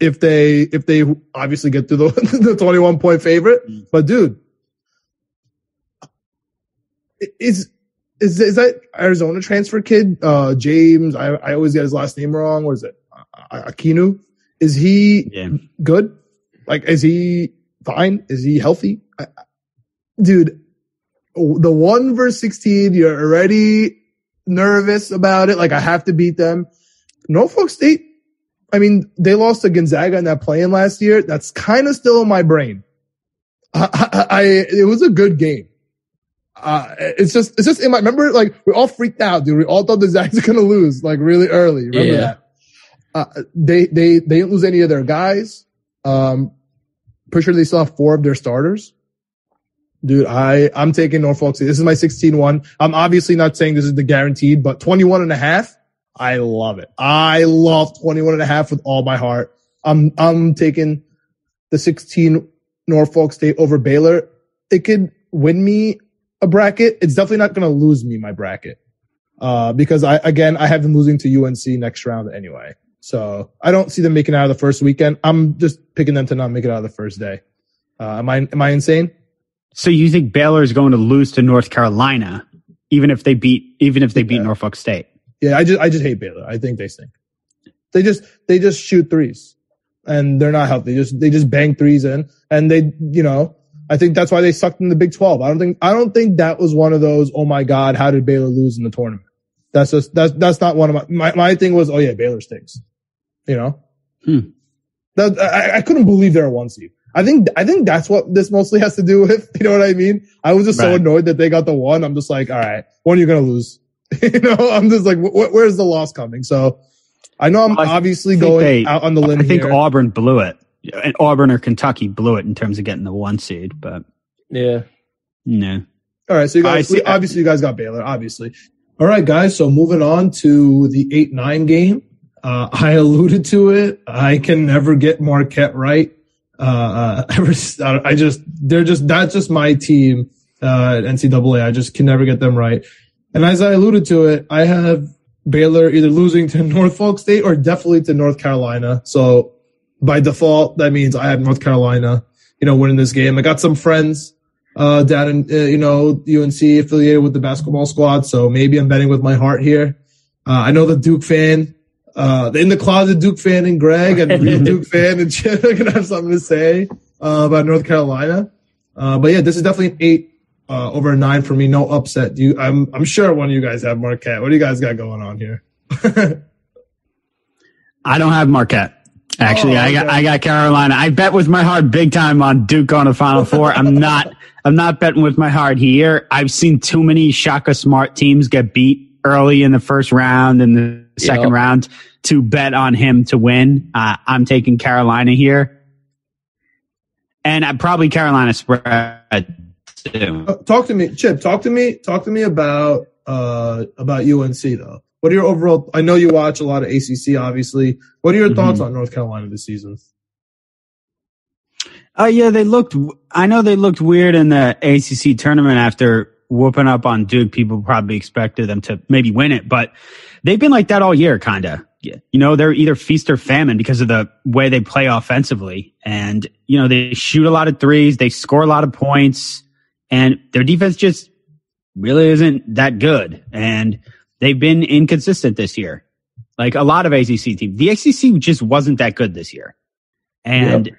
Speaker 7: if they, if they obviously get to the, the 21 point favorite, but dude, is, is, is that Arizona transfer kid, uh, James? I, I always get his last name wrong. What is it? A- Akinu? Is he
Speaker 8: Yeah.
Speaker 7: good? Like, is he fine? Is he healthy? I, dude, the one verse 16, you're already nervous about it. Like, I have to beat them. Norfolk State, I mean, they lost to Gonzaga in that play-in last year. That's kind of still in my brain. I, I, I, it was a good game. Uh, it's just, it's just in my, remember, like, we all freaked out, dude. We all thought the Zags were going to lose, like, really early. Remember
Speaker 9: Yeah.
Speaker 7: that? Uh, they, they, they didn't lose any of their guys. Um, pretty sure they still have four of their starters. Dude, I, I'm taking Norfolk State. This is my 16-1. I'm obviously not saying this is the guaranteed, but 21 and a half. I love it. I love 21 and a half with all my heart. I'm, I'm taking the 16 Norfolk State over Baylor. It could win me a bracket. It's definitely not going to lose me my bracket. Uh, because I, again, I have them losing to UNC next round anyway. So I don't see them making it out of the first weekend. I'm just picking them to not make it out of the first day. Uh, am I, am I insane?
Speaker 8: So you think Baylor is going to lose to North Carolina, even if they beat, even if they beat
Speaker 7: Yeah.
Speaker 8: Norfolk State?
Speaker 7: Yeah, I just I just hate Baylor. I think they stink. They just they just shoot threes, and they're not healthy. They just they just bang threes in, and they you know I think that's why they sucked in the Big Twelve. I don't think I don't think that was one of those. Oh my God, how did Baylor lose in the tournament? That's just that's that's not one of my my, my thing was. Oh yeah, Baylor stinks. You know,
Speaker 8: Hmm.
Speaker 7: that I, I couldn't believe they're a one seed. I think I think that's what this mostly has to do with. You know what I mean? I was just so annoyed that they got the one. I'm just like, all right, one you're gonna lose. you know, I'm just like, wh- where's the loss coming? So I know I'm
Speaker 8: Well, I
Speaker 7: obviously going
Speaker 8: they-
Speaker 7: out on the limb
Speaker 8: I think
Speaker 7: here.
Speaker 8: Auburn blew it. And Auburn or Kentucky blew it in terms of getting the one seed, but
Speaker 9: Yeah.
Speaker 8: no.
Speaker 7: All right, so you guys,
Speaker 8: see-
Speaker 7: obviously, you guys got Baylor, obviously. All right, guys. So moving on to the eight nine game. Uh, I alluded to it. I can never get Marquette right. Uh, uh, I just, they're just, that's just my team, uh, at NCAA. I just can never get them right. And as I alluded to it, I have Baylor either losing to Norfolk State or definitely to North Carolina. So by default, that means I have North Carolina, you know, winning this game. I got some friends, uh, down in, uh, you know, UNC affiliated with the basketball squad. So maybe I'm betting with my heart here. Uh, I know the Duke fan, uh, the in the closet Duke fan and Greg and real Duke fan and Chip are going to have something to say, uh, about North Carolina. Uh, but yeah, this is definitely an eight, uh, over a nine for me. No upset. Do you, I'm, I'm sure one of you guys have Marquette. What do you guys got going on here?
Speaker 8: I don't have Marquette. Actually,
Speaker 7: Oh,
Speaker 8: I got. I got Carolina. I bet with my heart big time on Duke on the Final Four. I'm not I'm not betting with my heart here. I've seen too many Shaka Smart teams get beat early in the first round and the second
Speaker 9: Yep.
Speaker 8: round to bet on him to win. Uh, I'm taking Carolina here, and I probably Carolina spread too.
Speaker 7: Uh, talk to me, Chip. Talk to me. Talk to me about uh about UNC though. What are your overall? I know you watch a lot of ACC, obviously. What are your thoughts on North Carolina this season?
Speaker 8: Oh yeah, they looked. I know they looked weird in the ACC tournament after whooping up on Duke. People probably expected them to maybe win it, but they've been like that all year, kind of. You know, they're either feast or famine because of the way they play offensively, and you know they shoot a lot of threes, they score a lot of points, and their defense just really isn't that good, and they've been inconsistent this year. Like a lot of ACC teams, the ACC just wasn't that good this year, and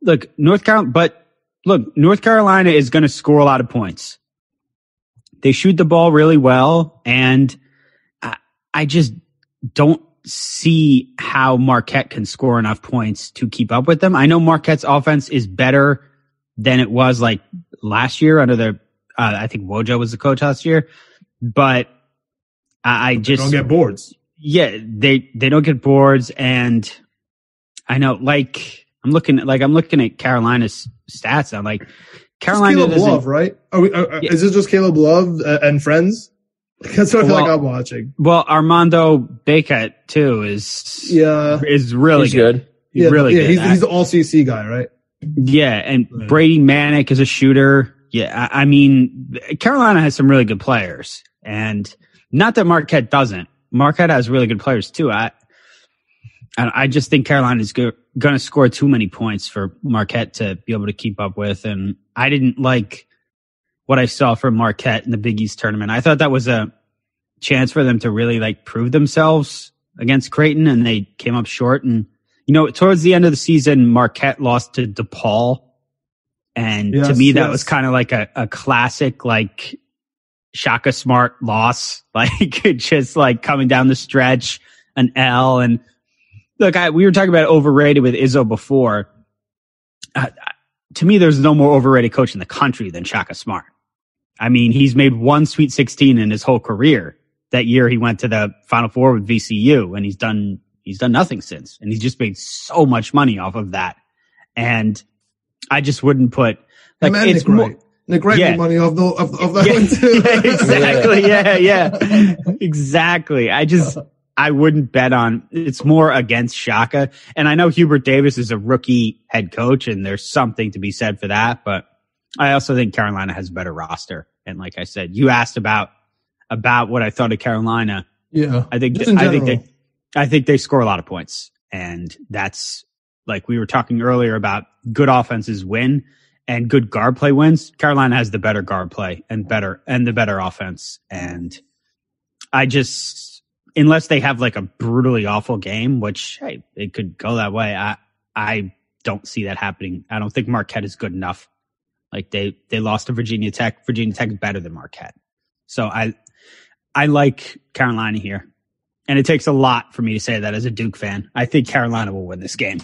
Speaker 8: look, North Carolina, but look, North Carolina is going to score a lot of points. They shoot the ball really well, and I, just don't see how Marquette can score enough points to keep up with them. I know Marquette's offense is better than it was like last year under the, uh, I think Wojo was the coach last year, but I, I just
Speaker 7: don't get boards.
Speaker 8: Yeah, they they don't get boards, and I know like I'm looking at, like I'm looking at Carolina's stats. I'm like Carolina
Speaker 7: Caleb Love, right? Are we, are, yeah. Is this just Caleb Love and friends? That's what I feel well, like I'm watching.
Speaker 8: Well, Armando Bacot too is
Speaker 7: yeah
Speaker 8: is really
Speaker 9: he's good. good.
Speaker 8: He's
Speaker 7: yeah,
Speaker 8: really
Speaker 7: yeah,
Speaker 8: good.
Speaker 7: He's, he's the all CC guy, right?
Speaker 8: Yeah, and right. Brady Manek is a shooter. Yeah, I, I mean Carolina has some really good players, and not that Marquette doesn't. Marquette has really good players too. I I just think Carolina is going to score too many points for Marquette to be able to keep up with, and I didn't like what I saw from Marquette in the Big East tournament. I thought that was a chance for them to really like prove themselves against Creighton, and they came up short. And you know, towards the end of the season, Marquette lost to DePaul, and yes, to me, that yes. was kind of like a, a classic like Shaka Smart loss, like just like coming down the stretch, an L. And look, I, we were talking about overrated with Izzo before. Uh, to me, there's no more overrated coach in the country than Shaka Smart. I mean, he's made one Sweet 16 in his whole career. That year, he went to the Final Four with VCU, and he's done he's done nothing since, and he's just made so much money off of that. And I just wouldn't put
Speaker 7: like it's more. Nick Wright yeah. money off the of, of that
Speaker 8: yeah.
Speaker 7: one too.
Speaker 8: yeah, exactly. Yeah, yeah, exactly. I just I wouldn't bet on. It's more against Shaka, and I know Hubert Davis is a rookie head coach, and there's something to be said for that. But I also think Carolina has a better roster, and like I said, you asked about about what I thought of Carolina.
Speaker 7: Yeah,
Speaker 8: I think th- I think they I think they score a lot of points, and that's like we were talking earlier about good offenses win and good guard play wins. Carolina has the better guard play and better and the better offense. And I just unless they have like a brutally awful game, which hey, it could go that way. I I don't see that happening. I don't think Marquette is good enough. Like they they lost to Virginia Tech. Virginia Tech is better than Marquette. So I I like Carolina here. And it takes a lot for me to say that as a Duke fan. I think Carolina will win this game.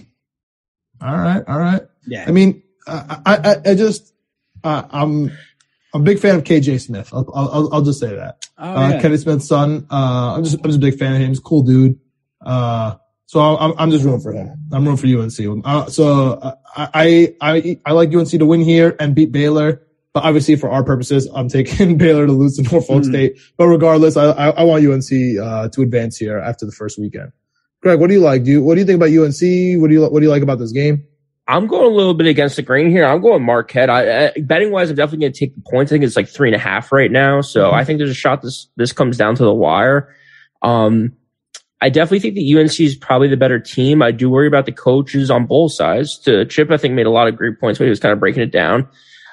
Speaker 7: All right, all right.
Speaker 8: Yeah.
Speaker 7: I mean, I, I, I just, uh, I'm, I'm a big fan of KJ Smith. I'll, I'll, I'll just say that. Oh, uh, yeah. Kenny Smith's son. Uh, I'm just, I'm just a big fan of him. He's a cool dude. Uh, so I'm, I'm just rooting for him. I'm rooting for UNC. Uh, so uh, I, I, I like UNC to win here and beat Baylor. But obviously, for our purposes, I'm taking Baylor to lose to Norfolk mm-hmm. State. But regardless, I, I, I want UNC uh, to advance here after the first weekend. Greg, what do you like? Do you, what do you think about UNC? What do you what do you like about this game?
Speaker 9: I'm going a little bit against the grain here. I'm going Marquette. I, betting wise, I'm definitely going to take the points. I think it's like three and a half right now. So mm-hmm. I think there's a shot this this comes down to the wire. Um, I definitely think that UNC is probably the better team. I do worry about the coaches on both sides. To Chip, I think made a lot of great points, but he was kind of breaking it down.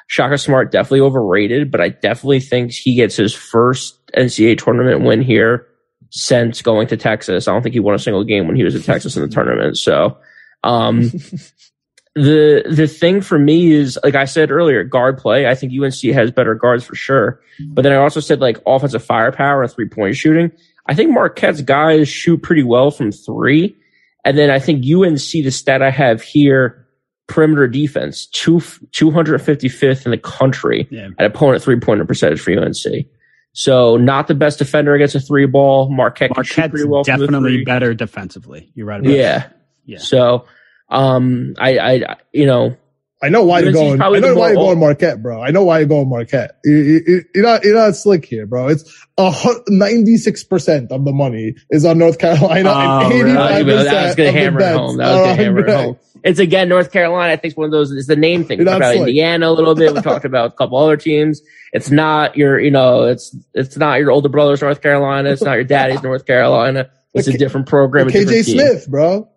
Speaker 9: Shaka Smart definitely overrated, but I definitely think he gets his first NCAA tournament win here since going to Texas. I don't think he won a single game when he was at Texas in the tournament. So, um, the the thing for me is like I said earlier, guard play. I think UNC has better guards for sure. But then I also said like offensive firepower and three point shooting. I think Marquette's guys shoot pretty well from three. And then I think UNC, the stat I have here, perimeter defense, two, 255th in the country yeah. at opponent three pointer percentage for UNC. So not the best defender against a three ball. Marquette
Speaker 8: Marquette's
Speaker 9: well
Speaker 8: definitely better defensively. You're right.
Speaker 9: yeah. That. Yeah. So um, I, I, you know,
Speaker 7: I know why you're going. I know why you're going Marquette, bro. I know why you're going Marquette. You, you, you're not, you're not slick here, bro. It's a 96 percent of the money is on North Carolina,
Speaker 9: oh, and 85 percent That was going to hammer it home. That was going to hammer it home. It's again North Carolina. I think it's one of those. It's the name thing. We talked about Indiana a little bit. We talked about a couple other teams. It's not your, you know, it's it's not your older brother's North Carolina. It's not your daddy's North Carolina. It's a different program.
Speaker 7: KJ Smith, bro.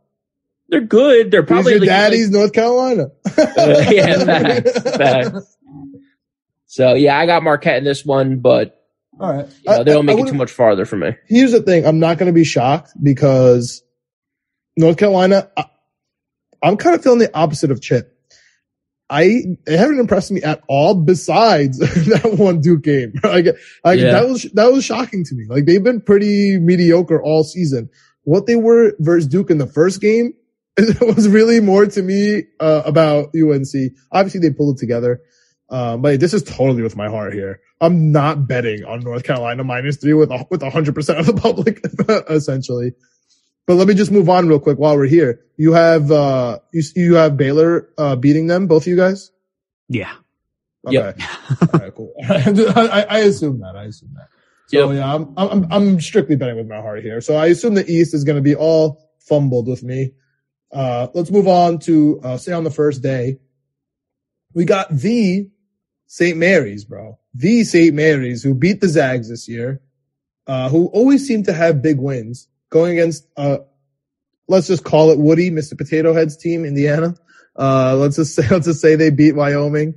Speaker 9: They're good. They're probably
Speaker 7: your like, daddy's like, North Carolina.
Speaker 9: uh, yeah, facts, facts. So yeah, I got Marquette in this one, but
Speaker 7: all right,
Speaker 9: you know, they don't make it too much farther for me.
Speaker 7: Here's the thing: I'm not going to be shocked because North Carolina. I, I'm kind of feeling the opposite of Chip. I they haven't impressed me at all. Besides that one Duke game, like, like
Speaker 9: Yeah.
Speaker 7: that was that was shocking to me. Like they've been pretty mediocre all season. What they were versus Duke in the first game was really more to me uh, about UNC. Obviously, they pulled it together, um, but this is totally with my heart here. I'm not betting on North Carolina minus three with a, with 100 percent of the public, essentially. But let me just move on real quick while we're here. You have uh you you have Baylor uh beating them, both of you guys.
Speaker 8: Yeah.
Speaker 7: Okay.
Speaker 9: Yep.
Speaker 7: All right, cool. I, I assume that. I assume that. So
Speaker 9: Yep.
Speaker 7: yeah, I'm, I'm I'm strictly betting with my heart here. So I assume the East is going to be all fumbled with me. Uh, let's move on to uh, say on the first day, we got the St. Mary's, bro. The St. Mary's who beat the Zags this year, uh, who always seem to have big wins going against, uh, let's just call it Woody, Mr. Potato Head's team, Indiana. Uh, let's just say, let's just say they beat Wyoming.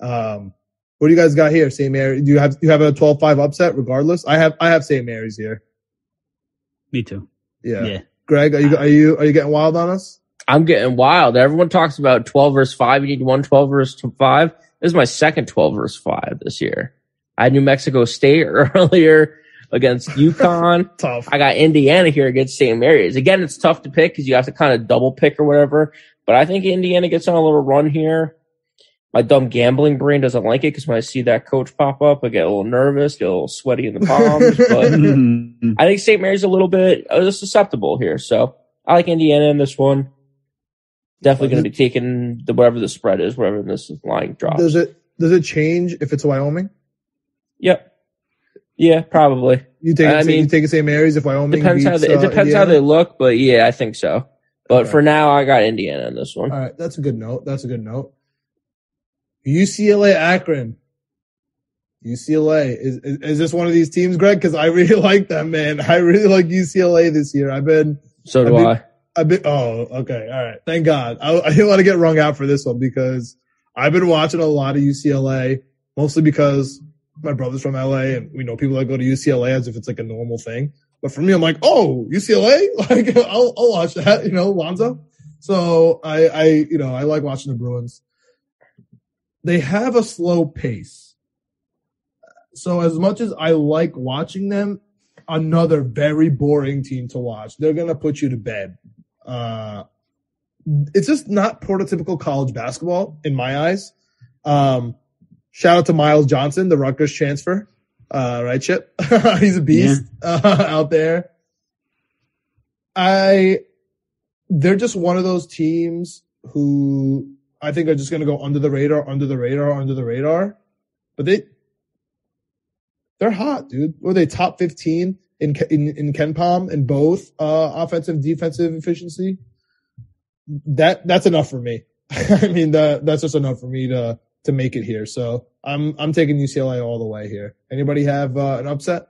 Speaker 7: Um, what do you guys got here? St. Mary, do you have, do you have a 12-5 upset regardless? I have, I have St. Mary's here.
Speaker 8: Me too.
Speaker 7: Yeah.
Speaker 8: Yeah.
Speaker 7: Greg, are you, are you, are you getting wild on us?
Speaker 9: I'm getting wild. Everyone talks about 12 verse 5. You need one 12 versus 5. This is my second 12 verse 5 this year. I had New Mexico State earlier against UConn.
Speaker 7: Tough.
Speaker 9: I got Indiana here against St. Mary's. Again, it's tough to pick because you have to kind of double pick or whatever. But I think Indiana gets on a little run here. My dumb gambling brain doesn't like it because when I see that coach pop up, I get a little nervous, get a little sweaty in the palms. but. I think St. Mary's a little bit uh, susceptible here. So I like Indiana in this one. Definitely going to be taking the whatever the spread is, wherever this is line drop.
Speaker 7: Does it, does it change if it's Wyoming?
Speaker 9: Yep. Yeah, probably.
Speaker 7: You take,
Speaker 9: I mean,
Speaker 7: you take it St. Mary's if Wyoming
Speaker 9: Depends how
Speaker 7: beats,
Speaker 9: they, it
Speaker 7: uh,
Speaker 9: depends how they look, but yeah, I think so. But
Speaker 7: Okay.
Speaker 9: for now, I got Indiana in this one.
Speaker 7: All right, that's a good note. That's a good note. UCLA Akron. UCLA is, is is this one of these teams, Greg? Because I really like them, man. I really like UCLA this year. I've been,
Speaker 9: So do
Speaker 7: I
Speaker 9: I.
Speaker 7: think- I've been. Oh, okay, all right. Thank God. I, I didn't want to get wrung out for this one because I've been watching a lot of UCLA, mostly because my brother's from LA and we know people that go to UCLA as if it's like a normal thing. But for me, I'm like, oh, UCLA, like I'll, I'll watch that, you know, Lonzo. So I, I, you know, I like watching the Bruins. They have a slow pace. So as much as I like watching them, another very boring team to watch. They're gonna put you to bed. Uh, it's just not prototypical college basketball in my eyes. Um, shout out to Myles Johnson, the Rutgers transfer. Uh, right, Chip? He's a beast uh, out there. I, they're just one of those teams who I think are just going to go under the radar, under the radar, under the radar. But they, they're hot, dude. Were they top 15 in, in, in KenPom in both, uh, offensive defensive efficiency? That, that's enough for me. I mean, that, that's just enough for me to, to make it here. So I'm, I'm taking UCLA all the way here. Anybody have, uh, an upset?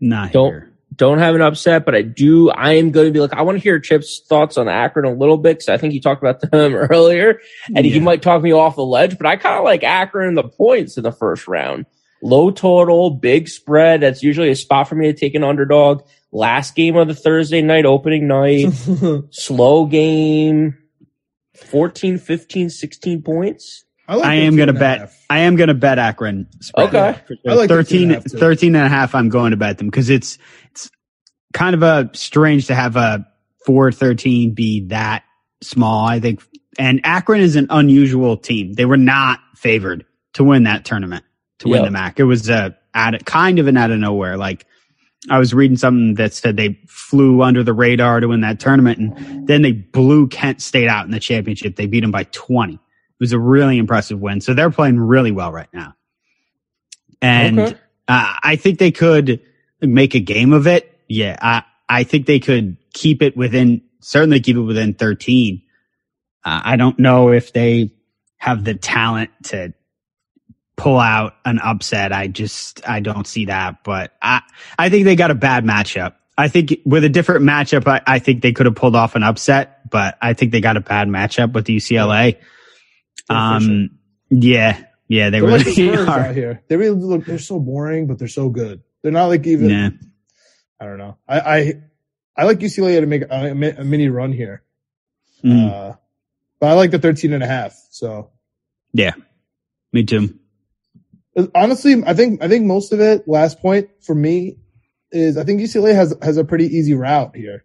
Speaker 8: Not
Speaker 9: Don't-
Speaker 8: here.
Speaker 9: Don't have an upset, but I do. I am going to be like, I want to hear Chip's thoughts on Akron a little bit because I think he talked about them earlier and he might talk me off the ledge, but I kind of like Akron the points in the first round. Low total, big spread. That's usually a spot for me to take an underdog. Last game of the Thursday night opening night, slow game, 14, 15, 16 points.
Speaker 7: Like
Speaker 8: I am going to bet. I am going to bet Akron. spread.
Speaker 9: Okay.
Speaker 8: For sure.
Speaker 7: I like the two and a
Speaker 8: 13,
Speaker 7: half, too.
Speaker 8: 13 and a half. I'm going to bet them because it's, it's kind of a strange to have a 413 be that small. I think, and Akron is an unusual team. They were not favored to win that tournament, to win the MAC. It was a out kind of an out of nowhere. Like I was reading something that said they flew under the radar to win that tournament and then they blew Kent State out in the championship. They beat them by 20. It was a really impressive win. So they're playing really well right now. And
Speaker 9: Okay.
Speaker 8: uh, I think they could make a game of it. Yeah. I, I think they could keep it within, certainly keep it within 13. Uh, I don't know if they have the talent to pull out an upset. I just, I don't see that, but I, I think they got a bad matchup. I think with a different matchup, I, I think they could have pulled off an upset, but I think they got a bad matchup with UCLA.
Speaker 7: Yeah, for sure.
Speaker 8: Um, yeah, yeah, they
Speaker 7: They're like the
Speaker 8: really
Speaker 7: Spurs
Speaker 8: are.
Speaker 7: out here. They really look. They're so boring, but they're so good. They're not like even.
Speaker 8: Yeah.
Speaker 7: I don't know. I I, I like UCLA to make a, a a mini run here.
Speaker 8: Mm.
Speaker 7: Uh, but I like the 13 and a half. So
Speaker 8: Yeah, me too.
Speaker 7: honestly, I think I think most of it. Last point for me is I think UCLA has has a pretty easy route here.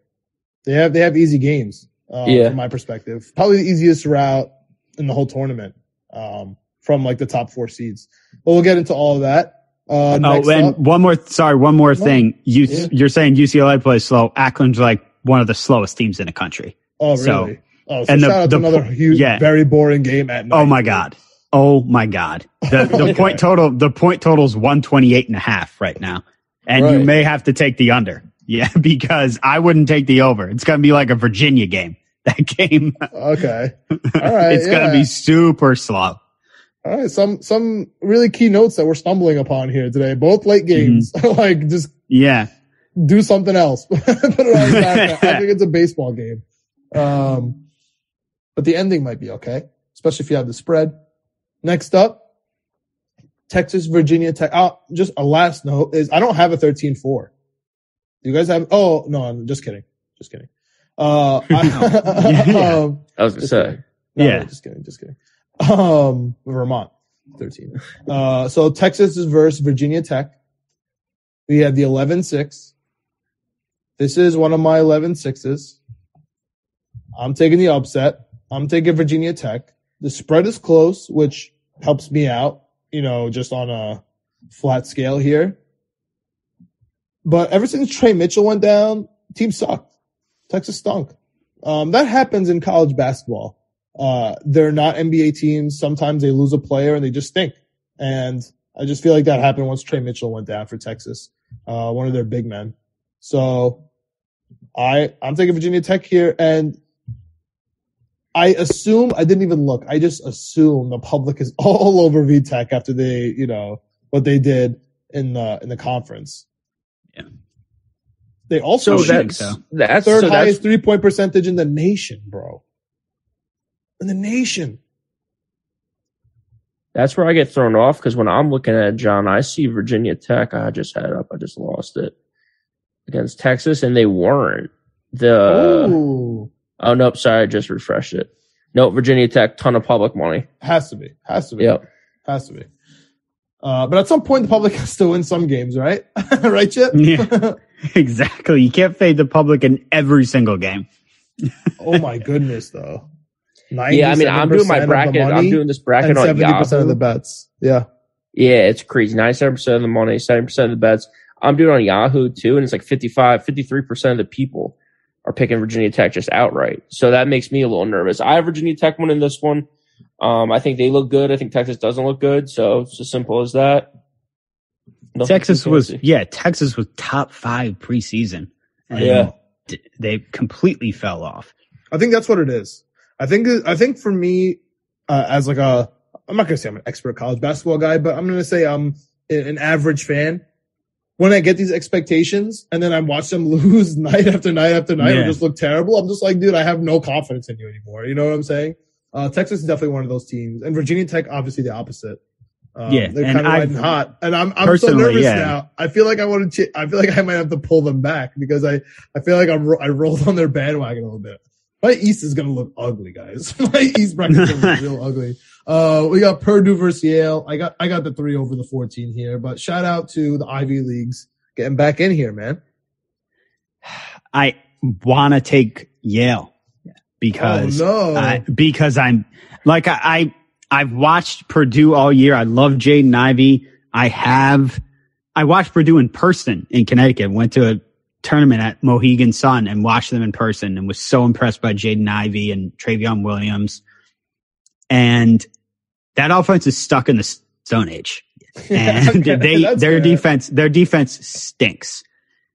Speaker 7: They have they have easy games. Uh,
Speaker 9: Yeah.
Speaker 7: from my perspective, probably the easiest route in the whole tournament um, from like the top four seeds. But we'll get into all of that. Uh,
Speaker 8: oh, and
Speaker 7: up-
Speaker 8: one more. Sorry, one more thing. You
Speaker 7: Yeah.
Speaker 8: you're saying UCLA plays slow. Akron's like one of the slowest teams in the country.
Speaker 7: oh really?
Speaker 8: so-
Speaker 7: oh, so
Speaker 8: and the-
Speaker 7: out
Speaker 8: the
Speaker 7: to another huge,
Speaker 8: yeah.
Speaker 7: very boring game at night.
Speaker 8: Oh my god. Oh my god. The the
Speaker 7: Okay.
Speaker 8: point total the point total's 128 and a half right now. And you may have to take the under. Yeah, because I wouldn't take the over. It's going to be like a Virginia game. That game
Speaker 7: Okay. All right.
Speaker 8: it's going to be super slow.
Speaker 7: All right, some some really key notes that we're stumbling upon here today. Both late games, like just
Speaker 8: Yeah.
Speaker 7: do something else. Put it on the. I think it's a baseball game, um, but the ending might be okay, especially if you have the spread. Next up, Texas Virginia Tech. Oh, just a last note is I don't have a 13-4. Do you guys have? Oh no, I'm just kidding, just kidding. Uh, I,
Speaker 8: Yeah.
Speaker 7: um,
Speaker 9: I was gonna
Speaker 7: Just
Speaker 9: say.
Speaker 7: kidding. No,
Speaker 8: Yeah.
Speaker 7: no, just kidding. Just kidding. Um, Vermont, 13. Uh, so Texas is versus Virginia Tech. We had the 11-6. This is one of my 11-6s. I'm taking the upset. I'm taking Virginia Tech. The spread is close, which helps me out, you know, just on a flat scale here. But ever since Tre Mitchell went down, team sucked. Texas stunk. Um, that happens in college basketball. Uh, they're not NBA teams. Sometimes they lose a player and they just stink. And I just feel like that happened once Tre Mitchell went down for Texas, uh, one of their big men. So I, I'm taking Virginia Tech here and I assume, I didn't even look. I just assume the public is all over VTech after they, you know, what they did in the, in the conference.
Speaker 8: Yeah.
Speaker 7: They also
Speaker 9: So
Speaker 7: shoot
Speaker 9: that's
Speaker 8: so.
Speaker 9: that's
Speaker 7: third
Speaker 9: so
Speaker 7: highest three point percentage in the nation, bro. In the nation.
Speaker 9: That's where I get thrown off because when I'm looking at John, I see Virginia Tech. I just had it up. I just lost it against Texas, and they weren't. The
Speaker 7: Ooh.
Speaker 9: oh nope, sorry, I just refreshed it. Nope, Virginia Tech, ton of public money.
Speaker 7: Has to be. Has to be.
Speaker 9: Yep.
Speaker 7: Has to be. Uh, but at some point, the public has to win some games, right? right, Chip?
Speaker 8: Yeah. Exactly. You can't fade the public in every single game.
Speaker 7: oh my goodness, though.
Speaker 9: Yeah, I mean, I'm doing my
Speaker 7: of the
Speaker 9: bracket. I'm doing this
Speaker 7: and
Speaker 9: bracket on
Speaker 7: 70%
Speaker 9: Yahoo.
Speaker 7: of the bets. Yeah.
Speaker 9: Yeah, it's crazy. 97% of the money, 70% of the bets. I'm doing it on Yahoo too, and it's like 55, 53% of the people are picking Virginia Tech just outright. So that makes me a little nervous. I have Virginia Tech winning this one. Um, I think they look good. I think Texas doesn't look good. So it's as simple as that. Nothing
Speaker 8: Texas was, yeah, Texas was top five preseason. And
Speaker 9: Yeah.
Speaker 8: d- They completely fell off.
Speaker 7: I think that's what it is. I think, I think for me, uh, as like a, I'm not going to say I'm an expert college basketball guy, but I'm going to say I'm an average fan. When I get these expectations and then I watch them lose night after night after night or just look terrible, I'm just like, dude, I have no confidence in you anymore. You know what I'm saying? Uh, Texas is definitely one of those teams and Virginia Tech, obviously the opposite. Um,
Speaker 8: Yeah,
Speaker 7: they're
Speaker 8: and
Speaker 7: kind of riding hot, and I'm I'm so nervous
Speaker 8: yeah.
Speaker 7: now. I feel like I want to. Ch- I feel like I might have to pull them back because I I feel like I'm ro- I rolled on their bandwagon a little bit. My East is gonna look ugly, guys. My East bracket is gonna look real ugly. Uh, we got Purdue versus Yale. I got I got the three over the 14 here, but shout out to the Ivy leagues getting back in here, man.
Speaker 8: I want to take Yale because
Speaker 7: oh no,
Speaker 8: I, because I'm like I, I I've watched Purdue all year. I love Jaden Ivey. I have I watched Purdue in person in Connecticut. Went to a tournament at Mohegan Sun and watched them in person and was so impressed by Jaden Ivey and Trevion Williams. And that offense is stuck in the Stone Age. And
Speaker 7: Okay,
Speaker 8: they their
Speaker 7: fair.
Speaker 8: defense their defense stinks.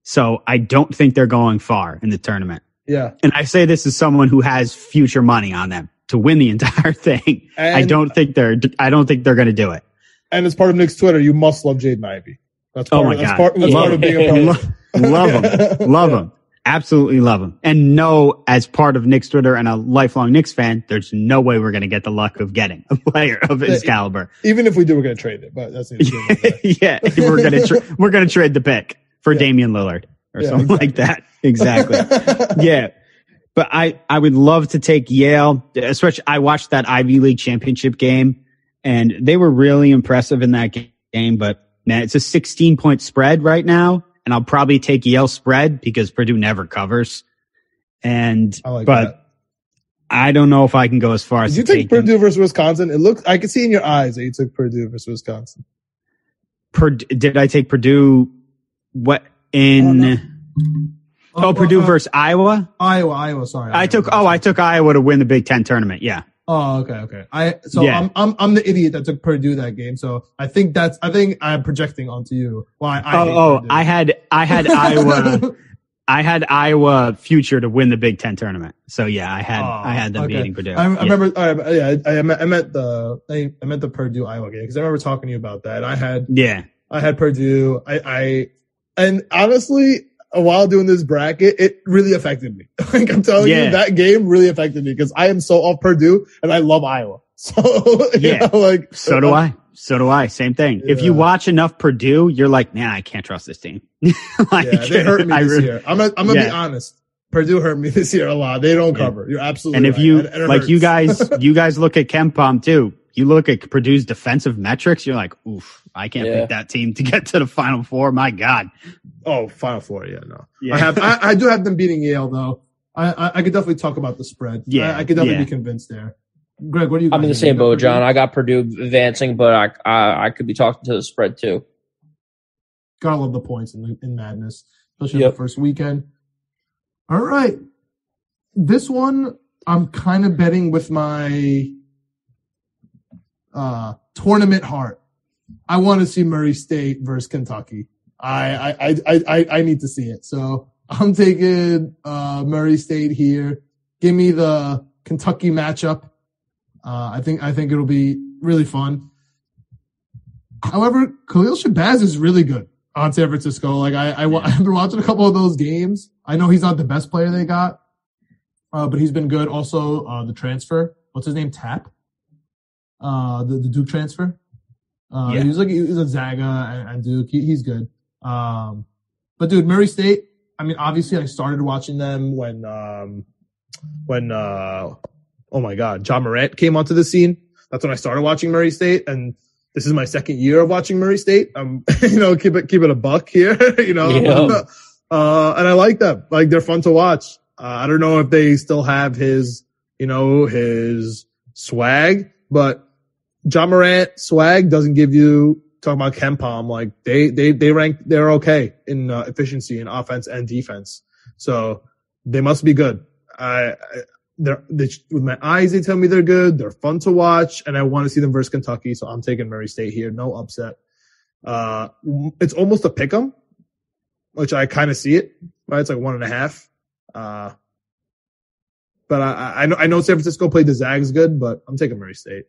Speaker 8: So I don't think they're going far in the tournament.
Speaker 7: yeah.
Speaker 8: And I say this as someone who has future money on them to win the entire thing. I don't think they're I don't think they're going to do it.
Speaker 7: And as part of Knicks Twitter, you must love Jaden Ivey. That's oh part
Speaker 8: Oh my
Speaker 7: of, that's
Speaker 8: God.
Speaker 7: part,
Speaker 9: Yeah.
Speaker 7: part of being a part of
Speaker 8: Lo- love them. Love them. Absolutely love them. And know as part of Knicks Twitter and a lifelong Knicks fan, there's no way we're going to get the luck of getting a player of his caliber.
Speaker 7: Even if we do, we're gonna trade it, but that's neither here nor there.
Speaker 8: yeah, we're going to tra- we're going to trade the pick for
Speaker 7: Yeah.
Speaker 8: Damian Lillard or
Speaker 7: Yeah,
Speaker 8: something like that. Exactly. yeah. But I, I would love to take Yale, especially I watched that Ivy League championship game and they were really impressive in that game, but man, it's a 16 point spread right now. And I'll probably take Yale spread because Purdue never covers. And,
Speaker 7: like
Speaker 8: but
Speaker 7: that.
Speaker 8: I don't know if I can go as far as
Speaker 7: Did you take
Speaker 8: take them.
Speaker 7: Purdue versus Wisconsin? It looked I could see in your eyes that you took Purdue versus Wisconsin.
Speaker 8: Purd- did I take Purdue? What in? Oh, Purdue
Speaker 7: uh,
Speaker 8: versus Iowa.
Speaker 7: Iowa, Iowa. Sorry,
Speaker 8: I took. Oh, I took Iowa to win the Big Ten tournament. Yeah.
Speaker 7: Oh, okay, okay. I so
Speaker 8: Yeah.
Speaker 7: I'm I'm I'm the idiot that took Purdue that game. So I think that's I think I'm projecting onto you. Well, I, I
Speaker 8: oh, oh, I had I had Iowa. I had Iowa future to win the Big Ten tournament. So yeah, I had I had them
Speaker 7: Oh, Okay.
Speaker 8: beating Purdue.
Speaker 7: I, I
Speaker 8: Yeah.
Speaker 7: remember. I, yeah, I, I, meant the I, I meant the Purdue Iowa game because I remember talking to you about that. I had
Speaker 8: Yeah.
Speaker 7: I had Purdue. I, I and honestly, while doing this bracket, it really affected me. like I'm telling
Speaker 8: Yeah.
Speaker 7: you, that game really affected me because I am so off Purdue and I love Iowa. So
Speaker 8: Yeah.
Speaker 7: know, like
Speaker 8: So do I. So do I. Same thing. If you watch enough Purdue, you're like, man, I can't trust this team. like,
Speaker 7: Yeah, they hurt me
Speaker 8: I
Speaker 7: this
Speaker 8: really-
Speaker 7: year. I'm gonna, I'm gonna be honest. Purdue hurt me this year a lot. They don't
Speaker 8: Yeah.
Speaker 7: cover. You're absolutely
Speaker 8: And if
Speaker 7: right.
Speaker 8: you
Speaker 7: And- and it
Speaker 8: like, you guys, you guys look at KenPom too. You look at Purdue's defensive metrics. You're like, oof, I can't
Speaker 9: Yeah.
Speaker 8: pick that team to get to the Final Four. My God.
Speaker 7: oh, Final Four. Yeah, no.
Speaker 8: Yeah.
Speaker 7: I have. I, I do have them beating Yale though. I, I, I could definitely talk about the spread.
Speaker 8: Yeah,
Speaker 7: I, I could definitely
Speaker 8: yeah.
Speaker 7: be convinced there. Greg, what do you?
Speaker 9: I'm in the same boat,
Speaker 7: Purdue?
Speaker 9: John. I got Purdue advancing, but I, I I could be talking to the spread too.
Speaker 7: Gotta love the points in, in Madness, especially
Speaker 9: Yep.
Speaker 7: the first weekend. All right. This one, I'm kind of betting with my uh, tournament heart. I want to see Murray State versus Kentucky. I, I, I, I, I- need to see it. So I'm taking uh, Murray State here. Give me the Kentucky matchup. Uh, I think I think it'll be really fun. However, Khalil Shabazz is really good on San Francisco. Like I, I, I've been watching a couple of those games. I know he's not the best player they got, uh, but he's been good. Also, uh, the transfer, what's his name? Tap, uh, the, the Duke transfer. Uh,
Speaker 8: Yeah.
Speaker 7: he was like, he was a Zaga and, Duke. He, he's good. Um, but dude, Murray State, I mean, obviously I started watching them when, um, when, uh, oh my God, Ja Morant came onto the scene. That's when I started watching Murray State. And this is my second year of watching Murray State. Um, you know, keep it, keep it a buck here, you know,
Speaker 9: Yeah.
Speaker 7: uh, and I like them. Like they're fun to watch. Uh, I don't know if they still have his, you know, his swag, but Ja Morant swag doesn't give you talking about KenPom. Like they, they, they rank, they're okay in uh, efficiency in offense and defense. So they must be good. I, I they're, they, with my eyes, they tell me they're good. They're fun to watch and I want to see them versus Kentucky. So I'm taking Murray State here. No upset. Uh, it's almost a pick 'em, which I kind of see it, right? It's like one and a half. Uh, but I, I- know, I know San Francisco played the Zags good, but I'm taking Murray State.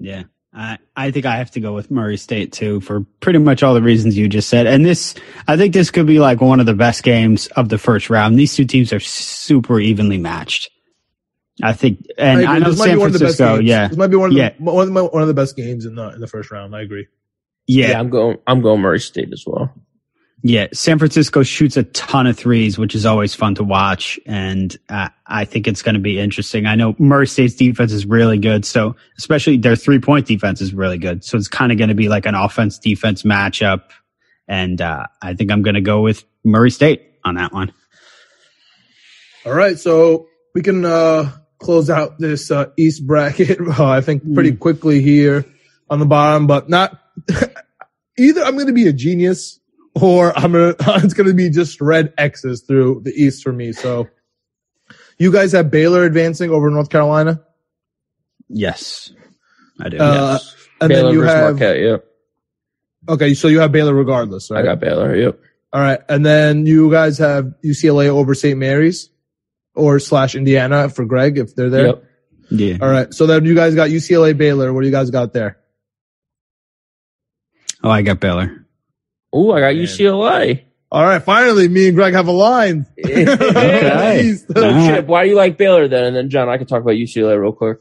Speaker 8: Yeah. I, I think I have to go with Murray State too for pretty much all the reasons you just said. And this, I think this could be like one of the best games of the first round. These two teams are super evenly matched. I think, and I,
Speaker 7: agree.
Speaker 8: know
Speaker 7: This might
Speaker 8: San
Speaker 7: be one of the best
Speaker 8: Francisco.
Speaker 7: games.
Speaker 8: Yeah.
Speaker 7: This might be one of the,
Speaker 8: Yeah.
Speaker 7: one of the, one of the best games in the, in the first round. I agree.
Speaker 8: Yeah.
Speaker 9: Yeah, I'm going. I'm going Murray State as well.
Speaker 8: Yeah, San Francisco shoots a ton of threes, which is always fun to watch, and uh, I think it's going to be interesting. I know Murray State's defense is really good, so especially their three point defense is really good. So it's kind of going to be like an offense defense matchup, and uh, I think I'm going to go with Murray State on that one.
Speaker 7: All right. So we can, uh, close out this, uh, East bracket, uh, I think pretty quickly here on the bottom, but not either. I'm going to be a genius or I'm going to, it's going to be just red X's through the East for me. So you guys have Baylor advancing over North Carolina.
Speaker 8: Yes, I do.
Speaker 7: Uh,
Speaker 9: yes.
Speaker 7: and
Speaker 9: Baylor
Speaker 7: then you
Speaker 9: versus
Speaker 7: have,
Speaker 9: Marquette. Yep.
Speaker 7: okay. So you have Baylor regardless, right?
Speaker 9: I got Baylor. Yep.
Speaker 7: All right. And then you guys have UCLA over St. Mary's or slash Indiana for Greg if they're there.
Speaker 9: Yep.
Speaker 8: yeah.
Speaker 7: All right. So then you guys got UCLA Baylor. What do you guys got there?
Speaker 8: Oh, I got Baylor.
Speaker 9: Oh, I got UCLA.
Speaker 7: All right. Finally, me and Greg have aligned.
Speaker 8: Okay.
Speaker 9: So, Chip, why do you like Baylor then? And then John, I can talk about UCLA real quick.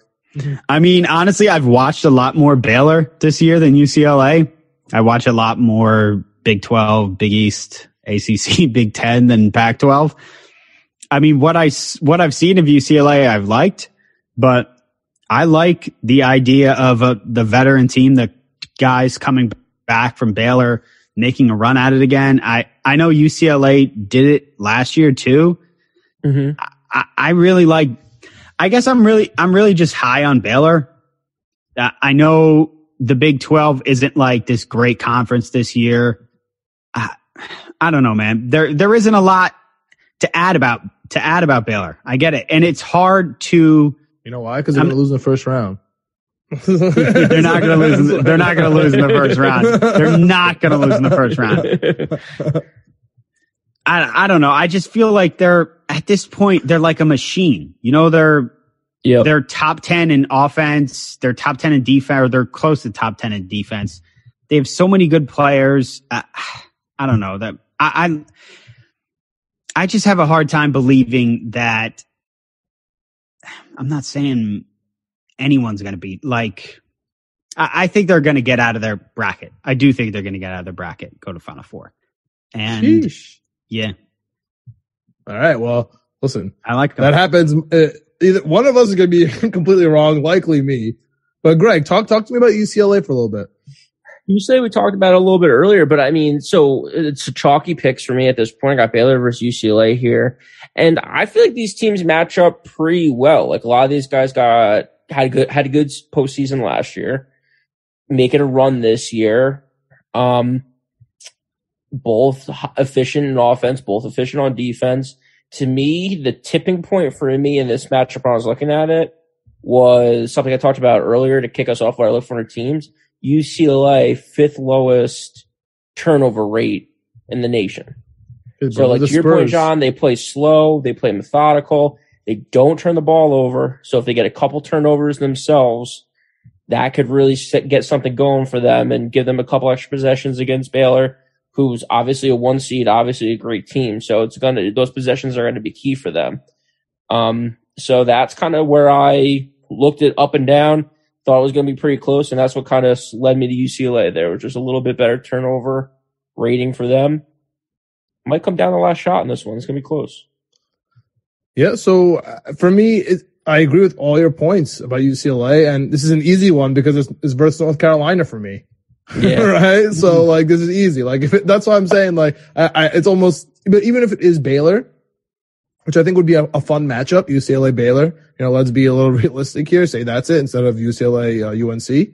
Speaker 8: I mean, honestly, I've watched a lot more Baylor this year than UCLA. I watch a lot more Big 12, Big East, ACC, Big 10 than Pac 12. I mean, what I what I've seen of UCLA, I've liked, but I like the idea of a, the veteran team, the guys coming back from Baylor, making a run at it again. I I know UCLA did it last year too. Mm-hmm. I, I really like. I guess I'm really I'm really just high on Baylor. I know the Big 12 isn't like this great conference this year. I, I don't know, man. There there isn't a lot to add about to add about Baylor. I get it, and it's hard to.
Speaker 7: You know why? Because they're going to lose in the first round.
Speaker 8: They're not going to lose. They're not going to lose in the first round. They're not going to lose in the first round. I I don't know. I just feel like they're at this point they're like a machine. You know, they're yeah they're top ten in offense. They're top ten in defense, or they're close to top ten in defense. They have so many good players. I, I don't know that I, I I just have a hard time believing that. I'm not saying anyone's going to be like. I, I think they're going to get out of their bracket. I do think they're going to get out of their bracket, go to Final Four, and Sheesh. yeah.
Speaker 7: All right. Well, listen.
Speaker 8: I like
Speaker 7: them. that happens. Uh, either one of us is going to be completely wrong, likely me. But Greg, talk talk to me about UCLA for a little bit.
Speaker 9: You say we talked about it a little bit earlier, but I mean, so it's a chalky picks for me at this point. I got Baylor versus UCLA here. And I feel like these teams match up pretty well. Like a lot of these guys got, had a good, had a good postseason last year, making a run this year. Um, both efficient in offense, both efficient on defense. To me, the tipping point for me in this matchup when I was looking at it was something I talked about earlier to kick us off where I look for teams UCLA fifth lowest turnover rate in the nation. so, like to your Spurs. point, John, they play slow, they play methodical, they don't turn the ball over. So, if they get a couple turnovers themselves, that could really get something going for them and give them a couple extra possessions against Baylor, who's obviously a one seed, obviously a great team. So, it's gonna those possessions are going to be key for them. Um, so that's kind of where I looked it up and down thought it was going to be pretty close, and that's what kind of led me to UCLA. There which is a little bit better turnover rating for them. Might come down the last shot in this one. It's going to be close.
Speaker 7: Yeah. So uh, for me, it, I agree with all your points about UCLA, and this is an easy one because it's, it's versus North Carolina for me. Yeah. right. So like this is easy. Like if it, that's why I'm saying like I, I, it's almost, but even if it is Baylor, which I think would be a, a, fun matchup, UCLA Baylor. You know, let's be a little realistic here. Say that's it instead of UCLA uh, UNC.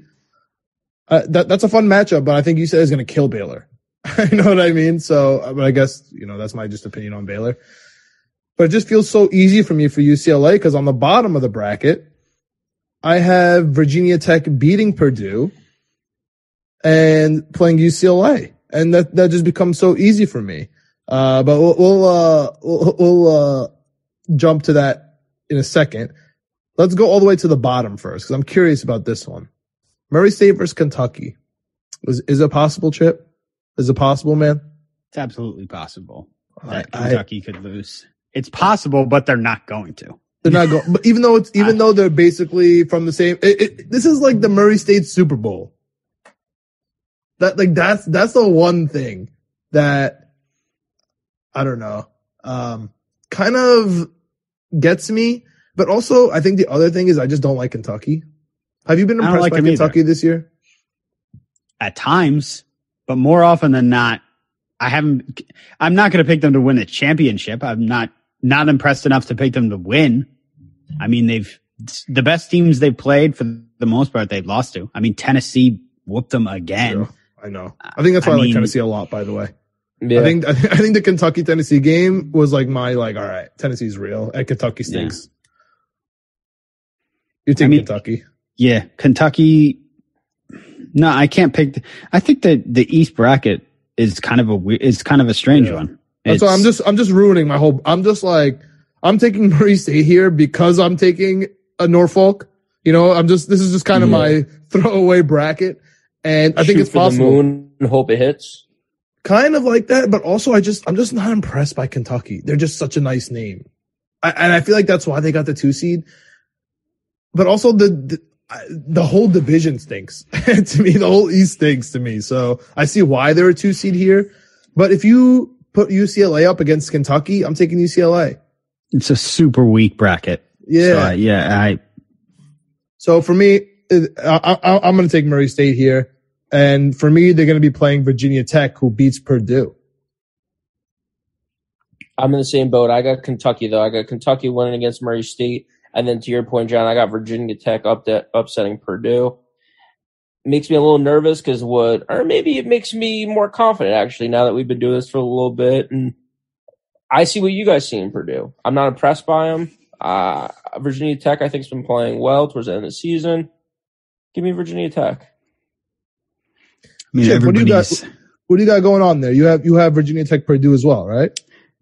Speaker 7: Uh, that that's a fun matchup, but I think UCLA is going to kill Baylor. you know what I mean? So, uh, but I guess you know that's my just opinion on Baylor. But it just feels so easy for me for UCLA because on the bottom of the bracket, I have Virginia Tech beating Purdue and playing UCLA, and that that just becomes so easy for me. Uh, but we'll, we'll, uh, we'll, we'll, uh, jump to that in a second. Let's go all the way to the bottom first, because I'm curious about this one. Murray State versus Kentucky. Is, is it possible, Chip? Is it possible, man?
Speaker 8: It's absolutely possible that I, Kentucky I, could lose. It's possible, but they're not going to.
Speaker 7: They're not going, but even though it's, even though they're basically from the same, it, it, this is like the Murray State Super Bowl. That, like, that's, that's the one thing that I don't know, um, kind of gets me. But also, I think the other thing is I just don't like Kentucky. Have you been impressed like by Kentucky either. this year?
Speaker 8: At times, but more often than not, I haven't. I'm not going to pick them to win the championship. I'm not not impressed enough to pick them to win. I mean, they've the best teams they've played for the most part they've lost to. I mean, Tennessee whooped them again.
Speaker 7: I know. I think that's why I, I mean, like Tennessee a lot. By the way, yeah. I think I think the Kentucky Tennessee game was like my like all right Tennessee's real and Kentucky stinks. Yeah. You take I mean, Kentucky?
Speaker 8: Yeah, Kentucky. No, I can't pick. The, I think that the East bracket is kind of a is kind of a strange yeah. one.
Speaker 7: That's why I'm just I'm just ruining my whole. I'm just like I'm taking Murray State here because I'm taking a Norfolk. You know, I'm just this is just kind of yeah. my throwaway bracket, and I think it's possible. Moon,
Speaker 9: hope it hits
Speaker 7: kind of like that, but also I just I'm just not impressed by Kentucky. They're just such a nice name, I, and I feel like that's why they got the two seed. But also the the, the whole division stinks to me. The whole East stinks to me. So I see why they're a two seed here. But if you put UCLA up against Kentucky, I'm taking UCLA.
Speaker 8: It's a super weak bracket.
Speaker 7: Yeah.
Speaker 8: So, uh, yeah. I,
Speaker 7: So for me, I, I, I'm going to take Murray State here. And for me, they're going to be playing Virginia Tech, who beats Purdue.
Speaker 9: I'm in the same boat. I got Kentucky though. I got Kentucky winning against Murray State, and then to your point, John, I got Virginia Tech up upsetting Purdue. Makes me a little nervous because what, or maybe it makes me more confident actually. Now that we've been doing this for a little bit, and I see what you guys see in Purdue. I'm not impressed by them. Uh, Virginia Tech, I think, has been playing well towards the end of the season. Give me Virginia Tech.
Speaker 8: I mean,
Speaker 7: Chip, what do you got? What do you got going on there? You have you have Virginia Tech, Purdue as well, right?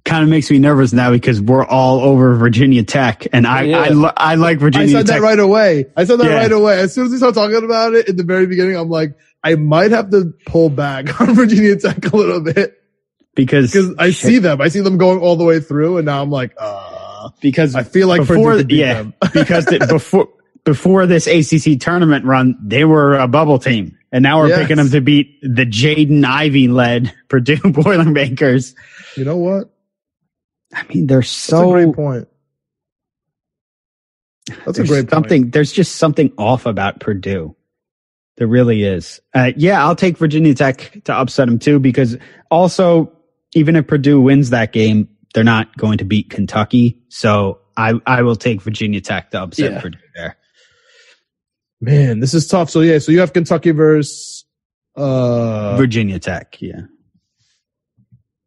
Speaker 8: Kind of makes me nervous now because we're all over Virginia Tech and I,
Speaker 9: Yeah.
Speaker 8: I, li- I like Virginia. Tech.
Speaker 7: I said
Speaker 8: Tech.
Speaker 7: that right away. I said that
Speaker 8: Yeah.
Speaker 7: right away. As soon as we start talking about it in the very beginning, I'm like, I might have to pull back on Virginia Tech a little bit
Speaker 8: because,
Speaker 7: because I see them. I see them going all the way through, and now I'm like, uh,
Speaker 8: because
Speaker 7: I feel like
Speaker 8: before,
Speaker 7: Purdue could beat
Speaker 8: yeah, because the, before, before this ACC tournament run, they were a bubble team and now we're
Speaker 7: Yes.
Speaker 8: picking them to beat the Jaden Ivey led Purdue Boilermakers.
Speaker 7: You know what?
Speaker 8: I mean, they're
Speaker 7: That's
Speaker 8: so
Speaker 7: a great point. That's a great
Speaker 8: something.
Speaker 7: point.
Speaker 8: There's just something off about Purdue. There really is. Uh, yeah, I'll take Virginia Tech to upset them too, because also even if Purdue wins that game, they're not going to beat Kentucky. So I I will take Virginia Tech to upset
Speaker 9: Yeah.
Speaker 8: Purdue there.
Speaker 7: Man, this is tough. So yeah, so you have Kentucky versus uh
Speaker 8: Virginia Tech, yeah.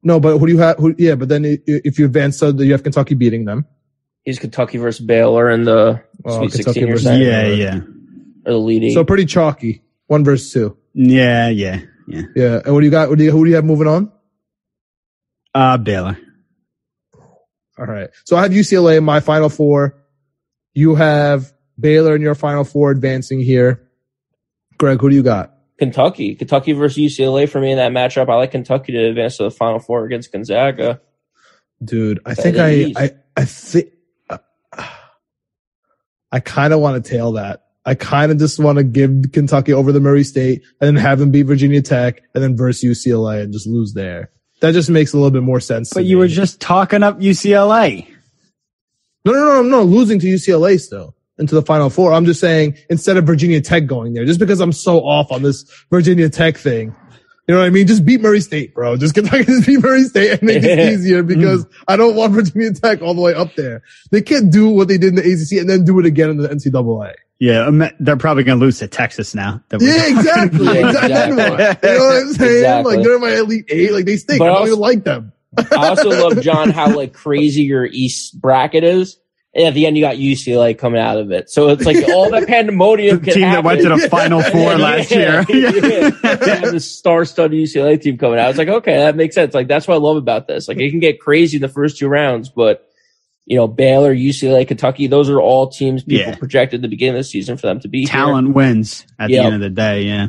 Speaker 7: No, but who do you have? Who, yeah, but then if you advance, so you have Kentucky beating them.
Speaker 9: He's Kentucky versus Baylor in the
Speaker 7: Oh,
Speaker 9: Sweet
Speaker 7: Kentucky
Speaker 9: 16
Speaker 7: versus
Speaker 9: something,
Speaker 8: Yeah,
Speaker 7: Baylor.
Speaker 8: yeah,
Speaker 9: or the Elite Eight.
Speaker 7: So pretty chalky. One versus two.
Speaker 8: yeah, yeah, yeah.
Speaker 7: Yeah. And what do you got? What do you, who do you have moving on?
Speaker 8: Uh, Baylor.
Speaker 7: All right. So I have UCLA in my final four. You have Baylor in your final four advancing here. Greg, who do you got?
Speaker 9: Kentucky, Kentucky versus UCLA for me in that matchup. I like Kentucky to advance to the Final Four against Gonzaga.
Speaker 7: Dude, I
Speaker 9: That
Speaker 7: think I. I, uh, I think, I kind of want to tail that. I kind of just want to give Kentucky over the Murray State and then have them beat Virginia Tech and then versus UCLA and just lose there. That just makes a little bit more sense.
Speaker 8: But
Speaker 7: to
Speaker 8: you
Speaker 7: me.
Speaker 8: were just talking up UCLA.
Speaker 7: No, no, no, no, losing to UCLA still into the final four. I'm just saying instead of Virginia Tech going there, just because I'm so off on this Virginia Tech thing. You know what I mean? Just beat Murray State, bro. Just Kentucky just beat Murray State and make it easier because I don't want Virginia Tech all the way up there. They can't do what they did in the ACC and then do it again in the NCAA.
Speaker 8: Yeah, they're probably going to lose to Texas now. That
Speaker 7: Yeah, exactly.
Speaker 9: Yeah,
Speaker 7: exactly.
Speaker 9: exactly.
Speaker 7: You know what I'm saying?
Speaker 9: Exactly.
Speaker 7: Like they're in my elite eight. Like they stink.
Speaker 9: But
Speaker 7: I don't
Speaker 9: also-
Speaker 7: even like them.
Speaker 9: I also love John how like crazy your East bracket is. And at the end, you got UCLA coming out of it, so it's like all that pandemonium.
Speaker 8: the
Speaker 9: can
Speaker 8: team that went to the Final Four last year.
Speaker 9: yeah. yeah, the star-studded UCLA team coming out. It's like, okay, that makes sense. Like that's what I love about this. Like it can get crazy in the first two rounds, but you know, Baylor, UCLA, Kentucky, those are all teams people
Speaker 8: Yeah.
Speaker 9: projected at the beginning of the season for them to be here.
Speaker 8: Talent wins at
Speaker 9: Yep.
Speaker 8: the end of the day. Yeah.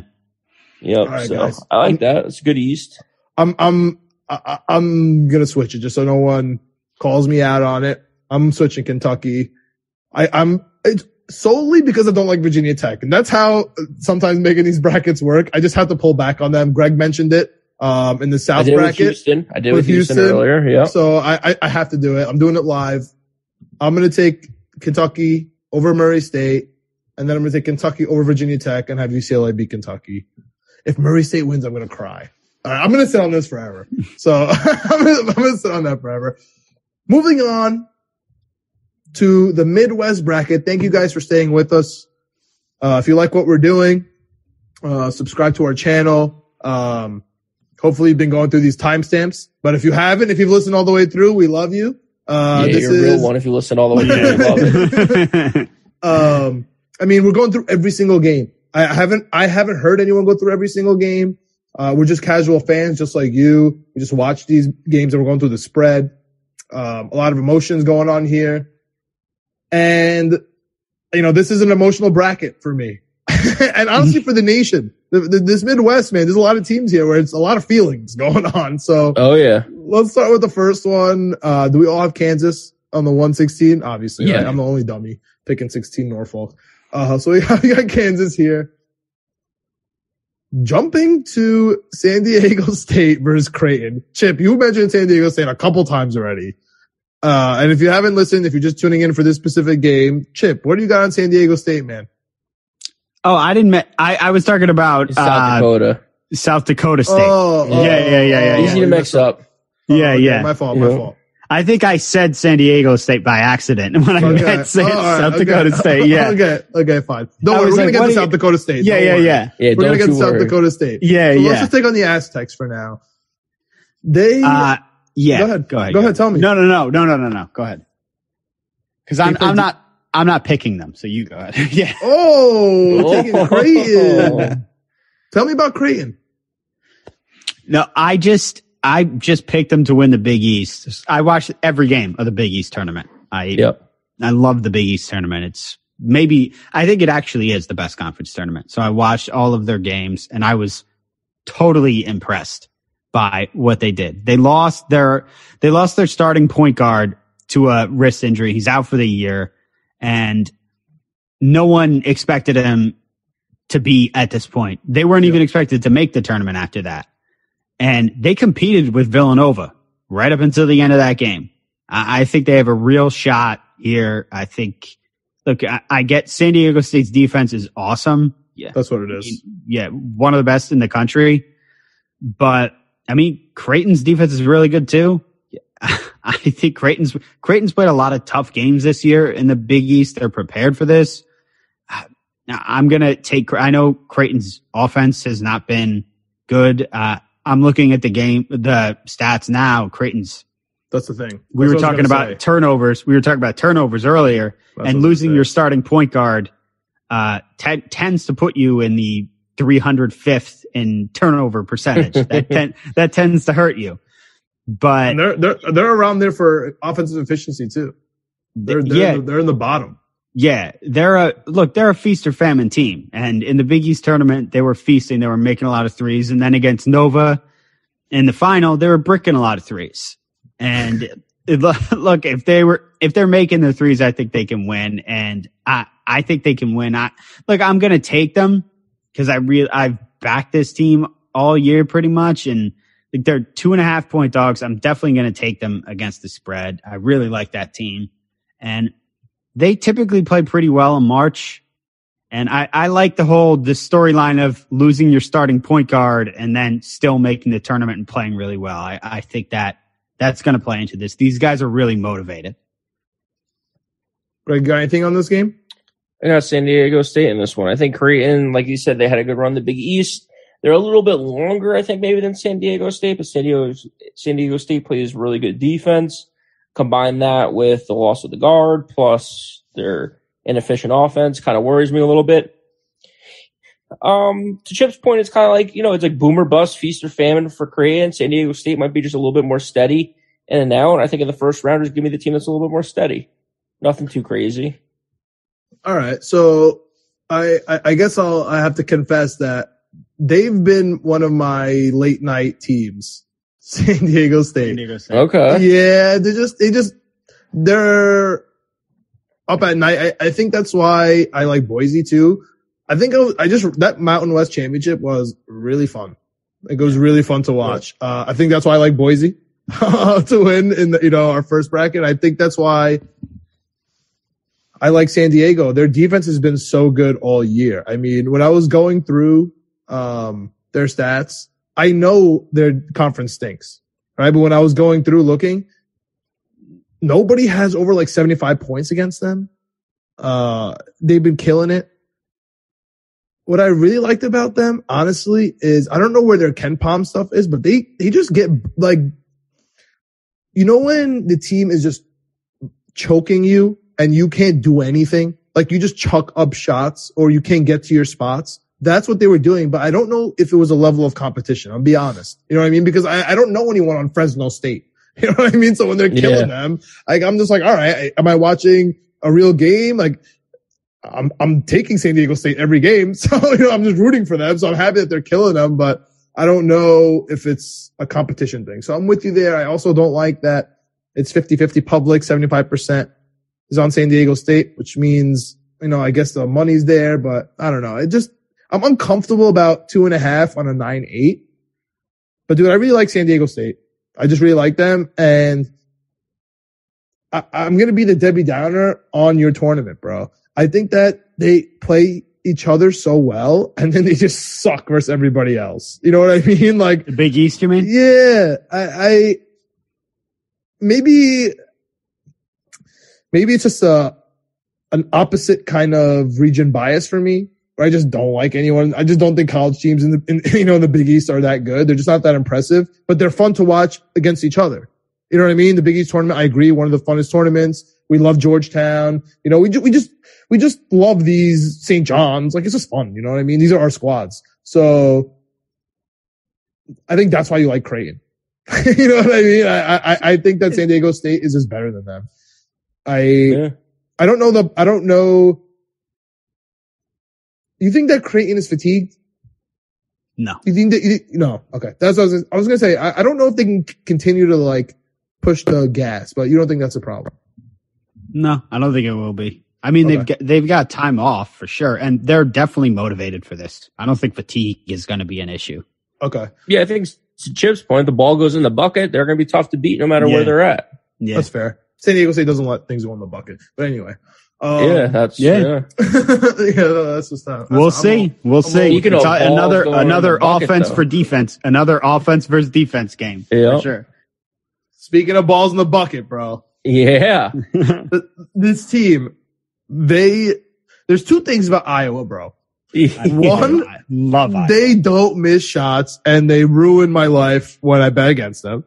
Speaker 9: Yep.
Speaker 7: All right,
Speaker 9: so
Speaker 7: guys.
Speaker 9: I like that. It's good East.
Speaker 7: I'm I'm I- I- I'm gonna switch it just so no one calls me out on it. I'm switching Kentucky. I, I'm it's solely because I don't like Virginia Tech, and that's how sometimes making these brackets work. I just have to pull back on them. Greg mentioned it um, in the South
Speaker 9: with
Speaker 7: bracket,
Speaker 9: Houston. I did
Speaker 7: with
Speaker 9: Houston,
Speaker 7: Houston.
Speaker 9: earlier. Yeah.
Speaker 7: so I, I I have to do it. I'm doing it live. I'm gonna take Kentucky over Murray State, and then I'm gonna take Kentucky over Virginia Tech, and have UCLA beat Kentucky. If Murray State wins, I'm gonna cry. All right, I'm gonna sit on this forever. So I'm I'm gonna sit on that forever. Moving on to the Midwest bracket. Thank you guys for staying with us. Uh, if you like what we're doing, uh, subscribe to our channel. Um, hopefully you've been going through these timestamps, but if you haven't, if you've listened all the way through, we love you. Uh,
Speaker 9: yeah,
Speaker 7: this
Speaker 9: you're a
Speaker 7: is,
Speaker 9: real one if you listen all the way through. I
Speaker 7: um, I mean, we're going through every single game. I haven't, I haven't heard anyone go through every single game. Uh, we're just casual fans, just like you. We just watch these games and we're going through the spread. Um, a lot of emotions going on here. And, you know, this is an emotional bracket for me. and honestly for the nation. The, the, this Midwest, man, there's a lot of teams here where it's a lot of feelings going on. So
Speaker 9: Oh yeah.
Speaker 7: let's start with the first one. Uh, do we all have Kansas on the 116? Obviously,
Speaker 9: Yeah.
Speaker 7: right? I'm the only dummy picking 16 Norfolk. Uh, so we got, we got Kansas here. Jumping to San Diego State versus Creighton. Chip, you mentioned San Diego State a couple times already. Uh, and if you haven't listened, if you're just tuning in for this specific game, Chip, what do you got on San Diego State, man?
Speaker 8: Oh, I didn't. Me- I I was talking about
Speaker 9: South
Speaker 8: uh,
Speaker 9: Dakota.
Speaker 8: South Dakota State.
Speaker 7: Oh,
Speaker 8: yeah, yeah, yeah, yeah,
Speaker 9: Easy
Speaker 8: yeah.
Speaker 9: to mix up.
Speaker 8: Yeah,
Speaker 7: okay,
Speaker 8: yeah.
Speaker 7: My fault,
Speaker 9: You
Speaker 7: my
Speaker 9: know?
Speaker 7: fault.
Speaker 8: I think I said San Diego State by accident when I
Speaker 7: Okay.
Speaker 8: meant say
Speaker 7: Oh, all right,
Speaker 8: South
Speaker 7: okay.
Speaker 8: Dakota State. Yeah,
Speaker 7: okay, okay, fine. Don't
Speaker 8: I
Speaker 7: worry,
Speaker 8: was
Speaker 7: we're
Speaker 8: like,
Speaker 7: gonna get to South
Speaker 8: you-
Speaker 7: Dakota State.
Speaker 8: yeah, yeah, yeah,
Speaker 9: Yeah,
Speaker 7: We're gonna get to South. Dakota State.
Speaker 8: yeah,
Speaker 7: So let's just take on the Aztecs for now. They
Speaker 8: Uh, yeah.
Speaker 7: Go ahead.
Speaker 8: Go ahead.
Speaker 7: Go ahead, tell me.
Speaker 8: No, no, no, no, no, no, no. Go ahead. Because I'm I'm not I'm not picking them. So you go ahead. yeah.
Speaker 7: Oh, oh. taking
Speaker 9: Oh.
Speaker 7: Creighton. Tell me about Creighton.
Speaker 8: No, I just I just picked them to win the Big East. I watched every game of the Big East tournament. I
Speaker 9: Yep.
Speaker 8: I love the Big East tournament. It's maybe I think it actually is the best conference tournament. So I watched all of their games and I was totally impressed by what they did. They lost their they lost their starting point guard to a wrist injury. He's out for the year and no one expected him to be at this point. They weren't even expected to make the tournament after that. And they competed with Villanova right up until the end of that game. I, I think they have a real shot here. I think, look, I, I get San Diego State's defense is awesome. Yeah.
Speaker 7: That's what it is.
Speaker 8: Yeah. One of the best in the country. But I mean, Creighton's defense is really good too. I think Creighton's, Creighton's played a lot of tough games this year in the Big East. They're prepared for this. Now I'm going to take, I know Creighton's offense has not been good. Uh, I'm looking at the game, the stats now. Creighton's,
Speaker 7: That's the thing.
Speaker 8: we were talking about
Speaker 7: say.
Speaker 8: turnovers. We were talking about turnovers earlier
Speaker 7: That's
Speaker 8: and losing your starting point guard, uh, te- tends to put you in the 305th in turnover percentage. that, ten- that tends to hurt you. But
Speaker 7: And they're they're they're around there for offensive efficiency too. They're, they're
Speaker 8: yeah,
Speaker 7: they're in the bottom.
Speaker 8: Yeah, they're a look. They're a feast or famine team, and in the Big East tournament, they were feasting. They were making a lot of threes, and then against Nova in the final, they were bricking a lot of threes. And it, look, if they were if they're making the threes, I think they can win, and I I think they can win. I look, I'm gonna take them because I really I've backed this team all year pretty much, and like they're two and a half point dogs. I'm definitely gonna take them against the spread. I really like that team, and they typically play pretty well in March. And I, I like the whole, the storyline of losing your starting point guard and then still making the tournament and playing really well. I, I think that that's going to play into this. These guys are really motivated.
Speaker 7: Greg, got anything on this game?
Speaker 9: I got San Diego State in this one. I think Creighton, like you said, they had a good run. The Big East, they're a little bit longer, I think, maybe than San Diego State, but San Diego, San Diego State plays really good defense. Combine that with the loss of the guard plus their inefficient offense kind of worries me a little bit. Um, to Chip's point, it's kind of like, you know, it's like boomer bust, feast or famine for Creighton. San Diego State might be just a little bit more steady in and out. I think in the first rounders, give me the team that's a little bit more steady. Nothing too crazy.
Speaker 7: All right. So I, I, I guess I'll, I have to confess that they've been one of my late night teams. San Diego State.
Speaker 9: Okay.
Speaker 7: Yeah. They just, they just, they're up at night. I, I think that's why I like Boise too. I think I, was, I just, that Mountain West championship was really fun. It was really fun to watch. Uh, I think that's why I like Boise to win in the, you know, our first bracket. I think that's why I like San Diego. Their defense has been so good all year. I mean, when I was going through um, their stats, I know their conference stinks, right? But when I was going through looking, nobody has over like 75 points against them. Uh, they've been killing it. What I really liked about them, honestly, is I don't know where their KenPom stuff is, but they, they just get like, you know, when the team is just choking you and you can't do anything, like you just chuck up shots or you can't get to your spots. That's what they were doing, but I don't know if it was a level of competition. I'll be honest. You know what I mean? Because I, I don't know anyone on Fresno State. You know what I mean? So when they're killing
Speaker 9: Yeah.
Speaker 7: them, like I'm just like, all right, am I watching a real game? Like I'm I'm taking San Diego State every game, so you know I'm just rooting for them. So I'm happy that they're killing them, but I don't know if it's a competition thing. So I'm with you there. I also don't like that it's 50-50 public, 75% is on San Diego State, which means, you know, I guess the money's there, but I don't know. It just, I'm uncomfortable about two and a half on a nine, eight. But dude, I really like San Diego State. I just really like them. And I, I'm going to be the Debbie Downer on your tournament, bro. I think that they play each other so well and then they just suck versus everybody else. You know what I mean? Like
Speaker 8: The Big East, you mean?
Speaker 7: yeah, I, I maybe maybe it's just a an opposite kind of region bias for me. Where I just don't like anyone. I just don't think college teams in the in, you know in the Big East are that good. They're just not that impressive, but they're fun to watch against each other. You know what I mean? The Big East tournament, I agree, one of the funnest tournaments. We love Georgetown. You know, we ju- we just we just love these St. John's. Like it's just fun. You know what I mean? These are our squads. So I think that's why you like Creighton. you know what I mean? I, I I think that San Diego State is just better than them. I
Speaker 9: Yeah.
Speaker 7: I don't know the I don't know. You think that Creighton is fatigued?
Speaker 8: No.
Speaker 7: You think that you, no? Okay, that's what I was. I was gonna say. I, I don't know if they can continue to like push the gas, but you don't think that's a problem?
Speaker 8: No, I don't think it will be. I mean, they've got, they've got time off for sure, and they're definitely motivated for this. I don't think fatigue is going to be an issue.
Speaker 7: Okay,
Speaker 9: Yeah, I think to Chip's point, the ball goes in the bucket. They're going to be tough to beat no matter
Speaker 8: Yeah.
Speaker 9: where they're at.
Speaker 8: Yeah,
Speaker 7: that's fair. San Diego State doesn't let things go in the bucket, but anyway. Um,
Speaker 9: yeah, that's
Speaker 8: yeah.
Speaker 9: yeah.
Speaker 7: yeah, that's just not.
Speaker 8: we'll
Speaker 7: I'm
Speaker 8: see. We'll see.
Speaker 9: Speaking
Speaker 8: It's
Speaker 9: of
Speaker 8: a-
Speaker 9: balls
Speaker 8: another another
Speaker 9: bucket,
Speaker 8: offense
Speaker 9: though.
Speaker 8: for defense. Another offense versus defense game.
Speaker 9: Yeah.
Speaker 8: For sure.
Speaker 7: Speaking of balls in the bucket, bro.
Speaker 9: Yeah.
Speaker 7: this team, they there's two things about Iowa, bro. One,
Speaker 8: I love it.
Speaker 7: they don't miss shots and they ruin my life when I bet against them.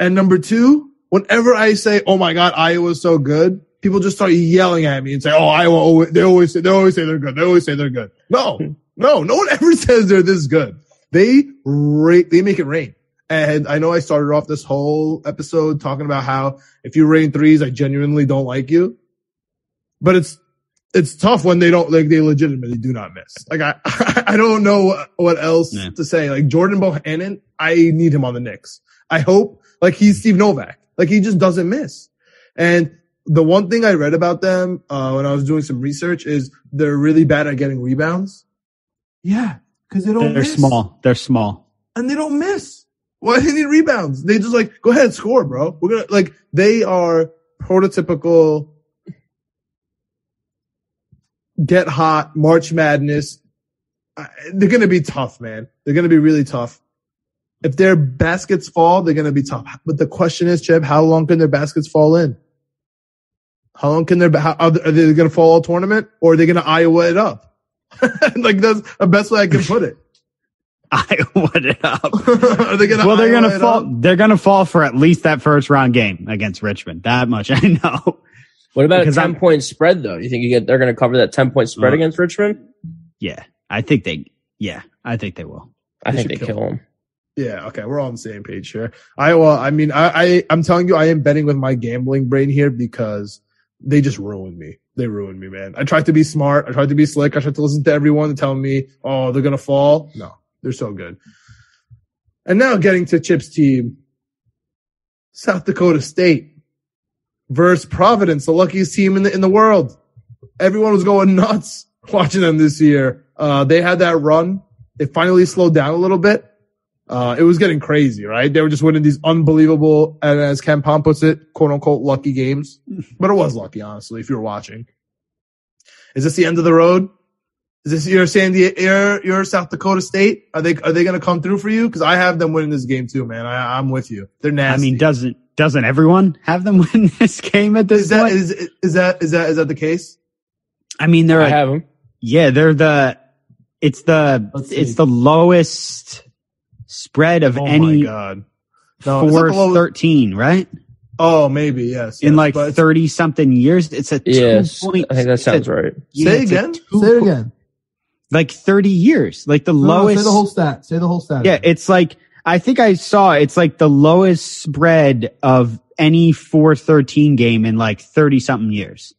Speaker 7: And number two, whenever I say, "Oh my God, Iowa's so good," people just start yelling at me and say, "Oh, Iowa, always, they always say they always say they're good. They always say they're good." No, no, no one ever says they're this good. They ra- they make it rain. And I know I started off this whole episode talking about how if you rain threes, I genuinely don't like you. But it's it's tough when they don't like they legitimately do not miss. Like I I don't know what, else
Speaker 8: Yeah.
Speaker 7: to say. Like Jordan Bohannon, I need him on the Knicks. I hope like he's Steve Novak. Like he just doesn't miss. And the one thing I read about them uh, when I was doing some research is they're really bad at getting rebounds. Yeah, because they don't.
Speaker 8: They're
Speaker 7: miss.
Speaker 8: small. They're small.
Speaker 7: and they don't miss. Why do they need rebounds? They just like go ahead and score, bro. We're gonna like they are prototypical get hot March Madness. They're gonna be tough, man. They're gonna be really tough. If their baskets fall, they're gonna be tough. But the question is, Chip, how long can their baskets fall in? How long can their ba- how, are they they gonna fall all tournament or are they gonna Iowa it up? like that's the best way I can put it.
Speaker 8: Iowa it up.
Speaker 7: are they gonna
Speaker 8: well, they're
Speaker 7: Iowa
Speaker 8: gonna fall.
Speaker 7: up?
Speaker 8: They're gonna fall for at least that first round game against Richmond. That much I know.
Speaker 9: What about
Speaker 8: Because
Speaker 9: a
Speaker 8: I'm-
Speaker 9: 10 point spread though? You think you get, they're going to cover that 10 point spread
Speaker 8: Uh,
Speaker 9: against Richmond?
Speaker 8: Yeah, I think they. Yeah, I think they will.
Speaker 9: I
Speaker 7: They
Speaker 9: think they
Speaker 7: should
Speaker 9: kill
Speaker 7: kill
Speaker 9: them.
Speaker 7: Yeah, okay, we're all on the same page here. Iowa, I mean, I, I, I'm telling you, I am betting with my gambling brain here because they just ruined me. They ruined me, man. I tried to be smart. I tried to be slick. I tried to listen to everyone and tell me, oh, they're gonna fall. No, they're so good. And now getting to Chip's team, South Dakota State versus Providence, the luckiest team in the in the world. Everyone was going nuts watching them this year. Uh, they had that run. It finally slowed down a little bit. Uh, it was getting crazy, right? They were just winning these unbelievable, and as KenPom puts it, quote unquote, lucky games. But it was lucky, honestly, if you were watching. Is this the end of the road? Is this your San Diego, your, your South Dakota State? Are they, are they going to come through for you? Cause I have them winning this game too, man. I, I'm with you. They're nasty.
Speaker 8: I mean, doesn't doesn't everyone have them win this game at this
Speaker 7: is that,
Speaker 8: point?
Speaker 7: is, is that, is that, is that the case?
Speaker 8: I mean, they're
Speaker 9: I
Speaker 8: a-
Speaker 9: have them.
Speaker 8: yeah, they're the it's the it's the lowest spread of
Speaker 7: Oh
Speaker 8: any
Speaker 7: my God. No, it's
Speaker 8: four
Speaker 7: the lowest-
Speaker 8: thirteen, right?
Speaker 7: Oh, maybe. Yes.
Speaker 8: In
Speaker 7: yes,
Speaker 8: like thirty something years, it's a two
Speaker 9: Yes.
Speaker 8: point.
Speaker 9: I think that
Speaker 8: it's a-
Speaker 9: sounds right.
Speaker 8: yeah,
Speaker 7: say again. Say it
Speaker 8: po-
Speaker 7: again.
Speaker 8: Like thirty years, like the
Speaker 7: No, no,
Speaker 8: lowest.
Speaker 7: say the whole stat. Say the whole stat.
Speaker 8: Yeah, it's like I think I saw it's like the lowest spread of any 413 game in like 30 something years.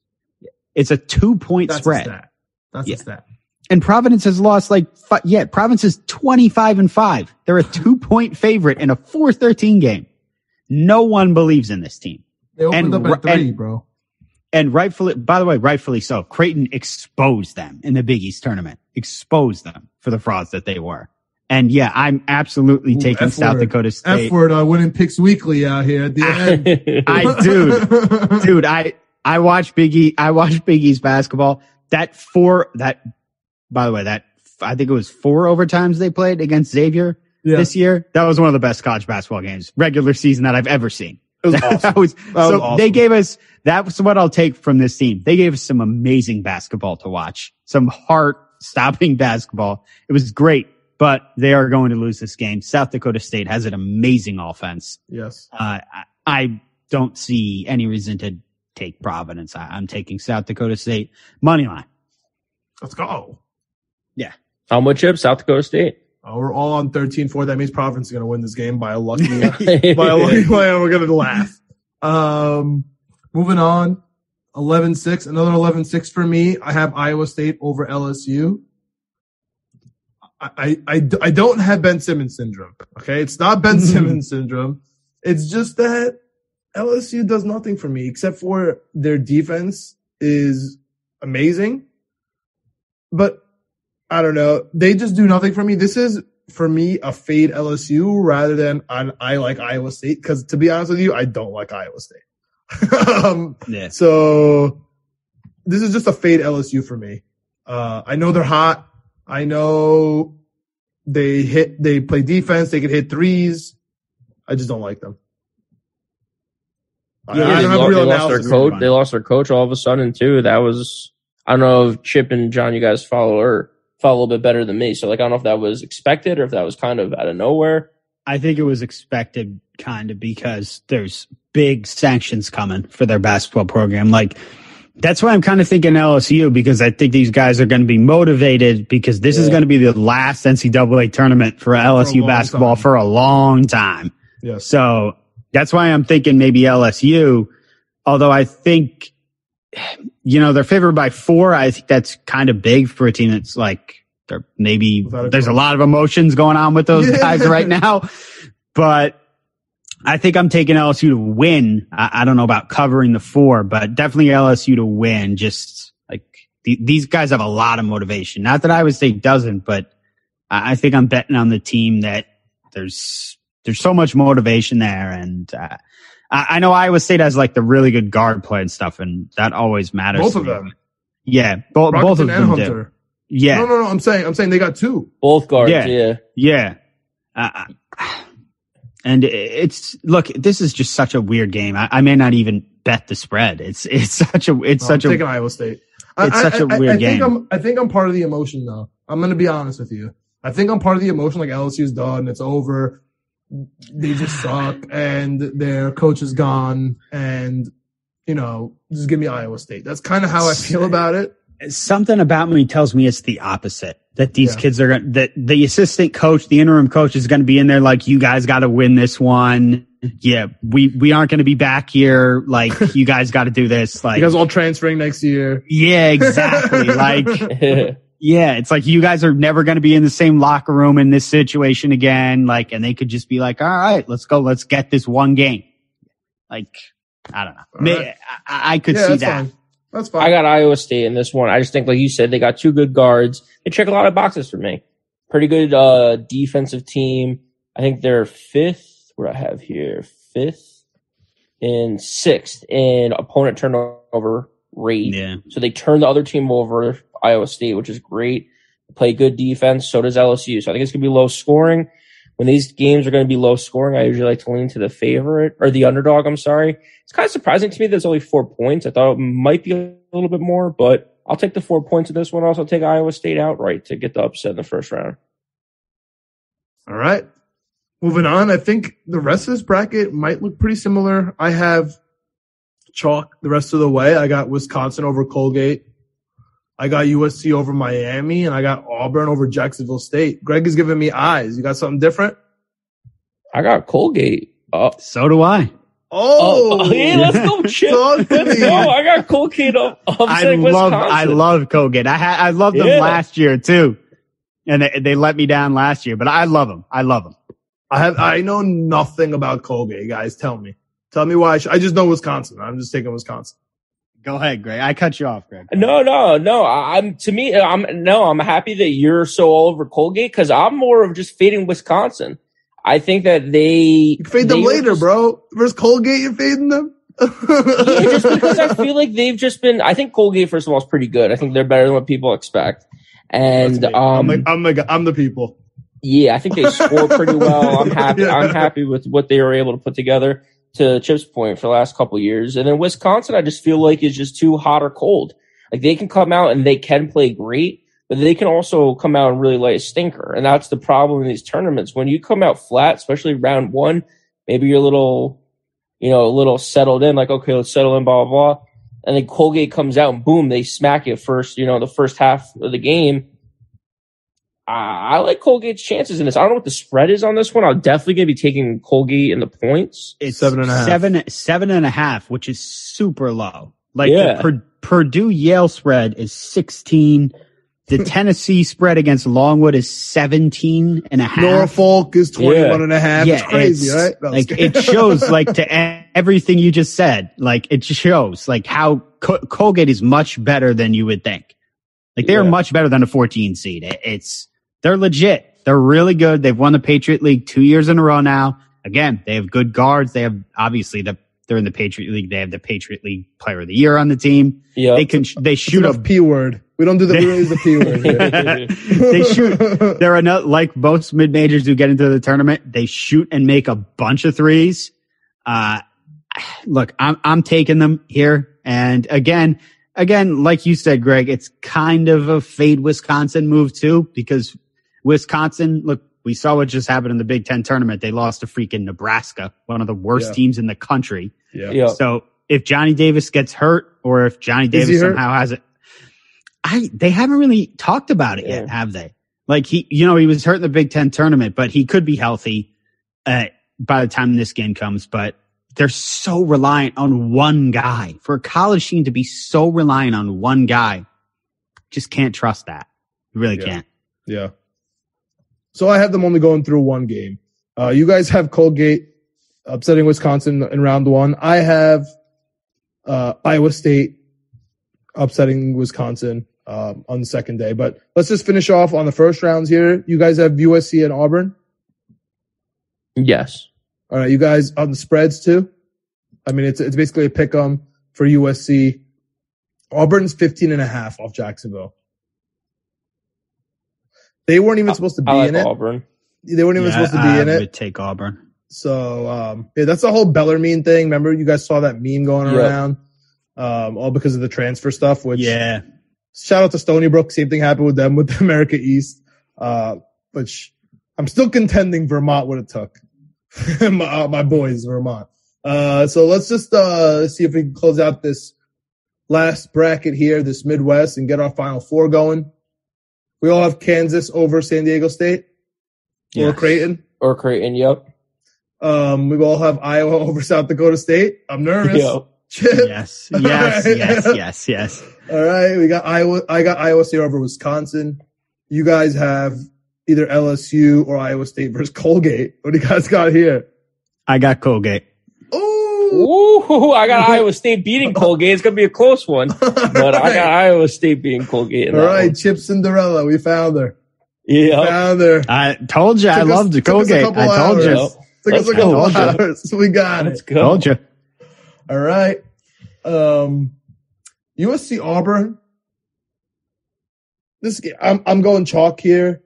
Speaker 8: It's a two point
Speaker 7: That's a
Speaker 8: spread.
Speaker 7: stat. That's
Speaker 8: Yeah.
Speaker 7: a stat.
Speaker 8: And Providence has lost like, fi- yeah, Providence is 25 and five. They're a two point favorite in a 413 game. No one believes in this team.
Speaker 7: They opened
Speaker 8: And
Speaker 7: up at three,
Speaker 8: and-
Speaker 7: bro.
Speaker 8: And rightfully, by the way, rightfully so. Creighton exposed them in the Big East tournament, exposed them for the frauds that they were. And yeah, I'm absolutely
Speaker 7: Ooh,
Speaker 8: taking
Speaker 7: F
Speaker 8: South
Speaker 7: word.
Speaker 8: Dakota State.
Speaker 7: F word, uh, winning picks weekly out here at the end.
Speaker 8: I dude, dude, I I watch Biggie. I watch Big East basketball. That four that by the way, that I think it was four overtimes they played against Xavier
Speaker 7: Yeah.
Speaker 8: this year. That was one of the best college basketball games, regular season that I've ever seen.
Speaker 7: It was
Speaker 8: That,
Speaker 7: awesome.
Speaker 8: was,
Speaker 7: was
Speaker 8: so
Speaker 7: awesome.
Speaker 8: they gave us that's what I'll take from this team. They gave us some amazing basketball to watch, some heart stopping basketball. It was great, but they are going to lose this game. South Dakota State has an amazing offense.
Speaker 7: yes.
Speaker 8: Uh, I, I don't see any reason to take Providence. I, I'm taking South Dakota State money line.
Speaker 7: Let's go.
Speaker 9: How much chip? South Dakota State.
Speaker 7: Uh, we're all on 13-4. That means Providence is going to win this game by a lucky, by a lucky play, and we're going to laugh. Um, moving on. 11-6. Another 11-6 for me. I have Iowa State over LSU. I, I, I, I don't have Ben Simmons syndrome. Okay. It's not Ben Simmons syndrome. It's just that LSU does nothing for me except for their defense is amazing. But I don't know. They just do nothing for me. This is for me a fade LSU rather than an I like Iowa State. Cause to be honest with you, I don't like Iowa State. um,
Speaker 8: Yeah.
Speaker 7: so this is just a fade LSU for me. Uh, I know they're hot. I know they hit, they play defense. They can hit threes. I just don't like them.
Speaker 8: Yeah,
Speaker 7: I
Speaker 9: they,
Speaker 7: have
Speaker 9: lo- they lost their coach. They lost their coach all of a sudden too. That was I don't know if Chip and John, you guys follow or follow a little bit better than me. So like I don't know if that was expected or if that was kind of out of nowhere.
Speaker 8: I think it was expected kind of because there's big sanctions coming for their basketball program. Like that's why I'm kind of thinking LSU because I think these guys are going to be motivated because this is going to be the last NCAA tournament for LSU
Speaker 7: long
Speaker 8: basketball
Speaker 7: time.
Speaker 8: for a long time.
Speaker 7: Yeah.
Speaker 8: So that's why I'm thinking maybe LSU. Although I think, you know, they're favored by four. I think that's kind of big for a team that's like, they're maybe
Speaker 7: a
Speaker 8: there's a lot of emotions going on with those
Speaker 7: Yeah.
Speaker 8: guys right now. But I think I'm taking LSU to win. I, I don't know about covering the four, but definitely LSU to win. Just like the, these guys have a lot of motivation. Not that Iowa State doesn't, but I, I think I'm betting on the team that there's there's so much motivation there, and uh, I, I know Iowa State has like the really good guard play and stuff, and that always matters.
Speaker 7: Both
Speaker 8: to
Speaker 7: of
Speaker 8: me.
Speaker 7: them.
Speaker 8: Yeah, bo- both of them
Speaker 7: and
Speaker 8: do.
Speaker 7: Hunter.
Speaker 8: Yeah,
Speaker 7: No, no, no. I'm saying, I'm saying they got two.
Speaker 9: Both guards,
Speaker 8: Yeah.
Speaker 9: yeah.
Speaker 8: Yeah. Uh, and it's look, this is just such a weird game. I, I may not even bet the spread. It's it's such a it's
Speaker 7: No,
Speaker 8: such
Speaker 7: I'm
Speaker 8: a
Speaker 7: taking Iowa State.
Speaker 8: it's such a
Speaker 7: I,
Speaker 8: weird
Speaker 7: I think
Speaker 8: game.
Speaker 7: I'm, I think I'm part of the emotion though. I'm going to be honest with you. I think I'm part of the emotion. Like LSU's done. It's over. They just suck and their coach is gone and, you know, just give me Iowa State. That's kind of how I feel about it.
Speaker 8: Something about me tells me it's the opposite. That these
Speaker 7: Yeah.
Speaker 8: kids are going that the assistant coach, the interim coach is going to be in there like you guys got to win this one. Yeah, we we aren't going to be back here. Like you guys got to do this. Like
Speaker 7: You guys all transferring next year.
Speaker 8: yeah, exactly. like Yeah, it's like you guys are never going to be in the same locker room in this situation again. Like, and they could just be like, all right, let's go. Let's get this one game. Like, I don't know.
Speaker 7: All right.
Speaker 8: I, I could
Speaker 7: yeah,
Speaker 8: see
Speaker 7: that's
Speaker 8: that.
Speaker 7: fine. That's fine.
Speaker 9: I got Iowa State in this one. I just think, like you said, they got two good guards. They check a lot of boxes for me. Pretty good uh defensive team. I think they're fifth. What do I have here? Fifth and sixth in opponent turnover rate.
Speaker 8: Yeah.
Speaker 9: So they turn the other team over, Iowa State, which is great. Play good defense. So does LSU. So I think it's gonna be low scoring. When these games are going to be low scoring, I usually like to lean to the favorite or the underdog. I'm sorry. It's kind of surprising to me that it's only four points. I thought it might be a little bit more, but I'll take the four points of this one. Also take Iowa State outright to get the upset in the first round.
Speaker 7: All right. Moving on. I think the rest of this bracket might look pretty similar. I have chalk the rest of the way. I got Wisconsin over Colgate. I got USC over Miami and I got Auburn over Jacksonville State. Greg is giving me eyes. You got something different?
Speaker 9: I got Colgate. Oh,
Speaker 8: So do I.
Speaker 7: Oh,
Speaker 9: oh, oh hey, let's go, Chip.
Speaker 7: Talk
Speaker 9: Let's go. I got Colgate up.
Speaker 8: I love,
Speaker 9: Wisconsin.
Speaker 8: I love Colgate. I had, I loved them
Speaker 9: Yeah.
Speaker 8: last year too. And they, they let me down last year, but I love them. I love them.
Speaker 7: I have, I know nothing about Colgate, guys. Tell me. Tell me why I, should, I just know Wisconsin. I'm just taking Wisconsin.
Speaker 8: Go ahead, Greg. I cut you off, Greg.
Speaker 9: No, no, no. I- I'm to me. I'm no. I'm happy that you're so all over Colgate because I'm more of just fading Wisconsin. I think that they
Speaker 7: You fade them
Speaker 9: they were
Speaker 7: later,
Speaker 9: just-
Speaker 7: bro. Versus Colgate, you're fading them.
Speaker 9: Yeah, just because I feel like they've just been. I think Colgate, first of all, is pretty good. I think they're better than what people expect. And
Speaker 7: That's me. I'm,
Speaker 9: um,
Speaker 7: the, I'm the I'm the people.
Speaker 9: yeah, I think they score pretty well. I'm happy.
Speaker 7: Yeah.
Speaker 9: I'm happy with what they were able to put together. To Chip's point, for the last couple years, and then Wisconsin, I just feel like is just too hot or cold. Like they can come out and they can play great, but they can also come out and really lay a stinker. And that's the problem in these tournaments. When you come out flat, especially round one, maybe you're a little, you know, a little settled in, like, okay, let's settle in, blah, blah, blah. And then Colgate comes out and boom, they smack you first, you know, the first half of the game. I, I like Colgate's chances in this. I don't know what the spread is on this one. I'm definitely going to be taking Colgate in the points.
Speaker 8: It's
Speaker 7: Seven and a half.
Speaker 8: Seven, seven and a half, which is super low. Like
Speaker 9: Yeah.
Speaker 8: the Pur- Purdue Yale spread is 16. The Tennessee spread against Longwood is 17 and a half.
Speaker 7: Norfolk is 21 and a half.
Speaker 8: Yeah,
Speaker 7: it's crazy,
Speaker 8: it's-
Speaker 7: right? No,
Speaker 8: like it shows like to everything you just said. Like it shows like how Co- Colgate is much better than you would think. Like they are
Speaker 9: Yeah.
Speaker 8: much better than a 14 seed. It- It's they're legit. They're really good. They've won the Patriot League two years in a row now. Again, they have good guards. They have obviously the they're in the Patriot League. They have the Patriot League Player of the Year on the team.
Speaker 9: Yeah.
Speaker 8: They can they shoot a
Speaker 7: P word. We don't do the, we don't use the P word.
Speaker 8: they shoot. They're enough, like most mid majors who get into the tournament. They shoot and make a bunch of threes. Uh, look, I'm I'm taking them here, and again, again, like you said, Greg, it's kind of a fade Wisconsin move too, because Wisconsin. Look, we saw what just happened in the Big Ten tournament. They lost to freaking Nebraska, one of the worst
Speaker 7: Yeah.
Speaker 8: teams in the country.
Speaker 7: Yeah.
Speaker 9: Yeah.
Speaker 8: So if Johnny Davis gets hurt, or if Johnny Davis
Speaker 7: he hurt?
Speaker 8: somehow has it, I they haven't really talked about it yet, have they? Like he, you know, he was hurt in the Big Ten tournament, but he could be healthy uh, by the time this game comes. But they're so reliant on one guy for a college team to be so reliant on one guy. Just can't trust that. You really
Speaker 7: Yeah.
Speaker 8: can't.
Speaker 7: Yeah. So I have them only going through one game. Uh, you guys have Colgate upsetting Wisconsin in round one. I have uh, Iowa State upsetting Wisconsin um, on the second day. But let's just finish off on the first rounds here. You guys have USC and Auburn.
Speaker 9: Yes.
Speaker 7: All right, you guys on the spreads too. I mean, it's it's basically a pick 'em for USC. Auburn's 15 and a half off Jacksonville. They weren't even supposed to be
Speaker 9: I like
Speaker 7: in it.
Speaker 9: Auburn.
Speaker 7: They weren't even
Speaker 8: Yeah,
Speaker 7: supposed to be
Speaker 8: I
Speaker 7: in it.
Speaker 8: would take Auburn.
Speaker 7: So um, yeah, that's the whole Bellarmine thing. Remember, you guys saw that meme going
Speaker 9: Yep.
Speaker 7: around, um, all because of the transfer stuff. Which
Speaker 8: Yeah.
Speaker 7: shout out to Stony Brook. Same thing happened with them with America East. Uh, which I'm still contending Vermont would have took my, uh, my boys Vermont. Uh, so let's just uh see if we can close out this last bracket here, this Midwest, and get our final four going. We all have Kansas over San Diego State or
Speaker 8: Yes.
Speaker 7: Creighton.
Speaker 9: Or Creighton. Yep.
Speaker 7: Um, we all have Iowa over South Dakota State. I'm nervous.
Speaker 9: Yep.
Speaker 7: Chip.
Speaker 8: Yes. Yes. yes. Yes. Yes.
Speaker 7: All right, we got Iowa. I got Iowa State over Wisconsin. You guys have either LSU or Iowa State versus Colgate. What do you guys got here?
Speaker 8: I got Colgate.
Speaker 7: Ooh,
Speaker 9: Ooh, I got Iowa State beating Colgate. It's gonna be a close one, but I got Iowa State beating Colgate.
Speaker 7: All right, All
Speaker 9: one.
Speaker 7: Chip Cinderella. We found her.
Speaker 9: Yeah.
Speaker 7: Found her.
Speaker 8: I told you I
Speaker 7: Took us-
Speaker 8: loved
Speaker 7: took us a
Speaker 8: Colgate.
Speaker 7: couple
Speaker 8: I told
Speaker 7: hours.
Speaker 8: you.
Speaker 9: Yep.
Speaker 7: Took us a couple
Speaker 8: go.
Speaker 7: hours. We got
Speaker 9: Let's
Speaker 7: it.
Speaker 9: go.
Speaker 8: Told you.
Speaker 7: All right. Um, USC Auburn. This ga- I'm I'm going chalk here.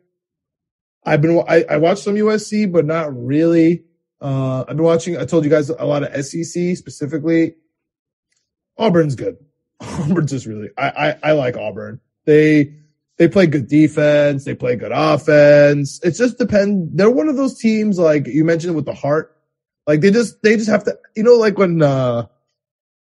Speaker 7: I've been I, I watched some USC, but not really. Uh, I've been watching. I told you guys a lot of SEC specifically. Auburn's good. Auburn's just really. I, I I like Auburn. They they play good defense. They play good offense. It just depends. They're one of those teams like you mentioned with the heart. Like they just they just have to. You know, like when uh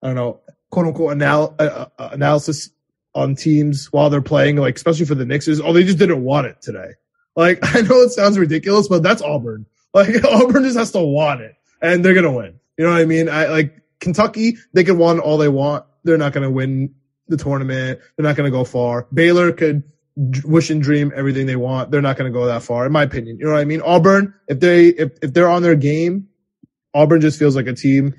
Speaker 7: I don't know, quote unquote anal- uh, uh, analysis on teams while they're playing, like especially for the Knicks, is oh they just didn't want it today. Like I know it sounds ridiculous, but that's Auburn. Like Auburn just has to want it, and they're gonna win. You know what I mean? I like Kentucky. They can want all they want. They're not gonna win the tournament. They're not gonna go far. Baylor could wish and dream everything they want. They're not gonna go that far, in my opinion. You know what I mean? Auburn, if they if if they're on their game, Auburn just feels like a team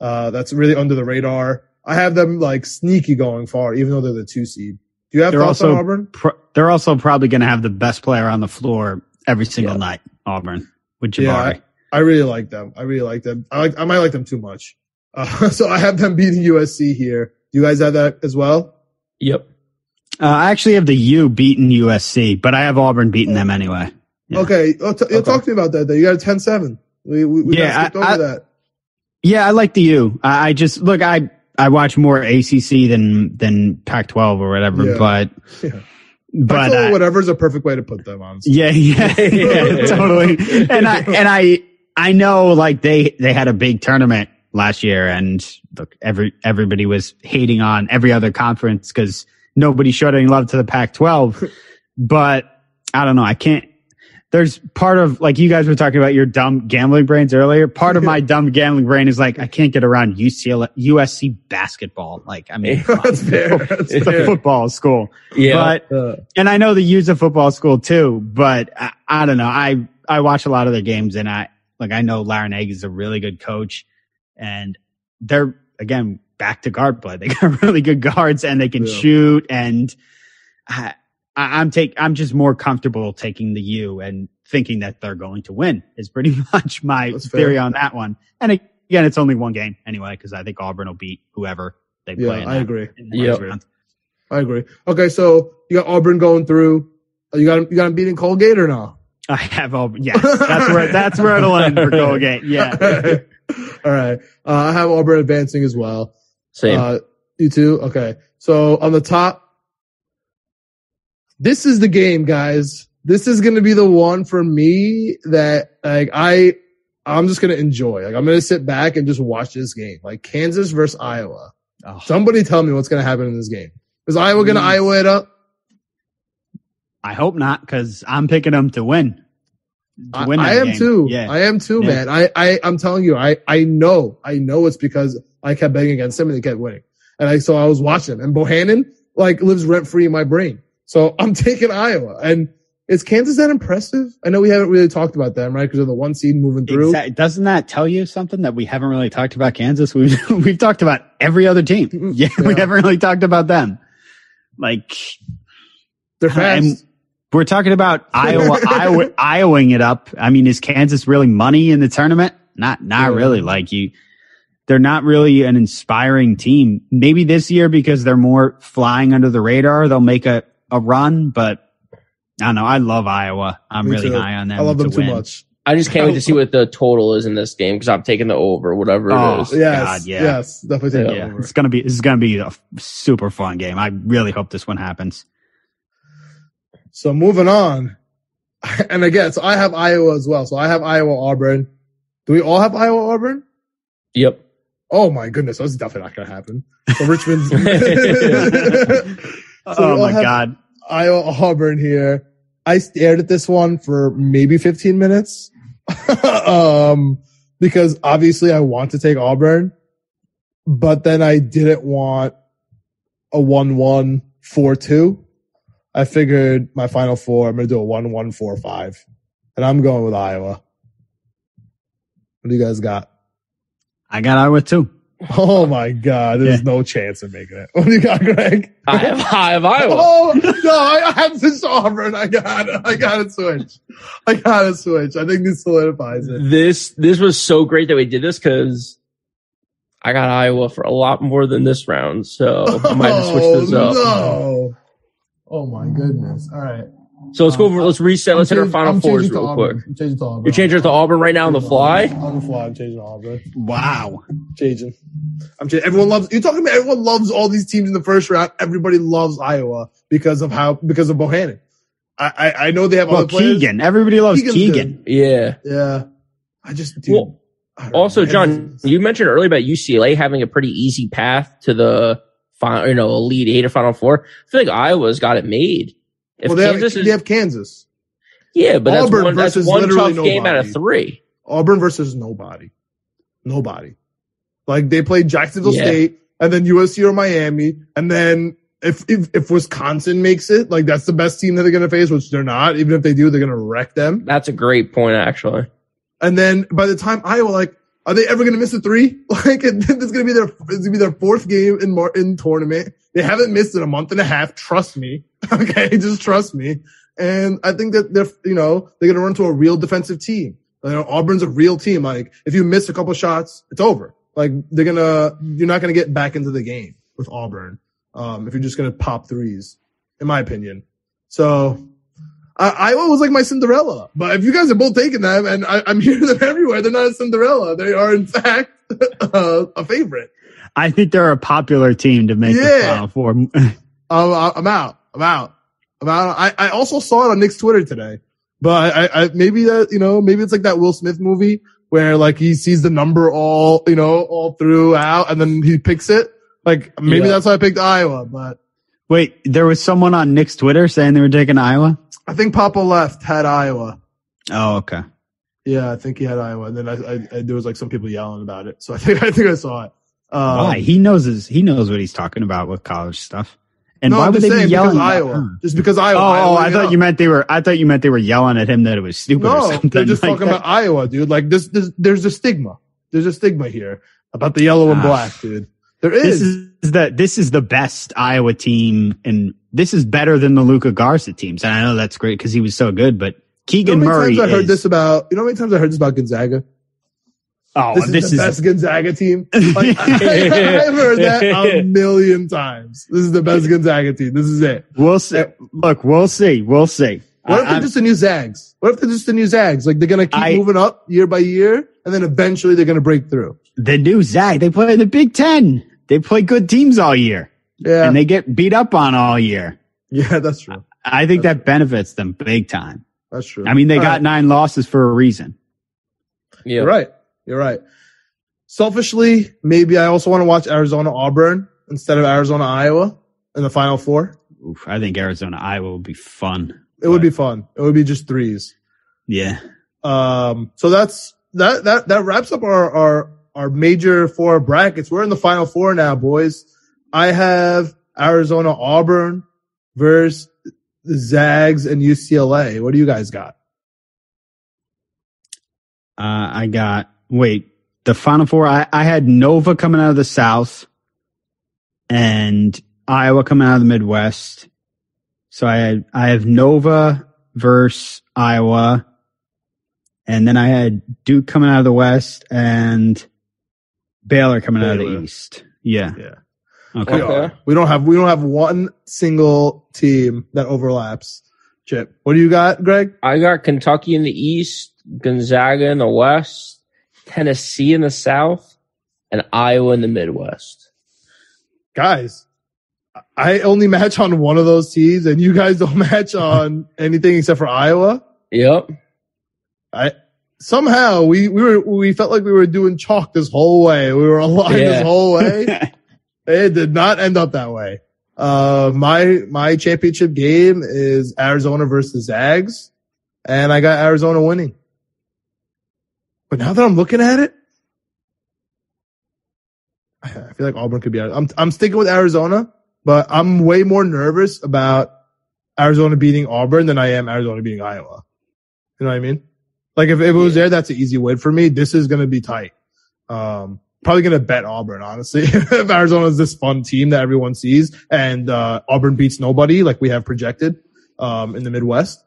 Speaker 7: uh, that's really under the radar. I have them like sneaky going far, even though they're the two seed. Do you have
Speaker 8: They're
Speaker 7: thoughts
Speaker 8: also
Speaker 7: on Auburn?
Speaker 8: pro- they're also probably going to have the best player on the floor every single night. Auburn with Jabari.
Speaker 7: Yeah, I, I really like them. I really like them. I like. I might like them too much. Uh, so I have them beating USC here. Do you guys have that as well?
Speaker 9: Yep.
Speaker 8: Uh, I actually have the U beating USC, but I have Auburn beating them anyway. Yeah.
Speaker 7: Okay. Oh, t-
Speaker 9: Okay.
Speaker 7: Talk to me about that. Then you got a 10-7. We we, we
Speaker 8: Yeah,
Speaker 7: yeah, skipped over
Speaker 8: I- I-
Speaker 7: that.
Speaker 8: Yeah, I like the U. I I just look. I I watch more ACC than than Pac-12 or whatever,
Speaker 7: Yeah.
Speaker 8: but
Speaker 7: Yeah.
Speaker 8: But uh,
Speaker 7: whatever's a perfect way to put them on.
Speaker 8: Yeah, yeah, yeah, totally. And I and I I know like they they had a big tournament last year, and look, every everybody was hating on every other conference because nobody showed any love to the Pac-12. but I don't know. I can't. There's part of like you guys were talking about your dumb gambling brains earlier. Part of my dumb gambling brain is like I can't get around UCLA, USC basketball. Like I mean, come.
Speaker 7: That's fair. That's
Speaker 8: it's a football school.
Speaker 9: Yeah.
Speaker 8: But
Speaker 7: Uh,
Speaker 8: and I know the use a football school too, but I, I don't know. I, I watch a lot of their games and I, like, I know Larrañaga is a really good coach and they're, again, back to guard play. They got really good guards and they can
Speaker 7: Yeah.
Speaker 8: shoot. And I, I- I'm take, I'm just more comfortable taking the U and thinking that they're going to win is pretty much my
Speaker 7: That's fair.
Speaker 8: theory on that one. And again, it's only one game anyway, cause I think Auburn will beat whoever they
Speaker 7: Yeah,
Speaker 8: play. in
Speaker 7: I
Speaker 8: that-
Speaker 7: agree.
Speaker 8: in the
Speaker 9: Yep.
Speaker 8: next round.
Speaker 7: I agree. Okay, so you got Auburn going through. Uh, You got you got them beating Colgate or no?
Speaker 8: I have all, Yes, that's where, that's where it'll end for Colgate. Yeah.
Speaker 7: All right. Uh, I have Auburn advancing as well.
Speaker 9: Same.
Speaker 7: Uh, you too? Okay. So on the top, this is the game, guys. This is going to be the one for me that like I, I'm just going to enjoy. Like I'm going to sit back and just watch this game. Like Kansas versus Iowa.
Speaker 8: Oh,
Speaker 7: Somebody tell me what's going to happen in this game. Is Iowa going to. Iowa it up?
Speaker 8: I hope not because I'm picking them to win. To
Speaker 7: I,
Speaker 8: win
Speaker 7: I
Speaker 8: that
Speaker 7: am
Speaker 8: game.
Speaker 7: too.
Speaker 8: Yeah.
Speaker 7: I am too,
Speaker 8: Yeah.
Speaker 7: man. I, I, I'm telling you, I, I know, I know it's because I kept betting against them and they kept winning. And I, so I was watching them and Bohannon like lives rent free in my brain. So I'm taking Iowa and is Kansas that impressive? I know we haven't really talked about them, right? Because of the one seed moving through.
Speaker 8: Exact- Doesn't that tell you something that we haven't really talked about Kansas? We've we've talked about every other team. Yeah, we
Speaker 7: Yeah.
Speaker 8: haven't really talked about them. Like
Speaker 7: They're fast.
Speaker 8: I'm- we're talking about Iowa, Iowa, Iowaing it up. I mean, is Kansas really money in the tournament? Not, not
Speaker 7: Yeah.
Speaker 8: really. Like you, they're not really an inspiring team. Maybe this year because they're more flying under the radar, they'll make a, a run, but I don't know. I love Iowa. I'm
Speaker 7: Me
Speaker 8: really
Speaker 7: too.
Speaker 8: high on them.
Speaker 7: I love them
Speaker 8: to
Speaker 7: too
Speaker 8: win.
Speaker 7: much.
Speaker 9: I just can't wait to see what the total is in this game because I'm taking the over, whatever it
Speaker 8: Oh,
Speaker 9: is.
Speaker 7: Yes.
Speaker 8: God, yeah.
Speaker 7: Yes. Definitely take
Speaker 8: Yeah,
Speaker 7: over.
Speaker 8: it's gonna be this is gonna be a f- super fun game. I really hope this one happens.
Speaker 7: So moving on. And again, so I have Iowa as well. So I have Iowa Auburn. Do we all have Iowa Auburn?
Speaker 9: Yep.
Speaker 7: Oh my goodness, that's definitely not going to happen. So Richmond's. So
Speaker 8: oh my god!
Speaker 7: Iowa Auburn here. I stared at this one for maybe 15 minutes. um, because obviously I want to take Auburn, but then I didn't want a 1-1 4-2. I figured my final four, I'm going to do a 1-1 4-5 and I'm going with Iowa. What do you guys got?
Speaker 8: I got Iowa too.
Speaker 7: Oh my God. There's
Speaker 8: Yeah.
Speaker 7: no chance of making it. What do you got, Greg?
Speaker 9: I have, I have Iowa.
Speaker 7: Oh no, I have this Auburn. I got it. I got to switch. I got to switch. I think this solidifies it.
Speaker 9: This this was so great that we did this because I got Iowa for a lot more than this round, so I might have switched oh, this up.
Speaker 7: No. Oh my goodness. All right.
Speaker 9: So let's go over. Um, let's reset. Let's hit our final
Speaker 7: I'm
Speaker 9: fours real quick.
Speaker 7: I'm changing to Auburn.
Speaker 9: You're changing it to Auburn right now on the fly.
Speaker 7: On the fly. I'm changing to Auburn.
Speaker 8: Wow.
Speaker 7: Changing. I'm changing. Everyone loves. You're talking about everyone loves all these teams in the first round. Everybody loves Iowa because of how because of Bohannon. I I, I know they have
Speaker 8: Well,
Speaker 7: other players.
Speaker 8: Keegan. Everybody loves
Speaker 7: Keegan's
Speaker 8: Keegan.
Speaker 9: Yeah.
Speaker 7: Yeah. I just dude,
Speaker 9: Well,
Speaker 7: I don't know.
Speaker 9: Also, John, you mentioned earlier about UCLA having a pretty easy path to the final, you know, elite eight or final four. I feel like Iowa's got it made. If
Speaker 7: well, they have,
Speaker 9: Kansas is,
Speaker 7: they have Kansas.
Speaker 9: yeah, but that's
Speaker 7: Auburn
Speaker 9: one, that's
Speaker 7: versus
Speaker 9: one
Speaker 7: literally
Speaker 9: tough game out of
Speaker 7: nobody.
Speaker 9: three.
Speaker 7: Auburn versus nobody. Nobody. Like they played Jacksonville
Speaker 9: Yeah.
Speaker 7: State and then USC or Miami. And then if, if, if Wisconsin makes it, like that's the best team that they're going to face, which they're not. Even if they do, they're going to wreck them.
Speaker 9: That's a great point, actually.
Speaker 7: And then by the time Iowa, like Are they ever going to miss a three? Like this is going to be their it's going to be their fourth game in in tournament. They haven't missed in a month and a half. Trust me. Okay, just trust me. And I think that they're you know they're going to run to a real defensive team. You know, Auburn's a real team. Like if you miss a couple shots, it's over. Like they're gonna you're not going to get back into the game with Auburn um, if you're just going to pop threes, in my opinion. So I, Iowa was like my Cinderella, but if you guys are both taking them, and I, am hearing them everywhere, they're not a Cinderella. They are in fact uh, a favorite.
Speaker 8: I think they're a popular team to make yeah. the final four.
Speaker 7: I'm. I'm out. I'm out. I, I also saw it on Knicks Twitter today, but I, I maybe that you know maybe it's like that Will Smith movie where like he sees the number all you know all throughout and then he picks it. Like maybe yeah. that's why I picked Iowa, but
Speaker 8: wait, there was someone on Knicks Twitter saying they were taking Iowa.
Speaker 7: I think Papa left had Iowa.
Speaker 8: Oh, okay.
Speaker 7: Yeah, I think he had Iowa. And then I, I, I, there was like some people yelling about it. So I think I think I saw it.
Speaker 8: Um, why? He knows his, he knows what he's talking about with college stuff. And no, why would they be yelling
Speaker 7: because Iowa? Just because Iowa.
Speaker 8: Oh,
Speaker 7: Iowa,
Speaker 8: oh I thought know. you meant they were. I thought you meant they were yelling at him that it was stupid. No,
Speaker 7: they're just like talking that. about Iowa, dude. Like this, this, there's a stigma. There's a stigma here about the yellow and ah. black, dude. There is.
Speaker 8: This is the this is the best Iowa team, and this is better than the Luka Garza teams. And I know that's great because he was so good. But Keegan
Speaker 7: you know
Speaker 8: Murray.
Speaker 7: Times I heard
Speaker 8: is,
Speaker 7: this about. You know how many times I heard this about Gonzaga?
Speaker 8: Oh,
Speaker 7: this is this the is, best Gonzaga team. Like, I, have heard that a million times. This is the best Gonzaga team. This is it.
Speaker 8: We'll see. Look, we'll see. We'll see.
Speaker 7: What if they're just the new Zags? What if they're just the new Zags? Like they're gonna keep I, moving up year by year, and then eventually they're gonna break through.
Speaker 8: The new Zag. They play in the Big Ten. They play good teams all year.
Speaker 7: Yeah.
Speaker 8: And they get beat up on all year.
Speaker 7: Yeah, that's true.
Speaker 8: I think that's that true. benefits them big time.
Speaker 7: That's true.
Speaker 8: I mean, they all got right. nine losses for a reason.
Speaker 7: Yeah. You're right. You're right. Selfishly, maybe I also want to watch Arizona Auburn instead of Arizona Iowa in the final four.
Speaker 8: Oof, I think Arizona Iowa would be fun.
Speaker 7: It but... would be fun. It would be just threes.
Speaker 8: Yeah.
Speaker 7: Um, so that's, that, that, that wraps up our, our, our major four brackets. We're in the final four now, boys. I have Arizona Auburn versus the Zags and UCLA. What do you guys got?
Speaker 8: Uh, I got, wait, the final four, I, I had Nova coming out of the South and Iowa coming out of the Midwest. So I had, I have Nova versus Iowa. And then I had Duke coming out of the West and Baylor coming Baylor. out of the East. Yeah.
Speaker 7: Yeah.
Speaker 8: Okay.
Speaker 7: okay. We don't have we don't have one single team that overlaps. Chip, what do you got, Greg?
Speaker 9: I got Kentucky in the East, Gonzaga in the West, Tennessee in the South, and Iowa in the Midwest.
Speaker 7: Guys, I only match on one of those teams, and you guys don't match on anything except for Iowa.
Speaker 9: Yep.
Speaker 7: I somehow we we were we felt like we were doing chalk this whole way. We were aligned yeah. this whole way. it did not end up that way. Uh, my my championship game is Arizona versus Zags, and I got Arizona winning. But now that I'm looking at it, I feel like Auburn could be. I'm I'm sticking with Arizona, but I'm way more nervous about Arizona beating Auburn than I am Arizona beating Iowa. You know what I mean? Like if, if it was there, that's an easy win for me. This is going to be tight. Um, probably going to bet Auburn, honestly. if Arizona is this fun team that everyone sees and, uh, Auburn beats nobody like we have projected, um, in the Midwest,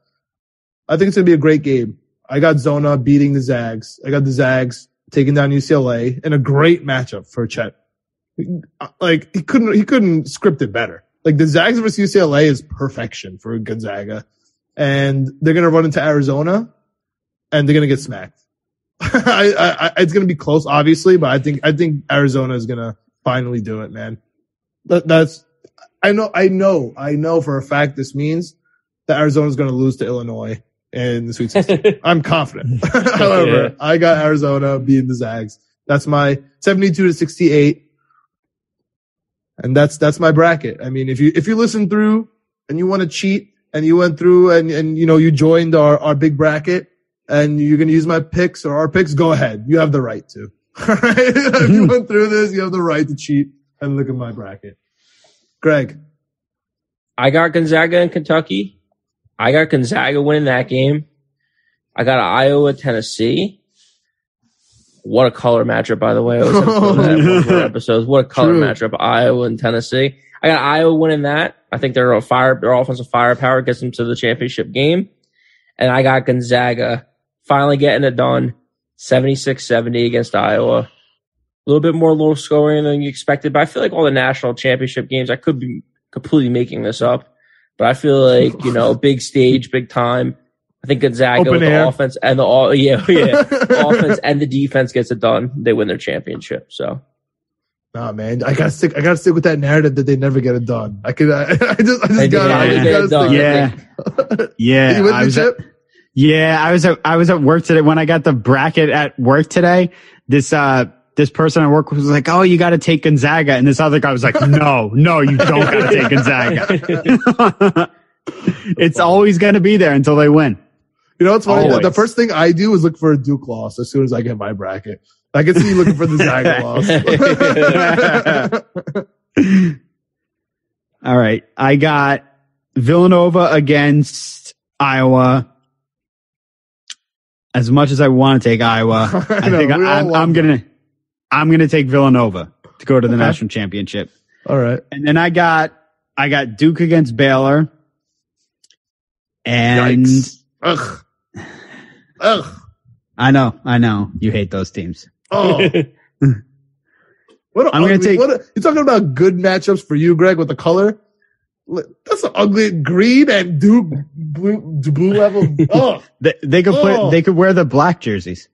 Speaker 7: I think it's going to be a great game. I got Zona beating the Zags. I got the Zags taking down UCLA in a great matchup for Chet. Like he couldn't, he couldn't script it better. Like the Zags versus UCLA is perfection for Gonzaga and they're to run into Arizona and they're gonna get smacked. I, I, it's gonna be close, obviously, but I think I think Arizona is gonna finally do it, man. That, that's I know I know I know for a fact this means that Arizona is gonna lose to Illinois in the Sweet 16. I'm confident. However, yeah. I got Arizona beating the Zags. That's my 72 to 68. And that's, that's my bracket. I mean, if you, if you listen through and you want to cheat and you went through and, and, you know, you joined our, our big bracket, and you're going to use my picks or our picks, go ahead. You have the right to. All right. if you hmm. went through this, you have the right to cheat and look at my bracket. Greg.
Speaker 9: I got Gonzaga in Kentucky. I got Gonzaga winning that game. I got Iowa, Tennessee. What a color matchup, by the way. I was gonna put that in one of our episodes. What a color
Speaker 7: True.
Speaker 9: matchup. Iowa and Tennessee. I got Iowa winning that. I think they're fire, their offensive firepower gets them to the championship game. And I got Gonzaga finally getting it done. 76-70 against Iowa. A little bit more low scoring than you expected, but I feel like all the national championship games, I could be completely making this up, but I feel like, you know, big stage, big time. I think Gonzaga
Speaker 7: Open
Speaker 9: with
Speaker 7: air.
Speaker 9: the offense and the all, yeah, yeah, offense and the defense gets it done. They win their championship. So
Speaker 7: Nah, man, I gotta stick. I gotta stick with that narrative that they never get it done. I could. I, I just. I just gotta. I just gotta
Speaker 9: it done.
Speaker 8: Yeah. Yeah.
Speaker 7: you win
Speaker 8: I
Speaker 7: the
Speaker 8: was at,
Speaker 7: chip?
Speaker 8: yeah, I was at, I was at work today. When I got the bracket at work today, this, uh, this person I work with was like, "Oh, you got to take Gonzaga," and this other guy was like, "No, no, you don't got to take Gonzaga." it's always going to be there until they win.
Speaker 7: You know what's funny? The, the first thing I do is look for a Duke loss as soon as I get my bracket. I can see you looking for the Zaga loss.
Speaker 8: All right, I got Villanova against Iowa. As much as I want to take Iowa, I,
Speaker 7: I know,
Speaker 8: think
Speaker 7: we all
Speaker 8: I'm,
Speaker 7: want
Speaker 8: I'm gonna, take Villanova to go to the
Speaker 7: Okay.
Speaker 8: national championship.
Speaker 7: All right.
Speaker 8: And then I got I got Duke against Baylor. And
Speaker 7: Yikes. Ugh. Ugh.
Speaker 8: I know, I know you hate those teams.
Speaker 7: Oh. What a
Speaker 8: I'm gonna take-
Speaker 7: what a, you're talking about good matchups for you, Greg, with the color. That's an ugly green and Duke blue, blue level. Oh,
Speaker 8: They, they could play,
Speaker 7: Oh.
Speaker 8: they could wear the black jerseys.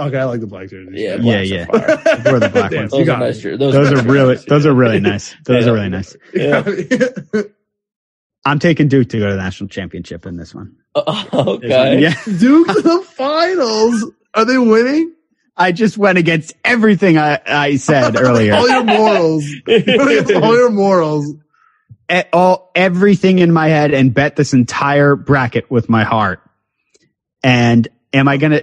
Speaker 7: Okay. I like the black jerseys.
Speaker 9: yeah,
Speaker 8: Yeah, yeah.
Speaker 9: fire.
Speaker 8: Wear the black
Speaker 7: Damn,
Speaker 8: ones.
Speaker 7: you
Speaker 9: Those are nice. jer- Those,
Speaker 8: Those are really those are really nice. Those
Speaker 9: Yeah.
Speaker 8: are really nice.
Speaker 7: Yeah.
Speaker 8: I'm taking Duke to go to the national championship in this one.
Speaker 9: okay.
Speaker 8: Yeah.
Speaker 7: Duke to the finals. Are they winning?
Speaker 8: I just went against everything I, I said earlier.
Speaker 7: All your morals. All your morals.
Speaker 8: E- all everything in my head and bet this entire bracket with my heart. And am I gonna?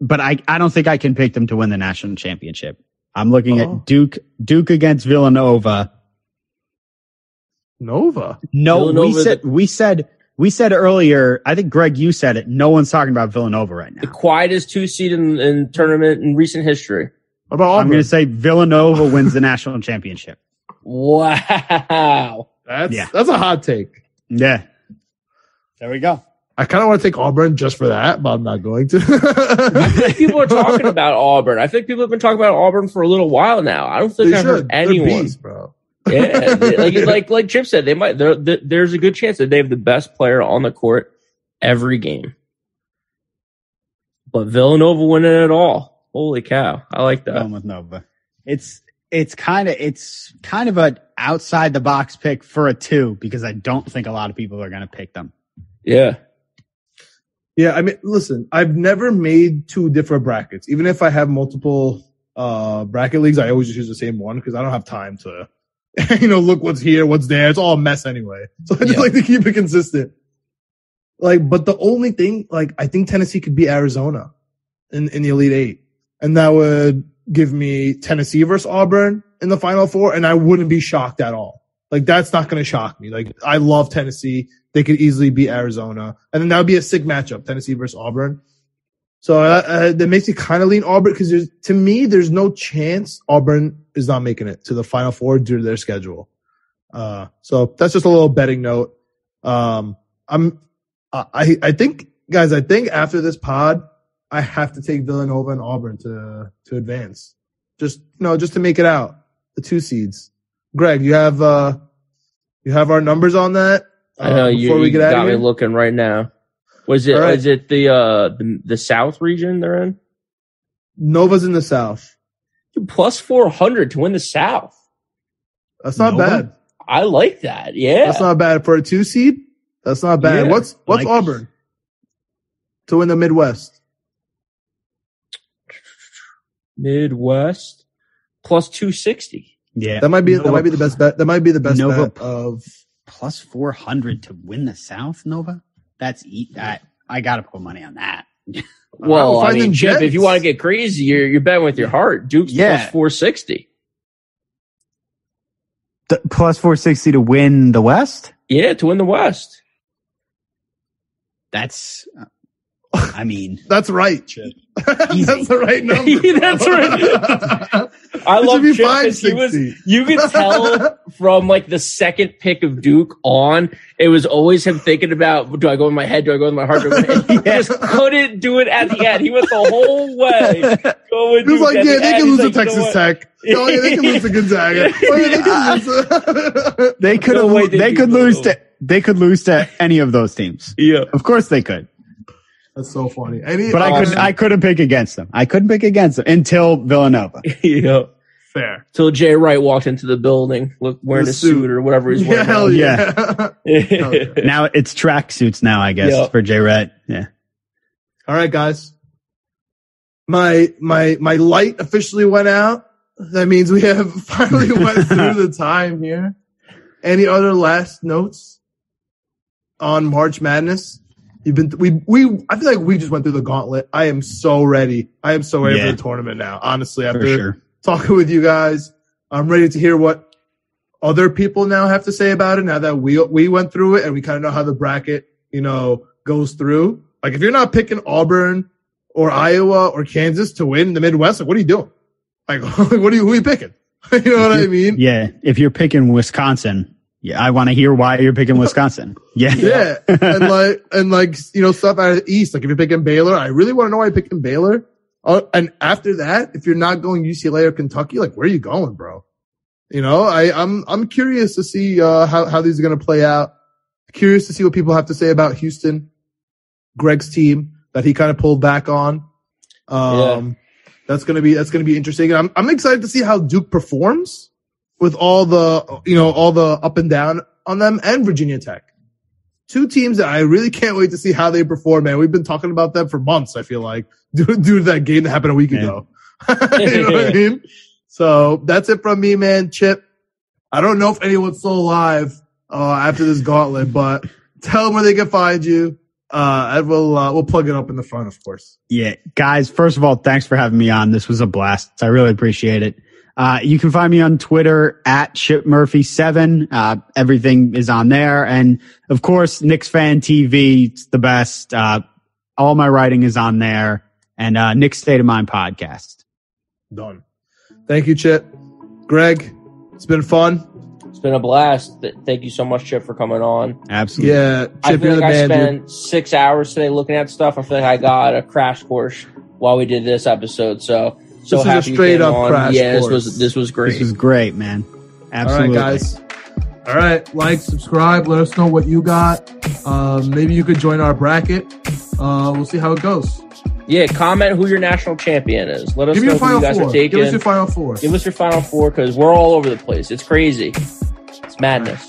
Speaker 8: But I I don't think I can pick them to win the national championship. I'm looking
Speaker 7: Oh.
Speaker 8: at Duke Duke against Villanova.
Speaker 7: Nova.
Speaker 8: No, we
Speaker 9: Villanova,
Speaker 8: said we said we said earlier. I think Greg, you said it. No one's talking about Villanova right now.
Speaker 9: The quietest two seed in, in tournament in recent history.
Speaker 7: What about
Speaker 8: I'm going to say Villanova wins the national championship.
Speaker 9: Wow.
Speaker 7: that's
Speaker 8: Yeah.
Speaker 7: that's a hot take.
Speaker 8: Yeah, there we go.
Speaker 7: I kind of want to take Auburn just for that, but I'm not going to.
Speaker 9: people are talking about Auburn. I think people have been talking about Auburn for a little while now. I don't think
Speaker 7: they
Speaker 9: I've
Speaker 7: should.
Speaker 9: heard anyone.
Speaker 7: beasts, bro.
Speaker 9: yeah, they- like like like Chip said, they might. they're- th there's a good chance that they have the best player on the court every game. But Villanova winning it all. Holy cow! I like that.
Speaker 8: Going with Nova. It's it's kind of it's kind of a outside the box pick for a two because I don't think a lot of people are going to pick them.
Speaker 9: Yeah,
Speaker 7: Yeah, I mean, listen, I've never made two different brackets. Even if I have multiple uh bracket leagues, I always just use the same one because I don't have time to, you know, look what's here, what's there. It's all a mess anyway. So I just
Speaker 9: Yeah.
Speaker 7: like to keep it consistent. Like, but the only thing, like, I think Tennessee could beat Arizona in, in the Elite Eight. And that would give me Tennessee versus Auburn in the Final Four, and I wouldn't be shocked at all. Like, that's not going to shock me. Like, I love Tennessee. They could easily beat Arizona. And then that would be a sick matchup, Tennessee versus Auburn. So uh, uh, that makes me kind of lean Auburn because to me, there's no chance Auburn is not making it to the Final Four due to their schedule. Uh, so that's just a little betting note. Um, I'm, I, I think, guys, I think after this pod, I have to take Villanova and Auburn to, to advance. Just, know, just to make it out. The two seeds. Greg, you have, uh, you have our numbers on that?
Speaker 9: I know
Speaker 7: uh,
Speaker 9: you,
Speaker 7: before we
Speaker 9: you
Speaker 7: out
Speaker 9: got
Speaker 7: of
Speaker 9: me
Speaker 7: here?
Speaker 9: looking right now. Was it
Speaker 7: All right.
Speaker 9: was it the uh the, the South region they're in?
Speaker 7: Nova's in the South.
Speaker 9: Plus four hundred to win the South.
Speaker 7: That's not
Speaker 8: Nova?
Speaker 7: bad.
Speaker 9: I like that. Yeah,
Speaker 7: That's not bad for a two seed. That's not bad.
Speaker 9: Yeah,
Speaker 7: what's what's
Speaker 8: like-
Speaker 7: Auburn to win the Midwest?
Speaker 9: Midwest plus two sixty.
Speaker 8: Yeah,
Speaker 7: That might be that might be the best bet. That might be the best
Speaker 8: Nova-
Speaker 7: bet of.
Speaker 8: Plus four hundred to win the South. Nova, that's eat that. I got to put money on that.
Speaker 9: Well,
Speaker 7: we'll
Speaker 9: I mean,
Speaker 7: the
Speaker 9: Chip, if you want to get crazy, you're you're betting with your heart. Duke's
Speaker 8: Yeah.
Speaker 9: plus four sixty.
Speaker 8: The, plus four sixty to win the West.
Speaker 9: Yeah, to win the West.
Speaker 8: That's, uh, I mean,
Speaker 7: That's right. Chip. That's the right number.
Speaker 9: That's right. I love
Speaker 7: should be
Speaker 9: Chip 'cause he was. You could tell from like the second pick of Duke on, it was always him thinking about: Do I go in my head? Do I go in my heart? Do I go in my head? He just couldn't do it at the end. He went the whole way. Going
Speaker 7: He was like, yeah,
Speaker 9: the
Speaker 7: they can
Speaker 9: He's
Speaker 7: lose to
Speaker 9: like, you know
Speaker 7: Texas? Tech. Oh, yeah, they can lose to Gonzaga. Oh, yeah, they can lose.
Speaker 8: They could
Speaker 9: No way they
Speaker 8: they could lose to they could lose to any of those teams.
Speaker 9: Yeah.
Speaker 8: Of course they could.
Speaker 7: That's so funny. Any,
Speaker 8: But I um, couldn't I couldn't pick against them. I couldn't pick against them until Villanova.
Speaker 9: yeah.
Speaker 7: Fair.
Speaker 9: Till Jay Wright walked into the building, look, wearing
Speaker 7: The
Speaker 9: a suit.
Speaker 7: suit.
Speaker 9: or whatever he's
Speaker 7: Yeah,
Speaker 9: wearing.
Speaker 7: hell
Speaker 8: Yeah.
Speaker 7: yeah.
Speaker 8: now it's track suits now, I guess,
Speaker 9: Yep.
Speaker 8: for Jay Wright. Yeah.
Speaker 7: All right, guys. My my my light officially went out. That means we have finally went through the time here. Any other last notes on March Madness? You've been we we I feel like we just went through the gauntlet. I am so ready. I am so ready
Speaker 8: Yeah.
Speaker 7: for the tournament now. Honestly,
Speaker 8: For
Speaker 7: after
Speaker 8: sure.
Speaker 7: Talking with you guys, I'm ready to hear what other people now have to say about it. Now that we we went through it and we kind of know how the bracket you know goes through. Like if you're not picking Auburn or Iowa or Kansas to win the Midwest, like what are you doing? Like what are you who are you picking? you know what I mean?
Speaker 8: Yeah. If you're picking Wisconsin, yeah, I want to hear why you're picking Wisconsin. Yeah.
Speaker 7: Yeah. and like, and like, you know, stuff out of the East. Like if you're picking Baylor, I really want to know why you're picking Baylor. Uh, and after that, if you're not going UCLA or Kentucky, like where are you going, bro? You know, I, I'm, I'm curious to see, uh, how, how these are going to play out. Curious to see what people have to say about Houston, Greg's team that he kind of pulled back on. Um, that's going to be, that's going to be interesting. And I'm, I'm excited to see how Duke performs with all the, you know, all the up and down on them and Virginia Tech two teams that I really can't wait to see how they perform, man. We've been talking about them for months, I feel like, due, due to that game that happened a week
Speaker 8: Yeah.
Speaker 7: ago. you know what I mean? So that's it from me, man. Chip, I don't know if anyone's still alive uh, after this gauntlet, but tell them where they can find you. Uh, and we'll, uh, we'll plug it up in the front, of course.
Speaker 8: Yeah. Guys, first of all, thanks for having me on. This was a blast. I really appreciate it. Uh, you can find me on Twitter at ChipMurphy7. Uh, everything is on there. And of course, Knicks Fan TV, it's the best. Uh, all my writing is on there and, uh, Knicks State of Mind podcast.
Speaker 7: Done. Thank you, Chip. Greg, it's been fun.
Speaker 9: It's been a blast. Thank you so much, Chip, for coming on.
Speaker 8: Absolutely.
Speaker 7: Yeah,
Speaker 9: I
Speaker 7: Chip,
Speaker 9: feel
Speaker 7: you're
Speaker 9: like
Speaker 7: the
Speaker 9: I
Speaker 7: man. dude.
Speaker 9: spent six hours today looking at stuff. I feel like I got a crash course while we did this episode. So so
Speaker 7: This is a straight up
Speaker 9: on.
Speaker 7: crash
Speaker 9: Yeah, this was this was great.
Speaker 8: This was great, man. Absolutely.
Speaker 7: All right, guys. All right, like, subscribe. Let us know what you got. Um, maybe you could join our bracket. Uh, we'll see how it goes.
Speaker 9: yeah, comment who your national champion is. Let us
Speaker 7: Give
Speaker 9: know who you guys
Speaker 7: four.
Speaker 9: are taking.
Speaker 7: Give us your final four.
Speaker 9: Give us your final four because we're all over the place. It's crazy. It's madness.